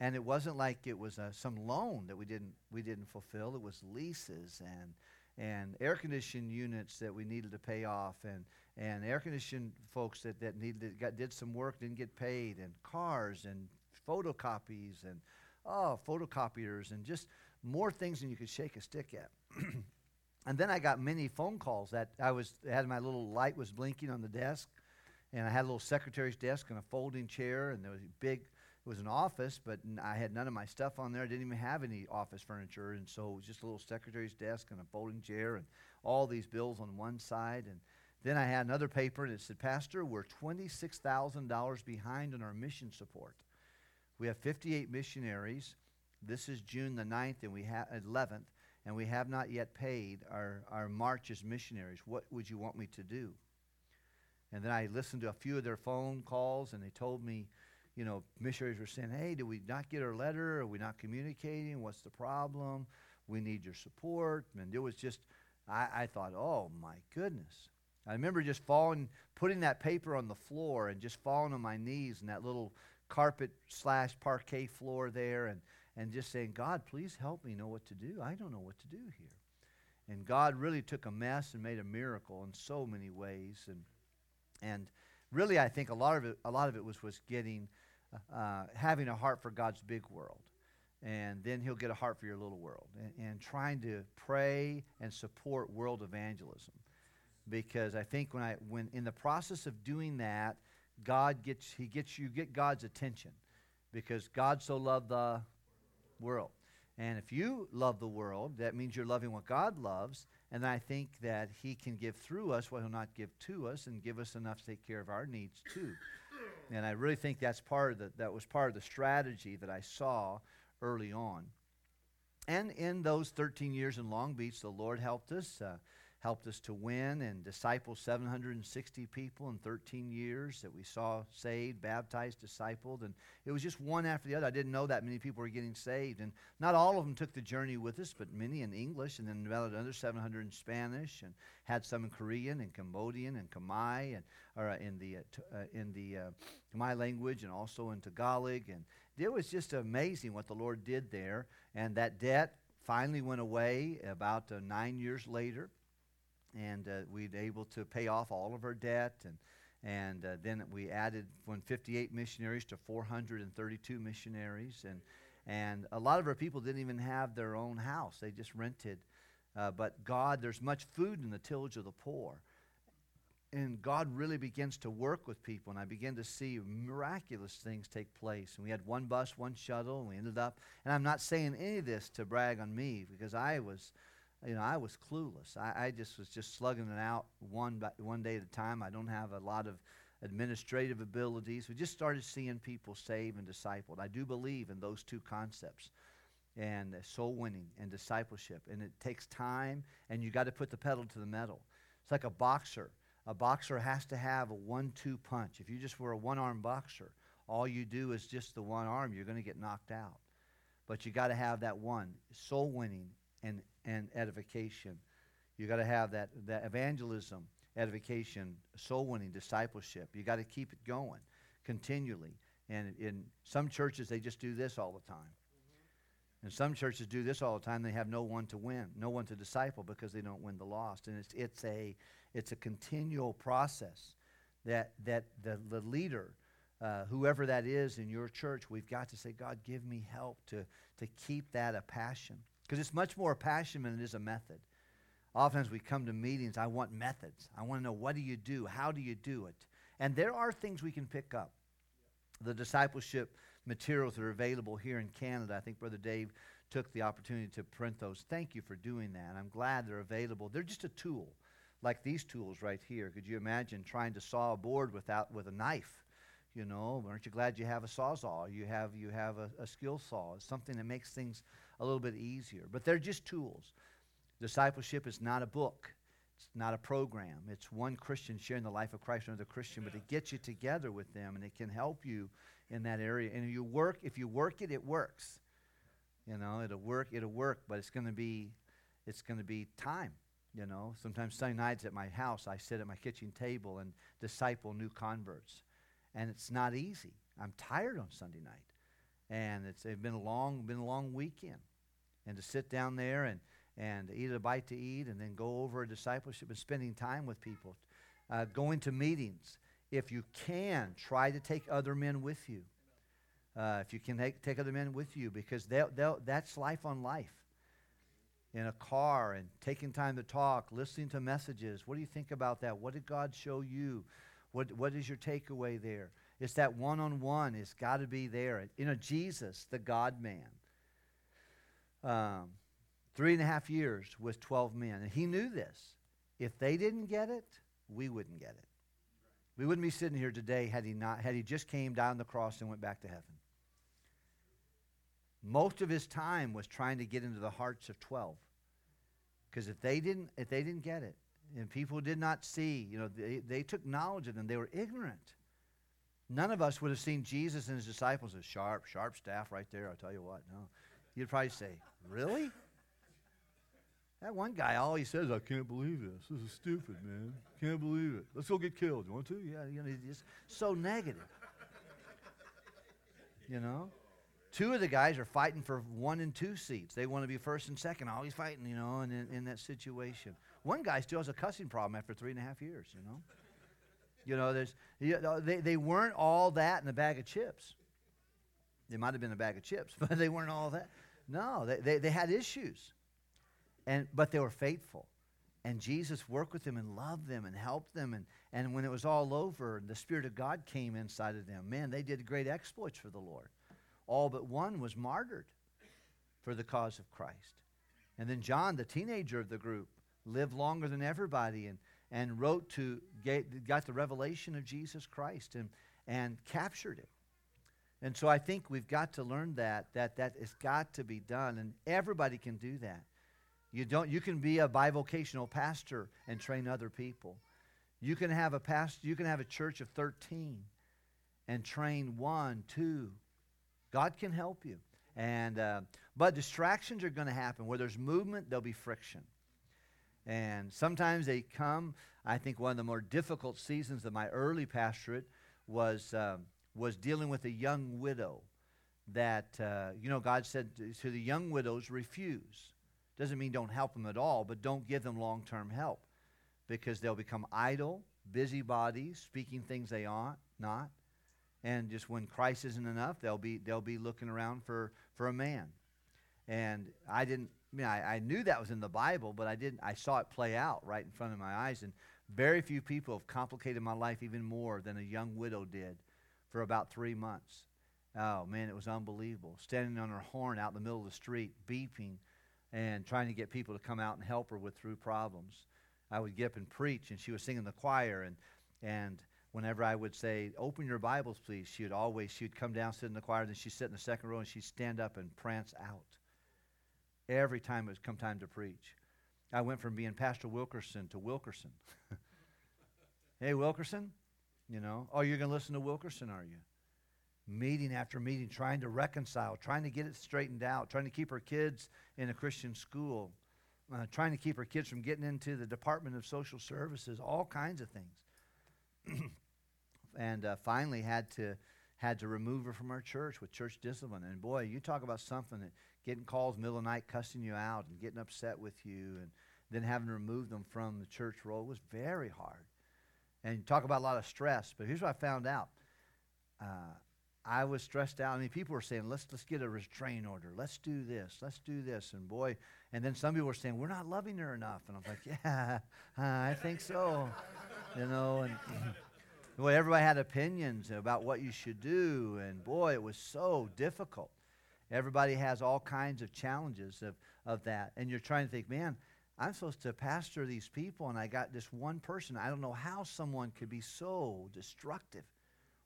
And it wasn't like it was uh, some loan that we didn't, we didn't fulfill. It was leases and, and air conditioning units that we needed to pay off and, and air conditioning folks that, that needed, got, did some work, didn't get paid, and cars and photocopies and oh, photocopiers and just more things than you could shake a stick at. and then I got many phone calls that I was had my little light was blinking on the desk and I had a little secretary's desk and a folding chair, and there was a big. It was an office, but I had none of my stuff on there. I didn't even have any office furniture, and so it was just a little secretary's desk and a folding chair, and all these bills on one side. And then I had another paper, it said, "Pastor, we're twenty-six thousand dollars behind on our mission support. We have fifty-eight missionaries. This is June the 9th, and we have 11th, and we have not yet paid our our March as missionaries. What would you want me to do?" And then I listened to a few of their phone calls, and they told me, you know, missionaries were saying, hey, did we not get our letter? Are we not communicating? What's the problem? We need your support. And it was just, I, I thought, oh my goodness. I remember just falling, putting that paper on the floor and just falling on my knees in that little carpet slash parquet floor there and, and just saying, God, please help me know what to do. I don't know what to do here. And God really took a mess and made a miracle in so many ways. And and really, I think a lot of it, a lot of it was, was getting, uh, uh, having a heart for God's big world. And then he'll get a heart for your little world. And, and trying to pray and support world evangelism. Because I think when I, when in the process of doing that, God gets, he gets, you get God's attention. Because God so loved the world. And if you love the world, that means you're loving what God loves. And I think that He can give through us what He'll not give to us and give us enough to take care of our needs too. And I really think that's part of the, that was part of the strategy that I saw early on. And in those 13 years in Long Beach, the Lord helped us. Uh, helped us to win and disciple 760 people in 13 years that we saw saved, baptized, discipled. And it was just one after the other. I didn't know that many people were getting saved. And not all of them took the journey with us, but many in English, and then about another 700 in Spanish, and had some in Korean and Cambodian and Khmer, and or uh, in the uh, uh, in the uh, Khmer language, and also in Tagalog. And it was just amazing what the Lord did there. And that debt finally went away about uh, nine years later and uh, we were able to pay off all of our debt and and uh, then we added from 58 missionaries to 432 missionaries and and a lot of our people didn't even have their own house. They just rented uh, but god there's much food in the tillage of the poor. And god really begins to work with people and i began to see miraculous things take place. And we had one bus one shuttle and we ended up and i'm not saying any of this to brag on me because i was you know, I was clueless. I, I just was just slugging it out one by, one day at a time. I don't have a lot of administrative abilities. We just started seeing people saved and discipled. I do believe in those two concepts, and soul winning and discipleship. And it takes time, and you got to put the pedal to the metal. It's like a boxer. A boxer has to have a one-two punch. If you just were a one-arm boxer, all you do is just the one arm, you're going to get knocked out. But you got to have that one soul winning and and edification. You got to have that, that evangelism, edification, soul winning, discipleship. You got to keep it going continually. And in some churches, they just do this all the time. And some churches do this all the time. They have no one to win, no one to disciple because they don't win the lost. And it's, it's, a, it's a continual process that, that the, the leader, uh, whoever that is in your church, we've got to say, God, give me help to, to keep that a passion. Because it's much more a passion than it is a method. Oftentimes we come to meetings, I want methods. I want to know what do you do? How do you do it? And there are things we can pick up. The discipleship materials that are available here in Canada, I think Brother Dave took the opportunity to print those. Thank you for doing that. I'm glad they're available. They're just a tool, like these tools right here. Could you imagine trying to saw a board without with a knife? You know, aren't you glad you have a sawzall? You have you have a, a skill saw. It's something that makes things a little bit easier. But they're just tools. Discipleship is not a book. It's not a program. It's one Christian sharing the life of Christ with another Christian, but it gets you together with them and it can help you in that area. And if you work, if you work it, it works. You know, it'll work, it'll work, but it's gonna be it's gonna be time. You know, sometimes Sunday nights at my house, I sit at my kitchen table and disciple new converts. And it's not easy. I'm tired on Sunday night and it's, it's been a long been a long weekend. And to sit down there and and eat a bite to eat and then go over a discipleship and spending time with people uh, going to meetings. If you can try to take other men with you. Uh, if you can take, take other men with you because they'll, they'll, that's life on life. In a car and taking time to talk listening to messages. What do you think about that? What did god show you? What, what is your takeaway there it's that one on one. It's got to be there. You know, Jesus, the God man, um, three and a half years with 12 men. And he knew this. If they didn't get it, we wouldn't get it. We wouldn't be sitting here today had he not had he just came down the cross and went back to heaven. Most of his time was trying to get into the hearts of 12. Because if they didn't if they didn't get it, and people did not see, you know, they, they took knowledge of them, they were ignorant. None of us would have seen Jesus and his disciples as sharp, sharp staff right there. I'll tell you what. No. You'd probably say, Really? That one guy all he says, I can't believe this. This is stupid, man. Can't believe it. Let's go get killed. You want to? Yeah, you know, he's so negative. you know? Two of the guys are fighting for one and two seats. They want to be first and second, always fighting, you know, in, in, in that situation. One guy still has a cussing problem after three and a half years, you know? You know, there's, you know, they, they weren't all that in a bag of chips. They might have been a bag of chips, but they weren't all that. No, they, they, they had issues. And, but they were faithful. And Jesus worked with them and loved them and helped them. And, and when it was all over, the Spirit of God came inside of them. Man, they did great exploits for the Lord. All but one was martyred for the cause of Christ. And then John, the teenager of the group, lived longer than everybody and, and wrote to, get, got the revelation of Jesus Christ and, and captured it. And so I think we've got to learn that, that that has got to be done, and everybody can do that. You don't you can be a bivocational pastor and train other people. You can have a past you can have a church of 13 and train one, two. God can help you. And uh, but distractions are going to happen. Where there's movement, there'll be friction. And sometimes they come. I think one of the more difficult seasons of my early pastorate was um, was dealing with a young widow. That uh, you know, God said to the young widows, refuse. Doesn't mean don't help them at all, but don't give them long term help because they'll become idle, busybodies, speaking things they ought not. And just when Christ isn't enough, they'll be, they'll be looking around for, for a man. And I didn't, I mean, I, I knew that was in the Bible, but I didn't, I saw it play out right in front of my eyes. And very few people have complicated my life even more than a young widow did for about three months. Oh, man, it was unbelievable. Standing on her horn out in the middle of the street, beeping and trying to get people to come out and help her with through problems. I would get up and preach, and she was singing the choir, and and whenever I would say, "Open your Bibles, please," she would always she would come down, sit in the choir, then she'd sit in the second row, and she'd stand up and prance out. Every time it was come time to preach, I went from being Pastor Wilkerson to Wilkerson. hey, Wilkerson, you know, oh, you're going to listen to Wilkerson, are you? meeting after meeting, trying to reconcile, trying to get it straightened out, trying to keep her kids in a Christian school, uh, trying to keep her kids from getting into the Department of Social Services, all kinds of things. and uh, finally had to had to remove her from our church with church discipline. And boy, you talk about something that getting calls middle of the night, cussing you out, and getting upset with you, and then having to remove them from the church role was very hard. And you talk about a lot of stress. But here's what I found out. Uh, I was stressed out. I mean, people were saying, let's, let's get a restraint order. Let's do this. Let's do this. And boy, and then some people were saying, we're not loving her enough. And I'm like, yeah, I think so. you know, and boy, everybody had opinions about what you should do. And boy, it was so difficult. Everybody has all kinds of challenges of, of that. And you're trying to think, man, I'm supposed to pastor these people, and I got this one person. I don't know how someone could be so destructive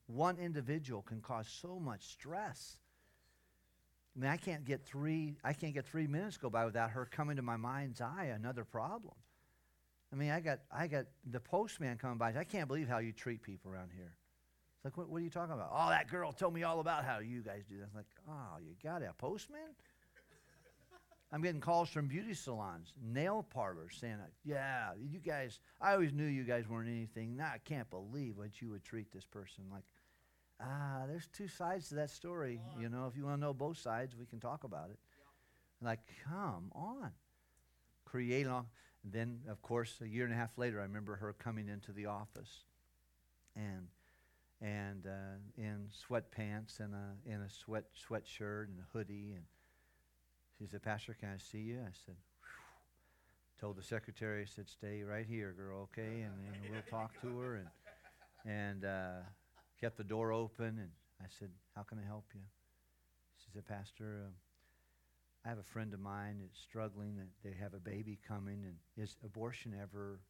one individual can cause so much stress. I mean, I can't get three, I can't get three minutes go by without her coming to my mind's eye another problem. I mean, I got, I got the postman coming by. I can't believe how you treat people around here. It's like, what, what are you talking about? Oh, that girl told me all about how you guys do that. I'm like, oh, you got a postman? I'm getting calls from beauty salons, nail parlors saying, yeah, you guys, I always knew you guys weren't anything. Now I can't believe what you would treat this person like ah, there's two sides to that story. You know, if you want to know both sides, we can talk about it. Like, come on. Create on. Then, of course, a year and a half later, I remember her coming into the office, and and uh, in sweatpants and a in a sweat sweatshirt and a hoodie, and she said, "Pastor, can I see you?" I said, Phew. told the secretary, I said, "Stay right here, girl, okay?" And, and we'll talk to her, and and uh, kept the door open, and I said, How can I help you? She said, Pastor, uh, I have a friend of mine that's struggling, that they have a baby coming, and is abortion ever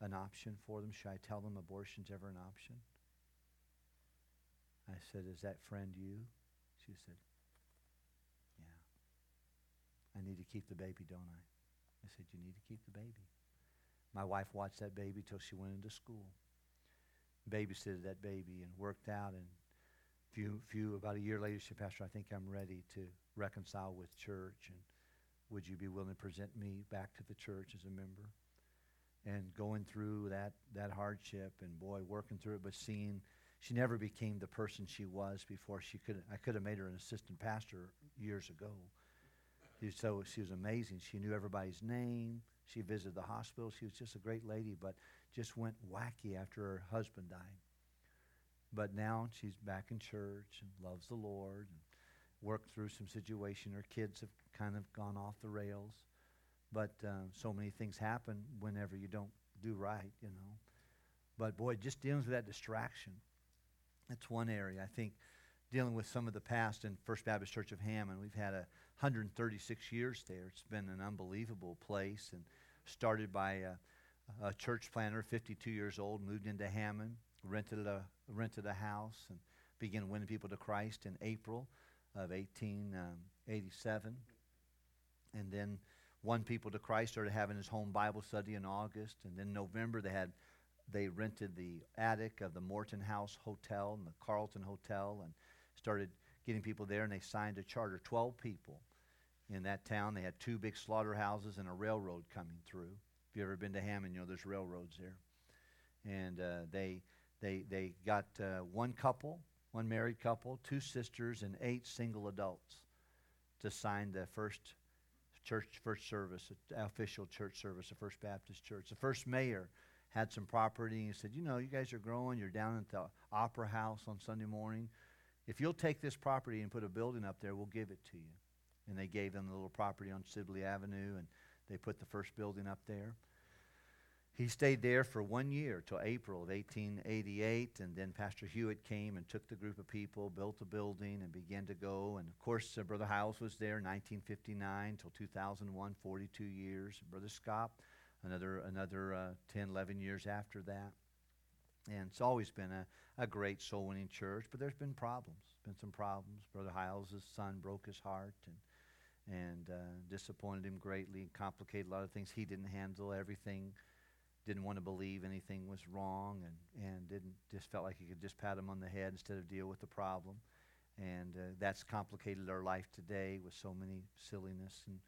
an option for them? Should I tell them abortion's ever an option? I said, Is that friend you? She said, Yeah. I need to keep the baby, don't I? I said, You need to keep the baby. My wife watched that baby till she went into school babysitted that baby and worked out. And few, few about a year later, she said, Pastor, I think I'm ready to reconcile with church. And would you be willing to present me back to the church as a member? And going through that, that hardship and boy, working through it, but seeing she never became the person she was before. She could I could have made her an assistant pastor years ago. So she was amazing. She knew everybody's name. She visited the hospital. She was just a great lady, but just went wacky after her husband died. But now she's back in church and loves the Lord and worked through some situation. Her kids have kind of gone off the rails. But uh, so many things happen whenever you don't do right, you know. But boy, just dealing with that distraction. That's one area. I think dealing with some of the past in First Baptist Church of Hammond, we've had a 136 years there. It's been an unbelievable place and started by a a church planter, 52 years old, moved into Hammond, rented a, rented a house, and began winning people to Christ in April of 1887. Um, and then won people to Christ, started having his home Bible study in August, and then November they had they rented the attic of the Morton House Hotel and the Carlton Hotel and started getting people there, and they signed a charter, 12 people in that town. They had two big slaughterhouses and a railroad coming through. If you've ever been to Hammond, you know there's railroads there. And uh, they, they, they got uh, one couple, one married couple, two sisters, and eight single adults to sign the first church, first service, official church service, the First Baptist Church. The first mayor had some property, and he said, You know, you guys are growing. You're down at the Opera House on Sunday morning. If you'll take this property and put a building up there, we'll give it to you. And they gave them the little property on Sibley Avenue, and they put the first building up there. He stayed there for one year till April of 1888, and then Pastor Hewitt came and took the group of people, built a building, and began to go. And of course, uh, Brother Hyles was there 1959 till 2001, 42 years. Brother Schaap, another another uh, 10, 11 years after that. And it's always been a, a great soul winning church, but there's been problems. Been some problems. Brother Hyles' son broke his heart and and uh, disappointed him greatly, complicated a lot of things. He didn't handle everything, didn't want to believe anything was wrong, and, and didn't just felt like he could just pat him on the head instead of deal with the problem. And uh, that's complicated our life today with so many silliness and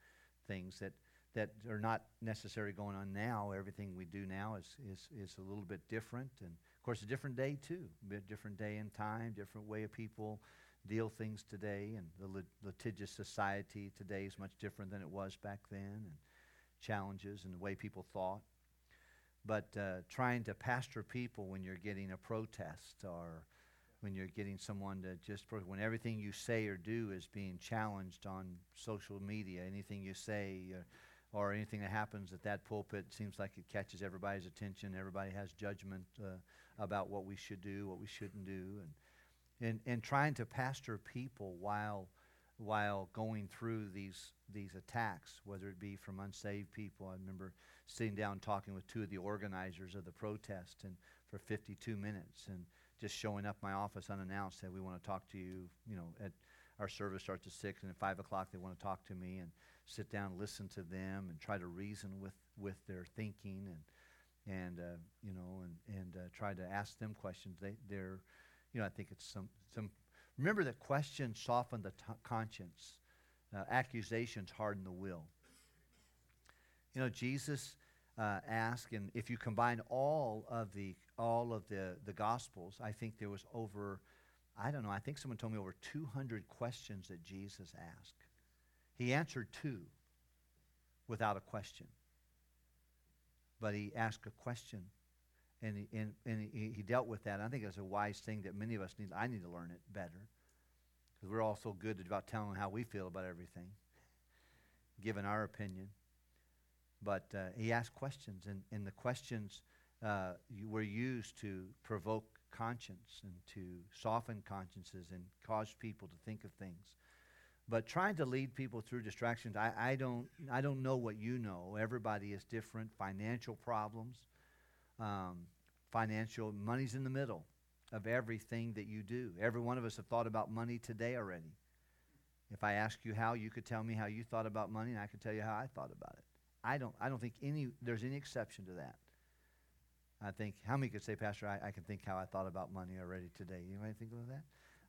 things that, that are not necessarily going on now. Everything we do now is, is, is a little bit different. And of course, a different day, too. A different day and time, different way of people deal things today. And the lit- litigious society today is much different than it was back then, and challenges and the way people thought. But uh, trying to pastor people when you're getting a protest or when you're getting someone to just, when everything you say or do is being challenged on social media, anything you say uh, or anything that happens at that pulpit seems like it catches everybody's attention. Everybody has judgment uh, about what we should do, what we shouldn't do. And and, and trying to pastor people while while going through these these attacks, whether it be from unsaved people. I remember sitting down talking with two of the organizers of the protest and for 52 minutes and just showing up my office unannounced said we want to talk to you you know at our service starts at six and at five o'clock they want to talk to me and sit down listen to them and try to reason with with their thinking and and uh, you know and and uh, try to ask them questions they they're you know, I think it's some, some remember that questions soften the t- conscience, uh, accusations harden the will. You know, Jesus uh, asked, and if you combine all of the all of the the Gospels, I think there was over, I don't know, I think someone told me over 200 questions that Jesus asked. He answered two without a question, but he asked a question and he, and, and he, he dealt with that. And I think it's a wise thing that many of us need. I need to learn it better because we're all so good about telling how we feel about everything, giving our opinion. But uh, he asked questions, and, and the questions uh, were used to provoke conscience and to soften consciences and cause people to think of things. But trying to lead people through distractions, I, I, don't, I don't know what you know. Everybody is different. Financial problems, um, financial money's in the middle of everything that you do. Every one of us have thought about money today already. If I ask you how, you could tell me how you thought about money, and I could tell you how I thought about it. I don't. I don't think any there's any exception to that. I think how many could say, Pastor, I, I can think how I thought about money already today. Might think of that.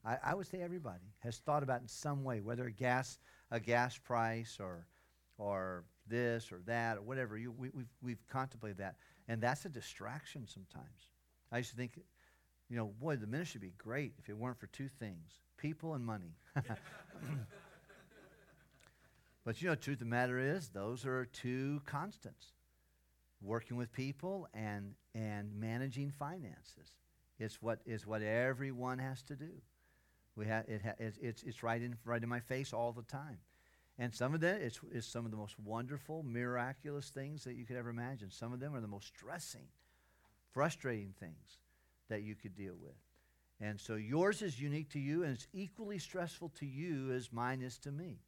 I, I would say everybody has thought about in some way, whether a gas a gas price or or this or that or whatever. You, we, we've, we've contemplated that. And that's a distraction sometimes. I used to think, you know, boy, the ministry would be great if it weren't for two things people and money. but you know, truth of the matter is, those are two constants working with people and, and managing finances. It's what, is what everyone has to do. We ha- it ha- it's, it's, it's right, in, right in my face all the time. And some of them is, is some of the most wonderful, miraculous things that you could ever imagine. Some of them are the most stressing, frustrating things that you could deal with. And so yours is unique to you, and it's equally stressful to you as mine is to me.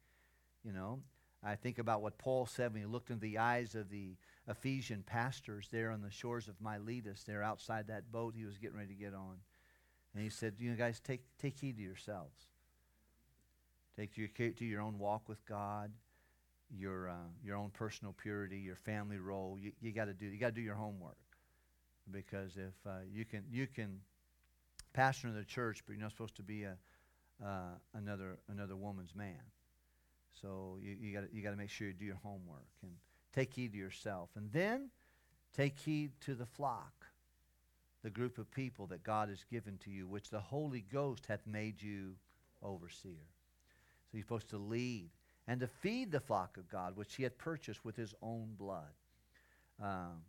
You know, I think about what Paul said when he looked into the eyes of the Ephesian pastors there on the shores of Miletus, there outside that boat he was getting ready to get on. And he said, You know, guys, take, take heed to yourselves. Take to your, to your own walk with God. your uh, your own personal purity, your family role. You, you got to do you got to do your homework because if uh, you can you can pastor in the church, but you're not supposed to be a uh, another another woman's man. So you, you got you got to make sure you do your homework and take heed to yourself, and then take heed to the flock, the group of people that God has given to you, which the Holy Ghost hath made you overseer. So you're supposed to lead and to feed the flock of God, which He had purchased with His own blood. Um,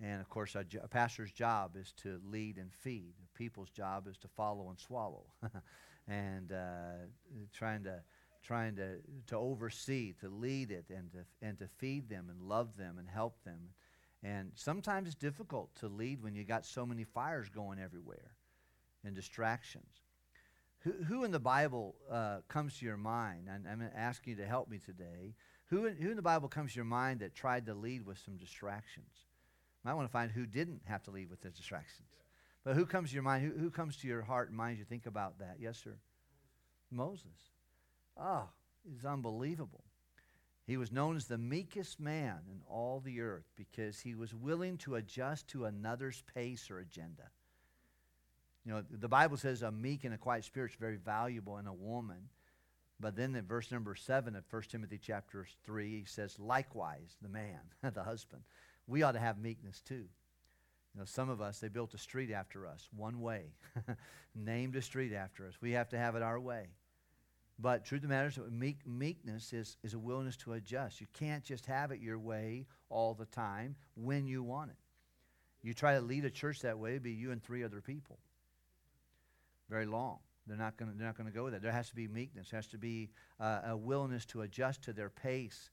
and of course, a, jo- a pastor's job is to lead and feed. People's job is to follow and swallow, and uh, trying to trying to, to oversee, to lead it, and to and to feed them and love them and help them. And sometimes it's difficult to lead when you got so many fires going everywhere, and distractions. Who, who in the Bible uh, comes to your mind? I'm going to ask you to help me today. Who in, who in the Bible comes to your mind that tried to lead with some distractions? I want to find who didn't have to lead with the distractions. But who comes to your mind? Who, who comes to your heart and mind you think about that? Yes, sir. Moses. Oh, it's unbelievable. He was known as the meekest man in all the earth because he was willing to adjust to another's pace or agenda. You know, the Bible says a meek and a quiet spirit is very valuable in a woman. But then in verse number 7 of 1 Timothy chapter 3, he says, likewise, the man, the husband, we ought to have meekness too. You know, some of us, they built a street after us, one way, named a street after us. We have to have it our way. But truth of the matter is, meek, meekness is, is a willingness to adjust. You can't just have it your way all the time when you want it. You try to lead a church that way, it'd be you and three other people. Very long. They're not going to. They're not going to go with that. There has to be meekness. There has to be uh, a willingness to adjust to their pace,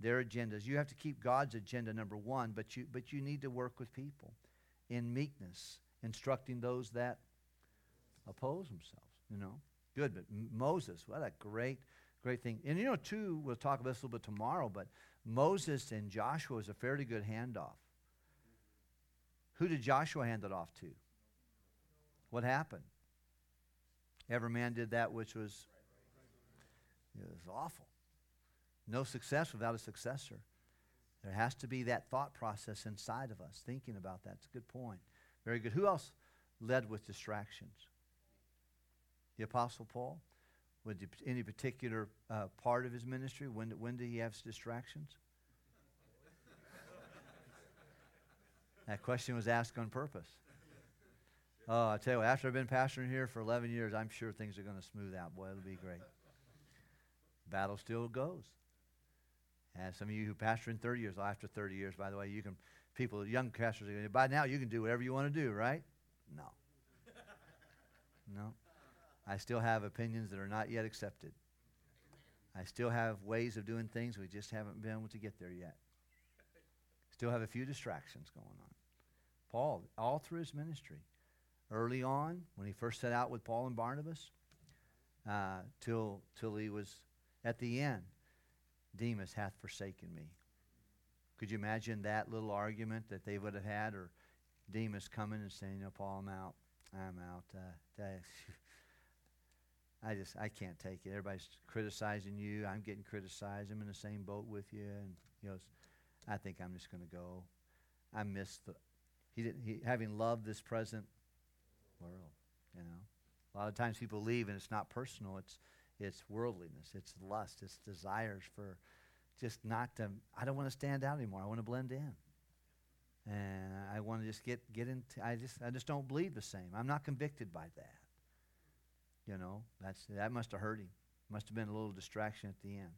their agendas. You have to keep God's agenda number one, but you but you need to work with people in meekness, instructing those that oppose themselves. You know, good. But Moses, what a great, great thing. And you know, too, we'll talk about this a little bit tomorrow. But Moses and Joshua was a fairly good handoff. Who did Joshua hand it off to? What happened? Every man did that which was it was awful. No success without a successor. There has to be that thought process inside of us, thinking about that. It's a good point. Very good. Who else led with distractions? The Apostle Paul? With any particular uh, part of his ministry? When, when did he have distractions? that question was asked on purpose. Oh, I tell you what, after I've been pastoring here for 11 years, I'm sure things are going to smooth out. Boy, it'll be great. Battle still goes. And some of you who pastor in 30 years, well, after 30 years, by the way, you can, people, young pastors, by now you can do whatever you want to do, right? No. No. I still have opinions that are not yet accepted. I still have ways of doing things. We just haven't been able to get there yet. Still have a few distractions going on. Paul, all through his ministry, early on, when he first set out with Paul and Barnabas, uh, till, till he was at the end, Demas hath forsaken me. Could you imagine that little argument that they would have had, or Demas coming and saying, "No, Paul, I'm out. I'm out. Uh, I just, I can't take it. Everybody's criticizing you. I'm getting criticized. I'm in the same boat with you." And he goes, "I think I'm just going to go. I miss the, he didn't, he, having loved this present world. You know, a lot of times people leave and it's not personal. It's it's worldliness. It's lust. It's desires for just not to. I don't want to stand out anymore. I want to blend in, and I want to just get get into. I just I just don't believe the same. I'm not convicted by that. You know, that's that must have hurt him. Must have been a little distraction at the end.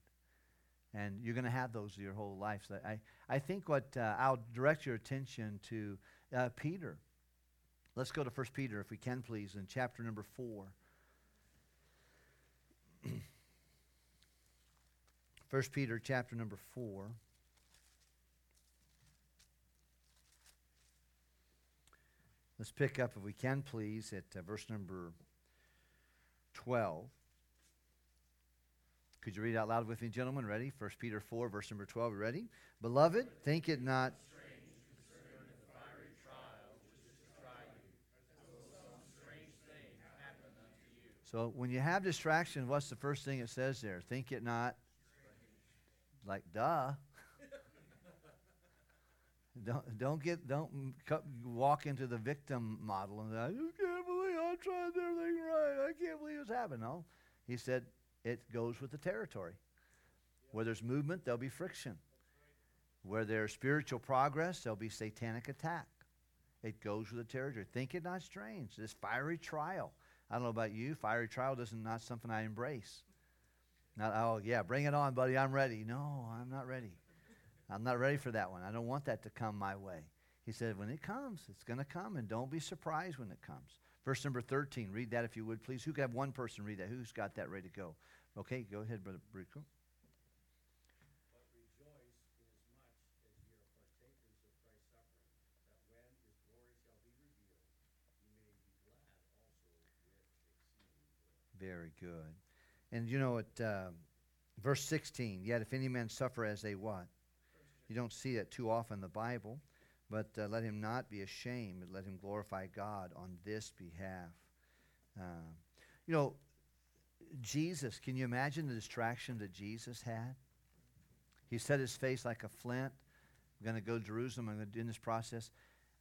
And you're going to have those your whole life. So I, I think what uh, I'll direct your attention to uh, Peter. Let's go to 1 Peter, if we can, please, in chapter number 4. 1 Peter, chapter number 4. Let's pick up, if we can, please, at uh, verse number 12. Could you read out loud with me, gentlemen? Ready? 1 Peter 4, verse number 12. Ready? Beloved, think it not So when you have distraction, what's the first thing it says there? Think it not Like, duh. Don't don't get don't walk into the victim model and I just can't believe I tried everything right. I can't believe it's happened. No, he said it goes with the territory. Where there's movement, there'll be friction. Where there's spiritual progress, there'll be satanic attack. It goes with the territory. Think it not strange. This fiery trial. I don't know about you. Fiery trial is not something I embrace. Not, oh, yeah, bring it on, buddy. I'm ready. No, I'm not ready. I'm not ready for that one. I don't want that to come my way. He said, when it comes, it's going to come, and don't be surprised when it comes. Verse number 13, read that if you would, please. Who could have one person read that? Who's got that ready to go? Okay, go ahead, Brother Brico. But rejoice inasmuch as ye are partakers of Christ's suffering, that when his glory shall be revealed, ye may be glad also with exceeding joy. Very good. And you know, at uh, verse 16, yet if any man suffer as they what? You don't see that too often in the Bible, but uh, let him not be ashamed, but let him glorify God on this behalf. Uh, you know, Jesus, can you imagine the distraction that Jesus had? He set his face like a flint. I'm going to go to Jerusalem. I'm going to do this process.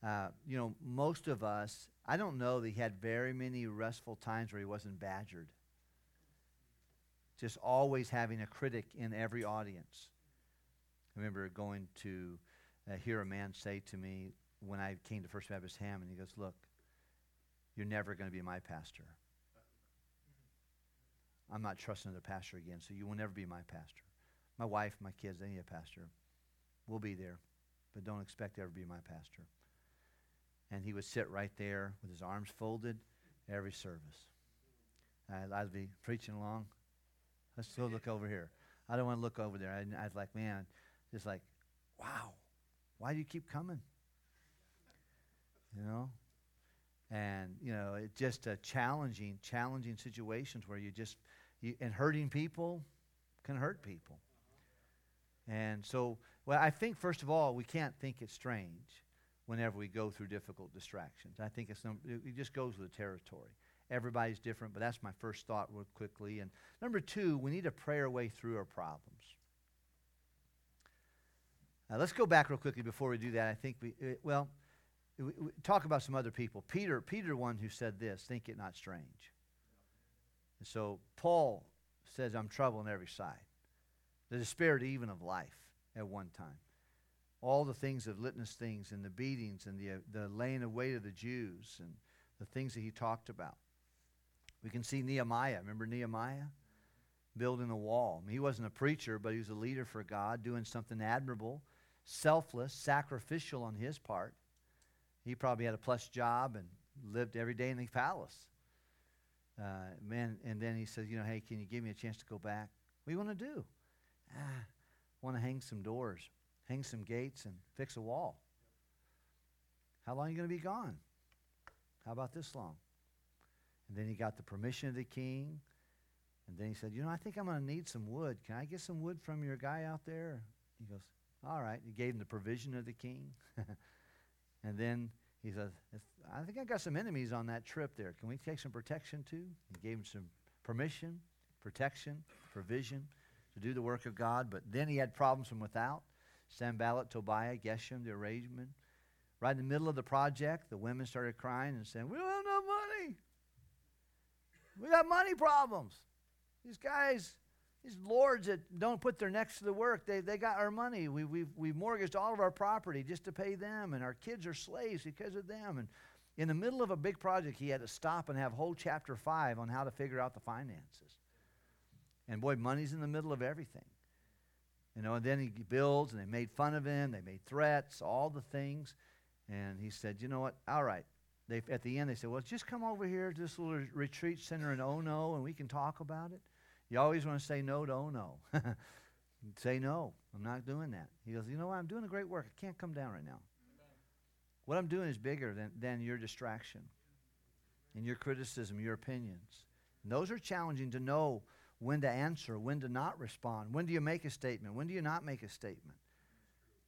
Uh, you know, most of us, I don't know that he had very many restful times where he wasn't badgered just always having a critic in every audience. I remember going to uh, hear a man say to me when I came to First Baptist Ham, and he goes, Look, you're never going to be my pastor. I'm not trusting the pastor again, so you will never be my pastor. My wife, my kids, they need a pastor. We'll be there, but don't expect to ever be my pastor. And he would sit right there with his arms folded every service. Uh, I'd be preaching along. Let's go look over here. I don't want to look over there. I, I was like, man, just like, wow, why do you keep coming? You know? And, you know, it's just a challenging, challenging situations where you just, you, and hurting people can hurt people. And so, well, I think, first of all, we can't think it's strange whenever we go through difficult distractions. I think it's, it just goes with the territory. Everybody's different, but that's my first thought, real quickly. And number two, we need to pray our way through our problems. Now, let's go back real quickly before we do that. I think we, uh, well, we, we talk about some other people. Peter, Peter, one who said this, think it not strange. And so Paul says, I'm troubled on every side. The despair even of life at one time. All the things of litmus things and the beatings and the, uh, the laying away of the Jews and the things that he talked about. We can see Nehemiah. Remember Nehemiah? Building a wall. I mean, he wasn't a preacher, but he was a leader for God, doing something admirable, selfless, sacrificial on his part. He probably had a plush job and lived every day in the palace. Uh, man, and then he says, you know, hey, can you give me a chance to go back? What do you want to do? Ah, want to hang some doors, hang some gates, and fix a wall. How long are you going to be gone? How about this long? And then he got the permission of the king. And then he said, You know, I think I'm going to need some wood. Can I get some wood from your guy out there? He goes, All right. He gave him the provision of the king. and then he says, I think I got some enemies on that trip there. Can we take some protection too? He gave him some permission, protection, provision to do the work of God. But then he had problems from without. Sanballat, Tobiah, Geshem, the arrangement. Right in the middle of the project, the women started crying and saying, We don't have enough money. We got money problems. These guys, these lords that don't put their necks to the work, they, they got our money. We, we've, we've mortgaged all of our property just to pay them, and our kids are slaves because of them. And in the middle of a big project, he had to stop and have whole chapter five on how to figure out the finances. And boy, money's in the middle of everything. You know, and then he builds, and they made fun of him, they made threats, all the things. And he said, You know what? All right, they, at the end, they said, well, just come over here to this little retreat center in Ono and we can talk about it. You always want to say no to oh no. say no. I'm not doing that. He goes, you know what? I'm doing a great work. I can't come down right now. What I'm doing is bigger than, than your distraction and your criticism, your opinions. And those are challenging to know when to answer, when to not respond. When do you make a statement? When do you not make a statement?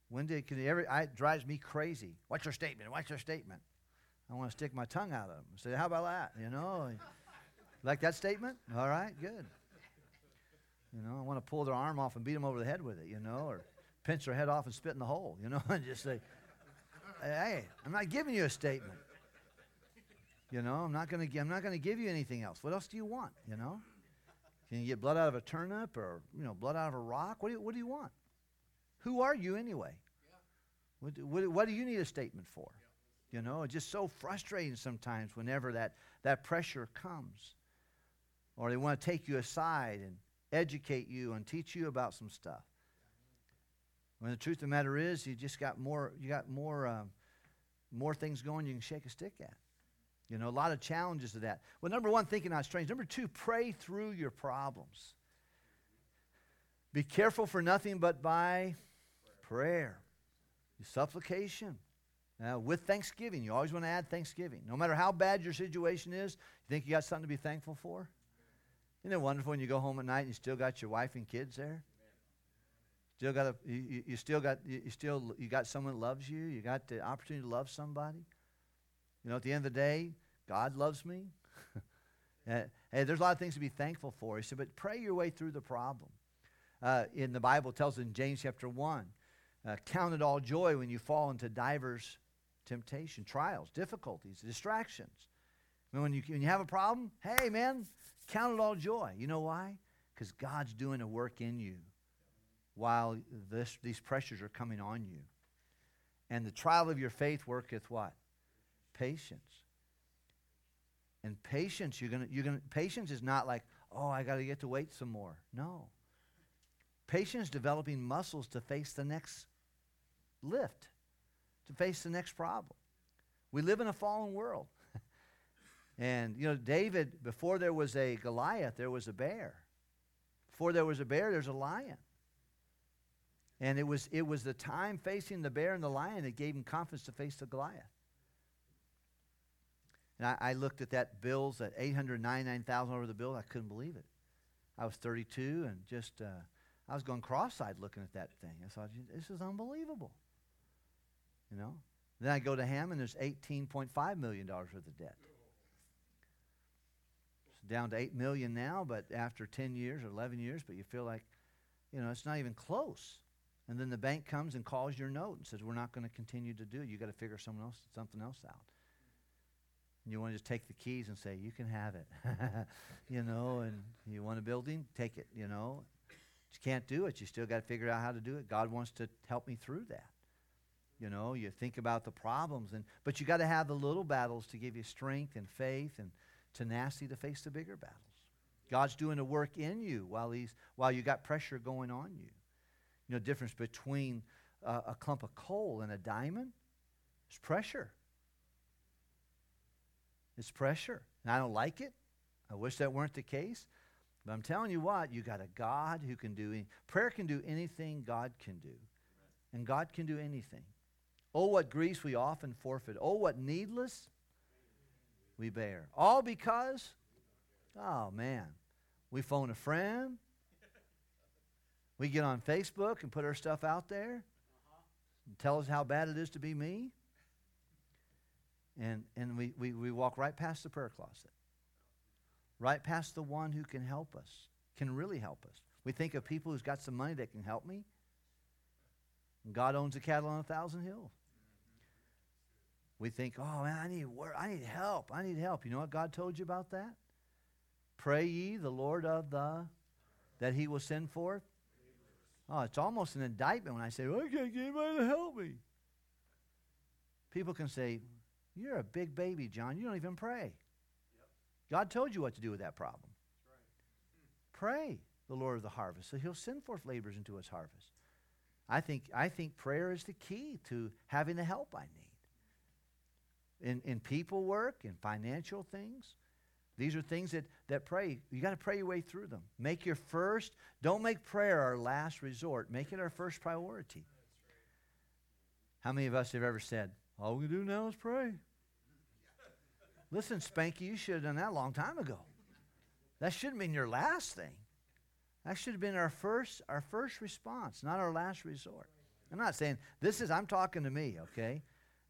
When do can you ever? It drives me crazy. What's your statement? What's your statement? I want to stick my tongue out of them. Say, how about that? You know, like that statement? All right, good. You know, I want to pull their arm off and beat them over the head with it, you know, or pinch their head off and spit in the hole, you know, and just say, hey, I'm not giving you a statement. You know, I'm not going to I'm not going to give you anything else. What else do you want, you know? Can you get blood out of a turnip or, you know, blood out of a rock? What do you, what do you want? Who are you anyway? What, do- what, what do you need a statement for? You know, it's just so frustrating sometimes whenever that, that pressure comes. Or they want to take you aside and educate you and teach you about some stuff. When the truth of the matter is, you just got more, you got more, um, more things going you can shake a stick at. You know, a lot of challenges to that. Well, number one, thinking not strange. Number two, pray through your problems. Be careful for nothing but by prayer, supplication, uh, with thanksgiving. You always want to add thanksgiving. No matter how bad your situation is, you think you got something to be thankful for? Isn't it wonderful when you go home at night and you still got your wife and kids there? Still got a, you, you- still got you, still you got someone that loves you. You got the opportunity to love somebody. You know, at the end of the day, God loves me. Uh, hey, there's a lot of things to be thankful for. He said, but pray your way through the problem. Uh, in the Bible, tells in James chapter 1, uh, count it all joy when you fall into divers temptation, trials, difficulties, distractions. And when you, when you have a problem, hey, man, count it all joy. You know why? Because God's doing a work in you while this, these pressures are coming on you. And the trial of your faith worketh what? Patience. And patience, you're gonna, you're gonna, patience is not like, oh, I got to get to wait some more. No. Patience developing muscles to face the next lift, to face the next problem. We live in a fallen world. And, you know, David, before there was a Goliath, there was a bear. Before there was a bear, there's a lion. And it was, it was the time facing the bear and the lion that gave him confidence to face the Goliath. And I, I looked at that bills at 899,000 over the bill. I couldn't believe it. I was 32 and just, uh, I was going cross-eyed looking at that thing. I thought, this is unbelievable. You know? Then I go to Ham and there's $18.5 million worth of debt. Down to 8 million now, but after 10 years or 11 years, but you feel like, you know, it's not even close. And then the bank comes and calls your note and says, we're not going to continue to do it. You've got to figure someone else, something else out. And you want to just take the keys and say, you can have it. you know, and you want a building, take it, you know. You can't do it. You still got to figure out how to do it. God wants to help me through that. You know, you think about the problems, and but you got to have the little battles to give you strength and faith and tenacity to face the bigger battles. God's doing a work in you while he's while you got pressure going on you. You know, the difference between uh, a clump of coal and a diamond is pressure. It's pressure. And I don't like it. I wish that weren't the case. But I'm telling you what, you got a God who can do any, prayer can do anything God can do. And God can do anything. Oh, what griefs we often forfeit. Oh, what needless we bear. All because, oh man, we phone a friend. We get on Facebook and put our stuff out there. And tell us how bad it is to be me. And, and we, we, we walk right past the prayer closet, right past the one who can help us, can really help us. We think of people who's got some money that can help me. God owns the cattle on a thousand hills. We think, oh man, I need work, I need help, I need help. You know what God told you about that? Pray ye the Lord of the that He will send forth. Oh, it's almost an indictment when I say, well, I can't get anybody to help me. People can say, You're a big baby, John. You don't even pray. God told you what to do with that problem. Hmm. Pray the Lord of the harvest, so He'll send forth laborers into His harvest. I think, I think prayer is the key to having the help I need. In, in people work, in financial things. These are things that, that pray. You got to pray your way through them. Make your first, don't make prayer our last resort. Make it our first priority. How many of us have ever said, all we do now is pray? Listen, Spanky, you should have done that a long time ago. That should have been your last thing. That should have been our first, our first response, not our last resort. I'm not saying this is, I'm talking to me, okay?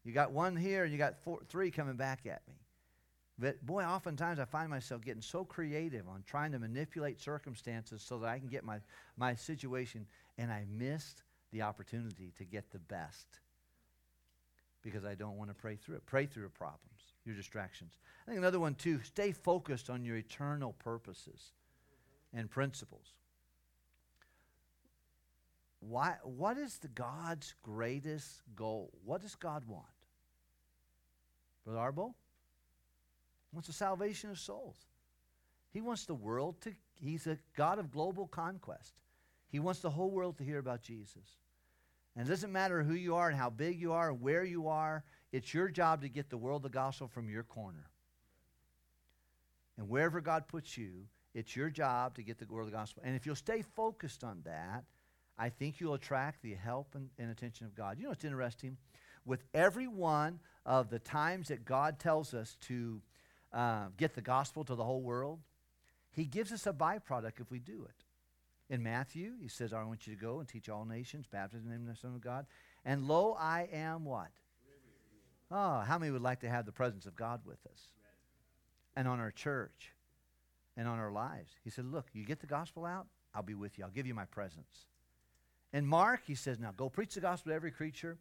You got one here and you got four, three coming back at me. But boy, oftentimes I find myself getting so creative on trying to manipulate circumstances so that I can get my, my situation, and I missed the opportunity to get the best because I don't want to pray through it. Pray through your problems, your distractions. I think another one, too, stay focused on your eternal purposes and principles. Why, what is the God's greatest goal? What does God want? Brother Arbo? wants the salvation of souls. He wants the world to, he's a God of global conquest. He wants the whole world to hear about Jesus. And it doesn't matter who you are and how big you are and where you are, it's your job to get the world the gospel from your corner. And wherever God puts you, it's your job to get the world the gospel. And if you'll stay focused on that, I think you'll attract the help and, and attention of God. You know what's interesting? With every one of the times that God tells us to uh, get the gospel to the whole world, He gives us a byproduct if we do it. In Matthew, He says, I want you to go and teach all nations, baptize in the name of the Son of God. And lo, I am what? Oh, how many would like to have the presence of God with us? And on our church and on our lives. He said, Look, you get the gospel out, I'll be with you. I'll give you my presence. In Mark, he says, Now go preach the gospel to every creature.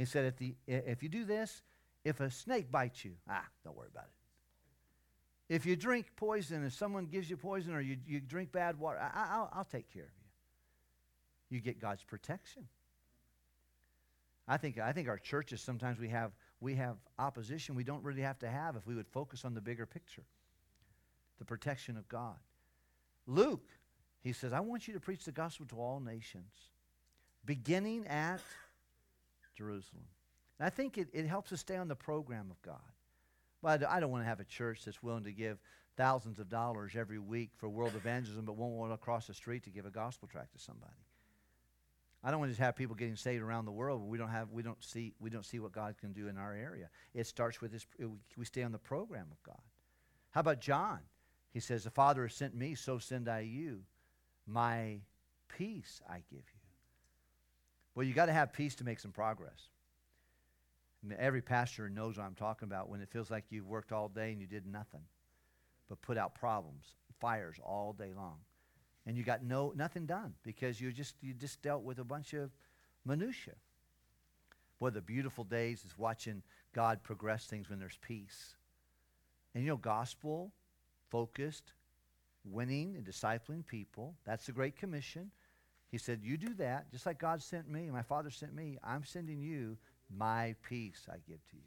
He said, if, the, if you do this, if a snake bites you, ah, don't worry about it. If you drink poison, if someone gives you poison or you, you drink bad water, I, will I'll take care of you. You get God's protection. I think, I think our churches, sometimes we have, we have opposition we don't really have to have if we would focus on the bigger picture the protection of God. Luke, he says, I want you to preach the gospel to all nations, beginning at Jerusalem. And I think it, it helps us stay on the program of God. But I don't want to have a church that's willing to give thousands of dollars every week for world evangelism, but won't want to cross the street to give a gospel tract to somebody. I don't want to just have people getting saved around the world, but we don't have we don't see we don't see what God can do in our area. It starts with this we stay on the program of God. How about John? He says, The Father has sent me, so send I you. My peace I give you. Well, you got to have peace to make some progress. Every pastor knows what I'm talking about when it feels like you've worked all day and you did nothing but put out problems, fires all day long. And you got no nothing done because you just you just dealt with a bunch of minutia. Boy, the beautiful days is watching God progress things when there's peace. And you know, gospel focused, winning and discipling people. That's the Great Commission. He said, You do that, just like God sent me, my Father sent me, I'm sending you my peace I give to you.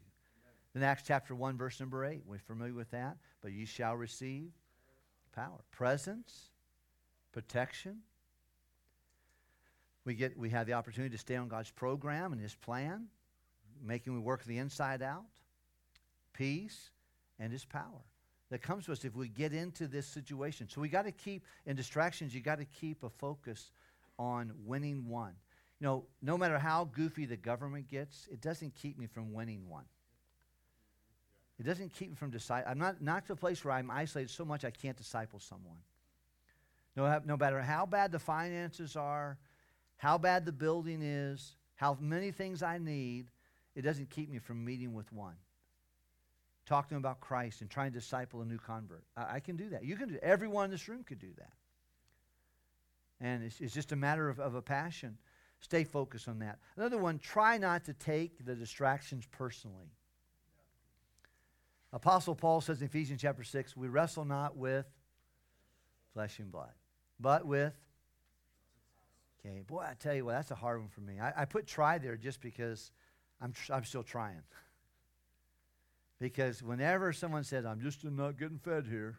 Then Acts chapter 1, verse number 8. We're familiar with that. But you shall receive power. Presence, protection. We, get, we have the opportunity to stay on God's program and His plan, making we work the inside out, peace, and His power that comes to us if we get into this situation. So we got to keep, in distractions, you got to keep a focus on winning one. You know, no matter how goofy the government gets, it doesn't keep me from winning one. It doesn't keep me from disciple. I'm not, not to a place where I'm isolated so much I can't disciple someone. No, no matter how bad the finances are, how bad the building is, how many things I need, it doesn't keep me from meeting with one talk to them about Christ and try to disciple a new convert. I, I can do that. You can do. Everyone in this room could do that. And it's, it's just a matter of, of a passion. Stay focused on that. Another one, try not to take the distractions personally. Apostle Paul says in Ephesians chapter 6, we wrestle not with flesh and blood, but with. Okay, boy, I tell you what, that's a hard one for me. I, I put try there just because I'm, tr- I'm still trying. Because whenever someone says, I'm just not getting fed here,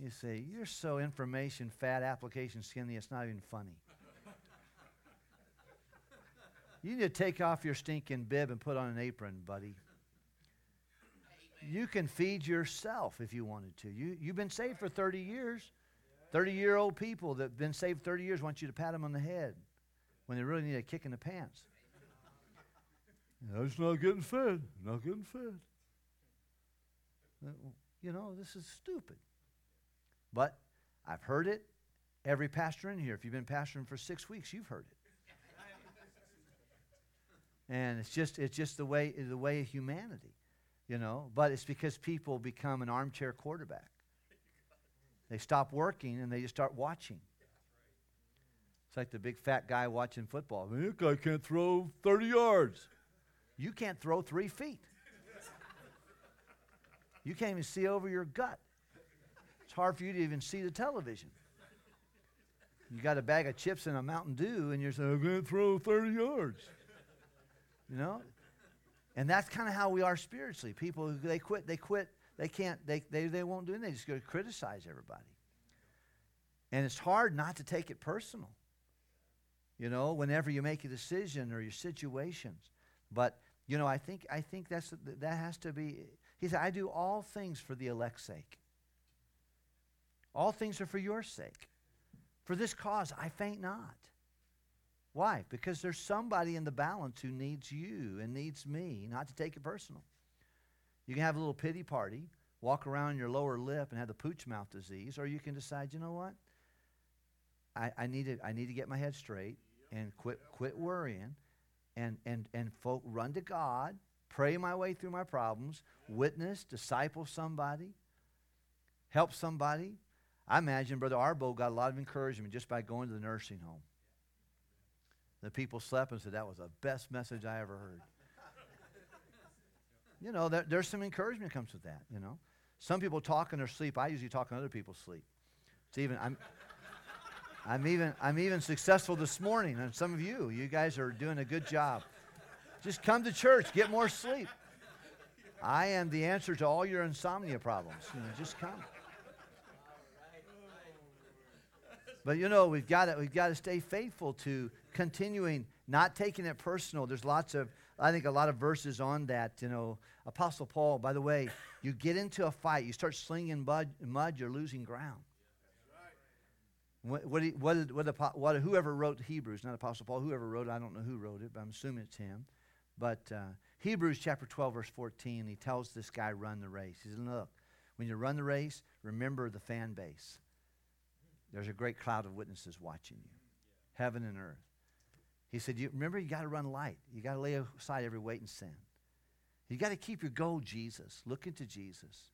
you say, You're so information, fat, application skinny, it's not even funny. you need to take off your stinking bib and put on an apron, buddy. You can feed yourself if you wanted to. You, you've been saved for 30 years. 30 year old people that have been saved 30 years want you to pat them on the head when they really need a kick in the pants. I was not getting fed. Not getting fed. You know, this is stupid. But I've heard it. Every pastor in here, if you've been pastoring for six weeks, you've heard it. and it's just it's just the way the way of humanity. you know, but it's because people become an armchair quarterback. They stop working and they just start watching. It's like the big fat guy watching football. "Man, That guy can't throw 30 yards. You can't throw three feet. You can't even see over your gut. Hard for you to even see the television. You got a bag of chips and a Mountain Dew, and you're saying, I'm going to throw 30 yards. You know? And that's kind of how we are spiritually. People, they quit, they quit, they can't, they, they, they won't do anything. They just go criticize everybody. And it's hard not to take it personal, you know, whenever you make a decision or your situations. But, you know, I think, I think that's, that has to be, he said, I do all things for the elect's sake. All things are for your sake. For this cause, I faint not. Why? Because there's somebody in the balance who needs you and needs me, not to take it personal. You can have a little pity party, walk around your lower lip and have the pooch mouth disease, or you can decide, you know what? I, I, need, to, I need to get my head straight and quit, quit worrying and, and, and folk run to God, pray my way through my problems, witness, disciple somebody, help somebody, I imagine Brother Arbo got a lot of encouragement just by going to the nursing home. The people slept and said, That was the best message I ever heard. you know, there, there's some encouragement comes with that, you know. Some people talk in their sleep. I usually talk in other people's sleep. It's even, I'm, I'm even, I'm even successful this morning. And some of you, you guys are doing a good job. Just come to church, get more sleep. I am the answer to all your insomnia problems. You know, just come. But you know, we've got to we've got to stay faithful to continuing, not taking it personal. There's lots of I think a lot of verses on that. You know, Apostle Paul. By the way, you get into a fight, you start slinging mud, mud you're losing ground. What, what, what, what, what, whoever wrote Hebrews, not Apostle Paul, whoever wrote it, I don't know who wrote it, but I'm assuming it's him. But uh, Hebrews chapter 12, verse 14, he tells this guy, run the race. He says, look, when you run the race, remember the fan base. There's a great cloud of witnesses watching you, heaven and earth. He said, you, remember, you got to run light. You got to lay aside every weight and sin. You got to keep your goal, Jesus. Look into Jesus.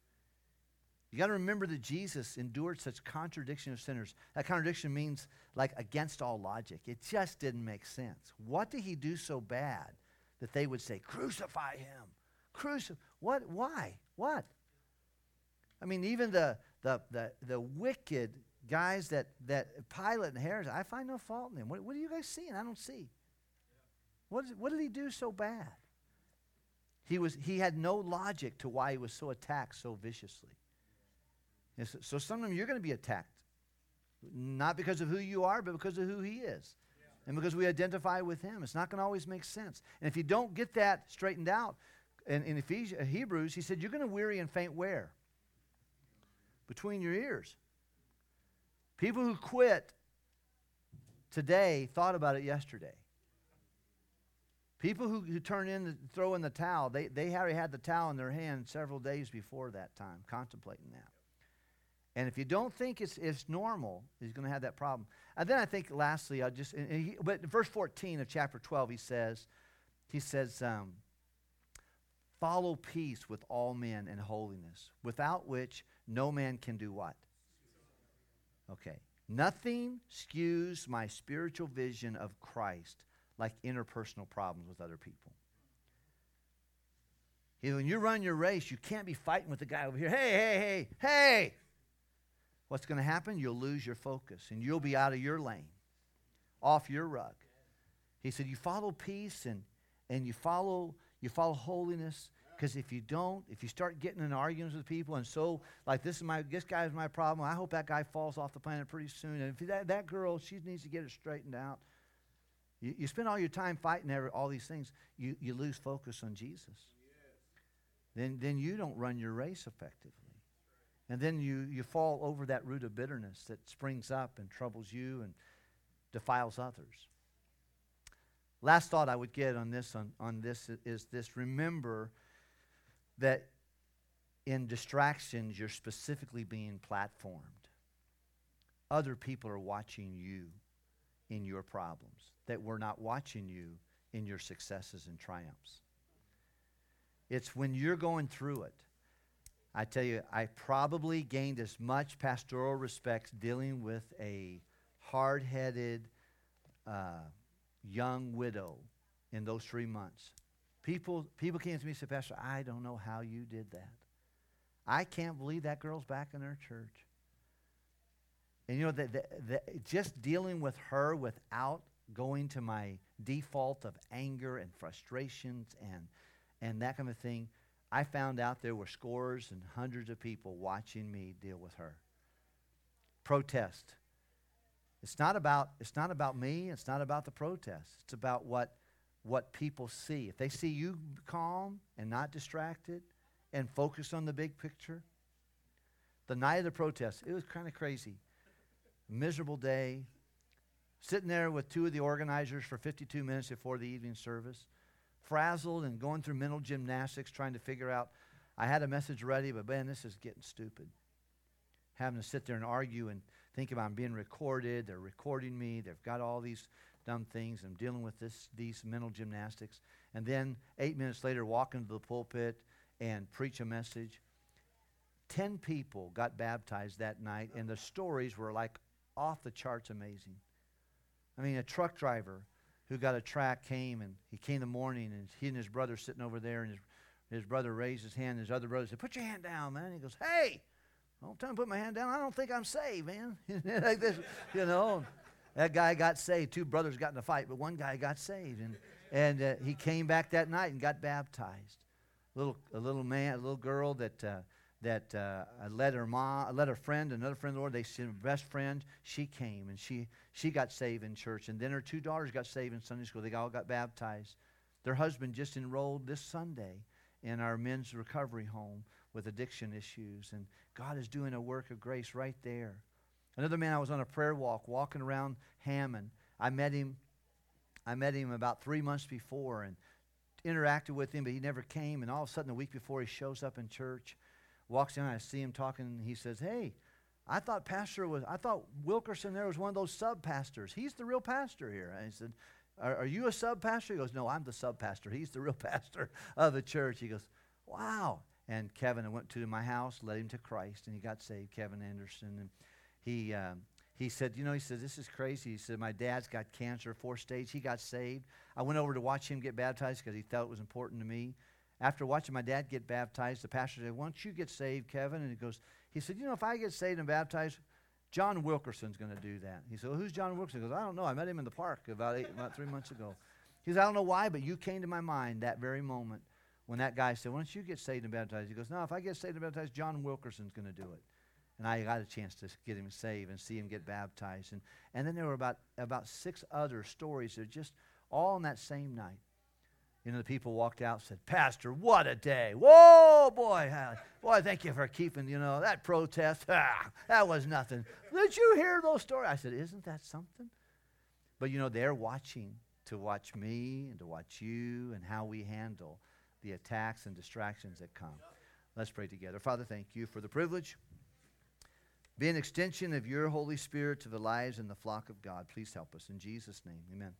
You got to remember that Jesus endured such contradiction of sinners. That contradiction means like against all logic. It just didn't make sense. What did he do so bad that they would say, crucify him? Crucify. What? Why? What? I mean, even the, the, the, the wicked guys that, that Pilate and Herod, I find no fault in them. What, what are you guys seeing? I don't see. What, is, what did he do so bad? He, was, he had no logic to why he was so attacked so viciously. So, so sometimes you're going to be attacked. Not because of who you are, but because of who he is. And because we identify with him. It's not going to always make sense. And if you don't get that straightened out, in, in Ephesians, Hebrews, he said, You're going to weary and faint where? Between your ears. People who quit today thought about it yesterday. People who, who turn in, throw in the towel, they, they already had the towel in their hand several days before that time, contemplating that. And if you don't think it's, it's normal, he's going to have that problem. And then I think, lastly, I'll just, he, but verse 14 of chapter 12, he says, he says, um, follow peace with all men and holiness, without which no man can do what? Okay. Nothing skews my spiritual vision of Christ like interpersonal problems with other people. You know, when you run your race, you can't be fighting with the guy over here. Hey, hey, hey, hey! What's going to happen? You'll lose your focus and you'll be out of your lane, off your rug. He said, You follow peace and, and you follow you follow holiness because if you don't, if you start getting in arguments with people, and so like this is my this guy is my problem. I hope that guy falls off the planet pretty soon. And if that, that girl, she needs to get it straightened out. You, you spend all your time fighting every, all these things. You you lose focus on Jesus. Then then you don't run your race effectively. And then you, you fall over that root of bitterness that springs up and troubles you and defiles others. Last thought I would get on this on, on this is this remember that in distractions, you're specifically being platformed. Other people are watching you in your problems, that we're not watching you in your successes and triumphs. It's when you're going through it. I tell you, I probably gained as much pastoral respect dealing with a hard headed uh, young widow in those three months. People, people came to me and said, Pastor, I don't know how you did that. I can't believe that girl's back in our church. And you know, that that- that just dealing with her without going to my default of anger and frustrations and, and that kind of thing, I found out there were scores and hundreds of people watching me deal with her. Protest. It's not about, it's not about me, it's not about the protest. It's about what, what people see. If they see you calm and not distracted and focused on the big picture, the night of the protest, it was kind of crazy. Miserable day. Sitting there with two of the organizers for 52 minutes before the evening service, frazzled and going through mental gymnastics trying to figure out. I had a message ready, but man, this is getting stupid. Having to sit there and argue and think about I'm being recorded. They're recording me. They've got all these dumb things. I'm dealing with this, these mental gymnastics. And then eight minutes later, walk into the pulpit and preach a message. Ten people got baptized that night, and the stories were like off the charts amazing. I mean, a truck driver who got a track came and he came in the morning and he and his brother sitting over there and his, his brother raised his hand and his other brother said, Put your hand down, man. He goes, Hey, don't tell to put my hand down. I don't think I'm saved, man. like this, you know. That guy got saved. Two brothers got in a fight, but one guy got saved. And, and uh, he came back that night and got baptized. Little, a little man, a little girl that, uh, that uh, led her mom, led her friend, another friend of the Lord. They said, best friend. She came and she, she got saved in church. And then her two daughters got saved in Sunday school. They all got baptized. Their husband just enrolled this Sunday in our men's recovery home with addiction issues. And God is doing a work of grace right there. Another man, I was on a prayer walk, walking around Hammond. I met him. I met him about three months before and interacted with him, but he never came. And all of a sudden, a week before, he shows up in church, walks in. I see him talking. He says, "Hey, I thought pastor was. I thought Wilkerson there was one of those sub pastors. He's the real pastor here." And I said, are, "Are you a sub pastor?" He goes, "No, I'm the sub pastor. He's the real pastor of the church." He goes, "Wow." And Kevin, I went to my house, led him to Christ, and he got saved. Kevin Anderson, and he um, he said, you know, he said this is crazy. He said my dad's got cancer, fourth stage. He got saved. I went over to watch him get baptized because he thought it was important to me. After watching my dad get baptized, the pastor said, "Why don't you get saved, Kevin?" And he goes, he said, you know, if I get saved and baptized, John Wilkerson's going to do that. He said, well, who's John Wilkerson? He goes, I don't know. I met him in the park about eight, about three months ago. He says, I don't know why, but you came to my mind that very moment when that guy said, why don't you get saved and baptized? He goes, no, if I get saved and baptized, John Wilkerson's going to do it. And I got a chance to get him saved and see him get baptized. And, and then there were about, about six other stories that just all on that same night. You know, the people walked out and said, Pastor, what a day. Whoa, boy. Boy, thank you for keeping, you know, that protest. Ah, that was nothing. Did you hear those stories? I said, Isn't that something? But, you know, they're watching to watch me and to watch you and how we handle the attacks and distractions that come. Let's pray together. Father, thank you for the privilege. Be an extension of your Holy Spirit to the lives and the flock of God. Please help us. In Jesus' name, amen.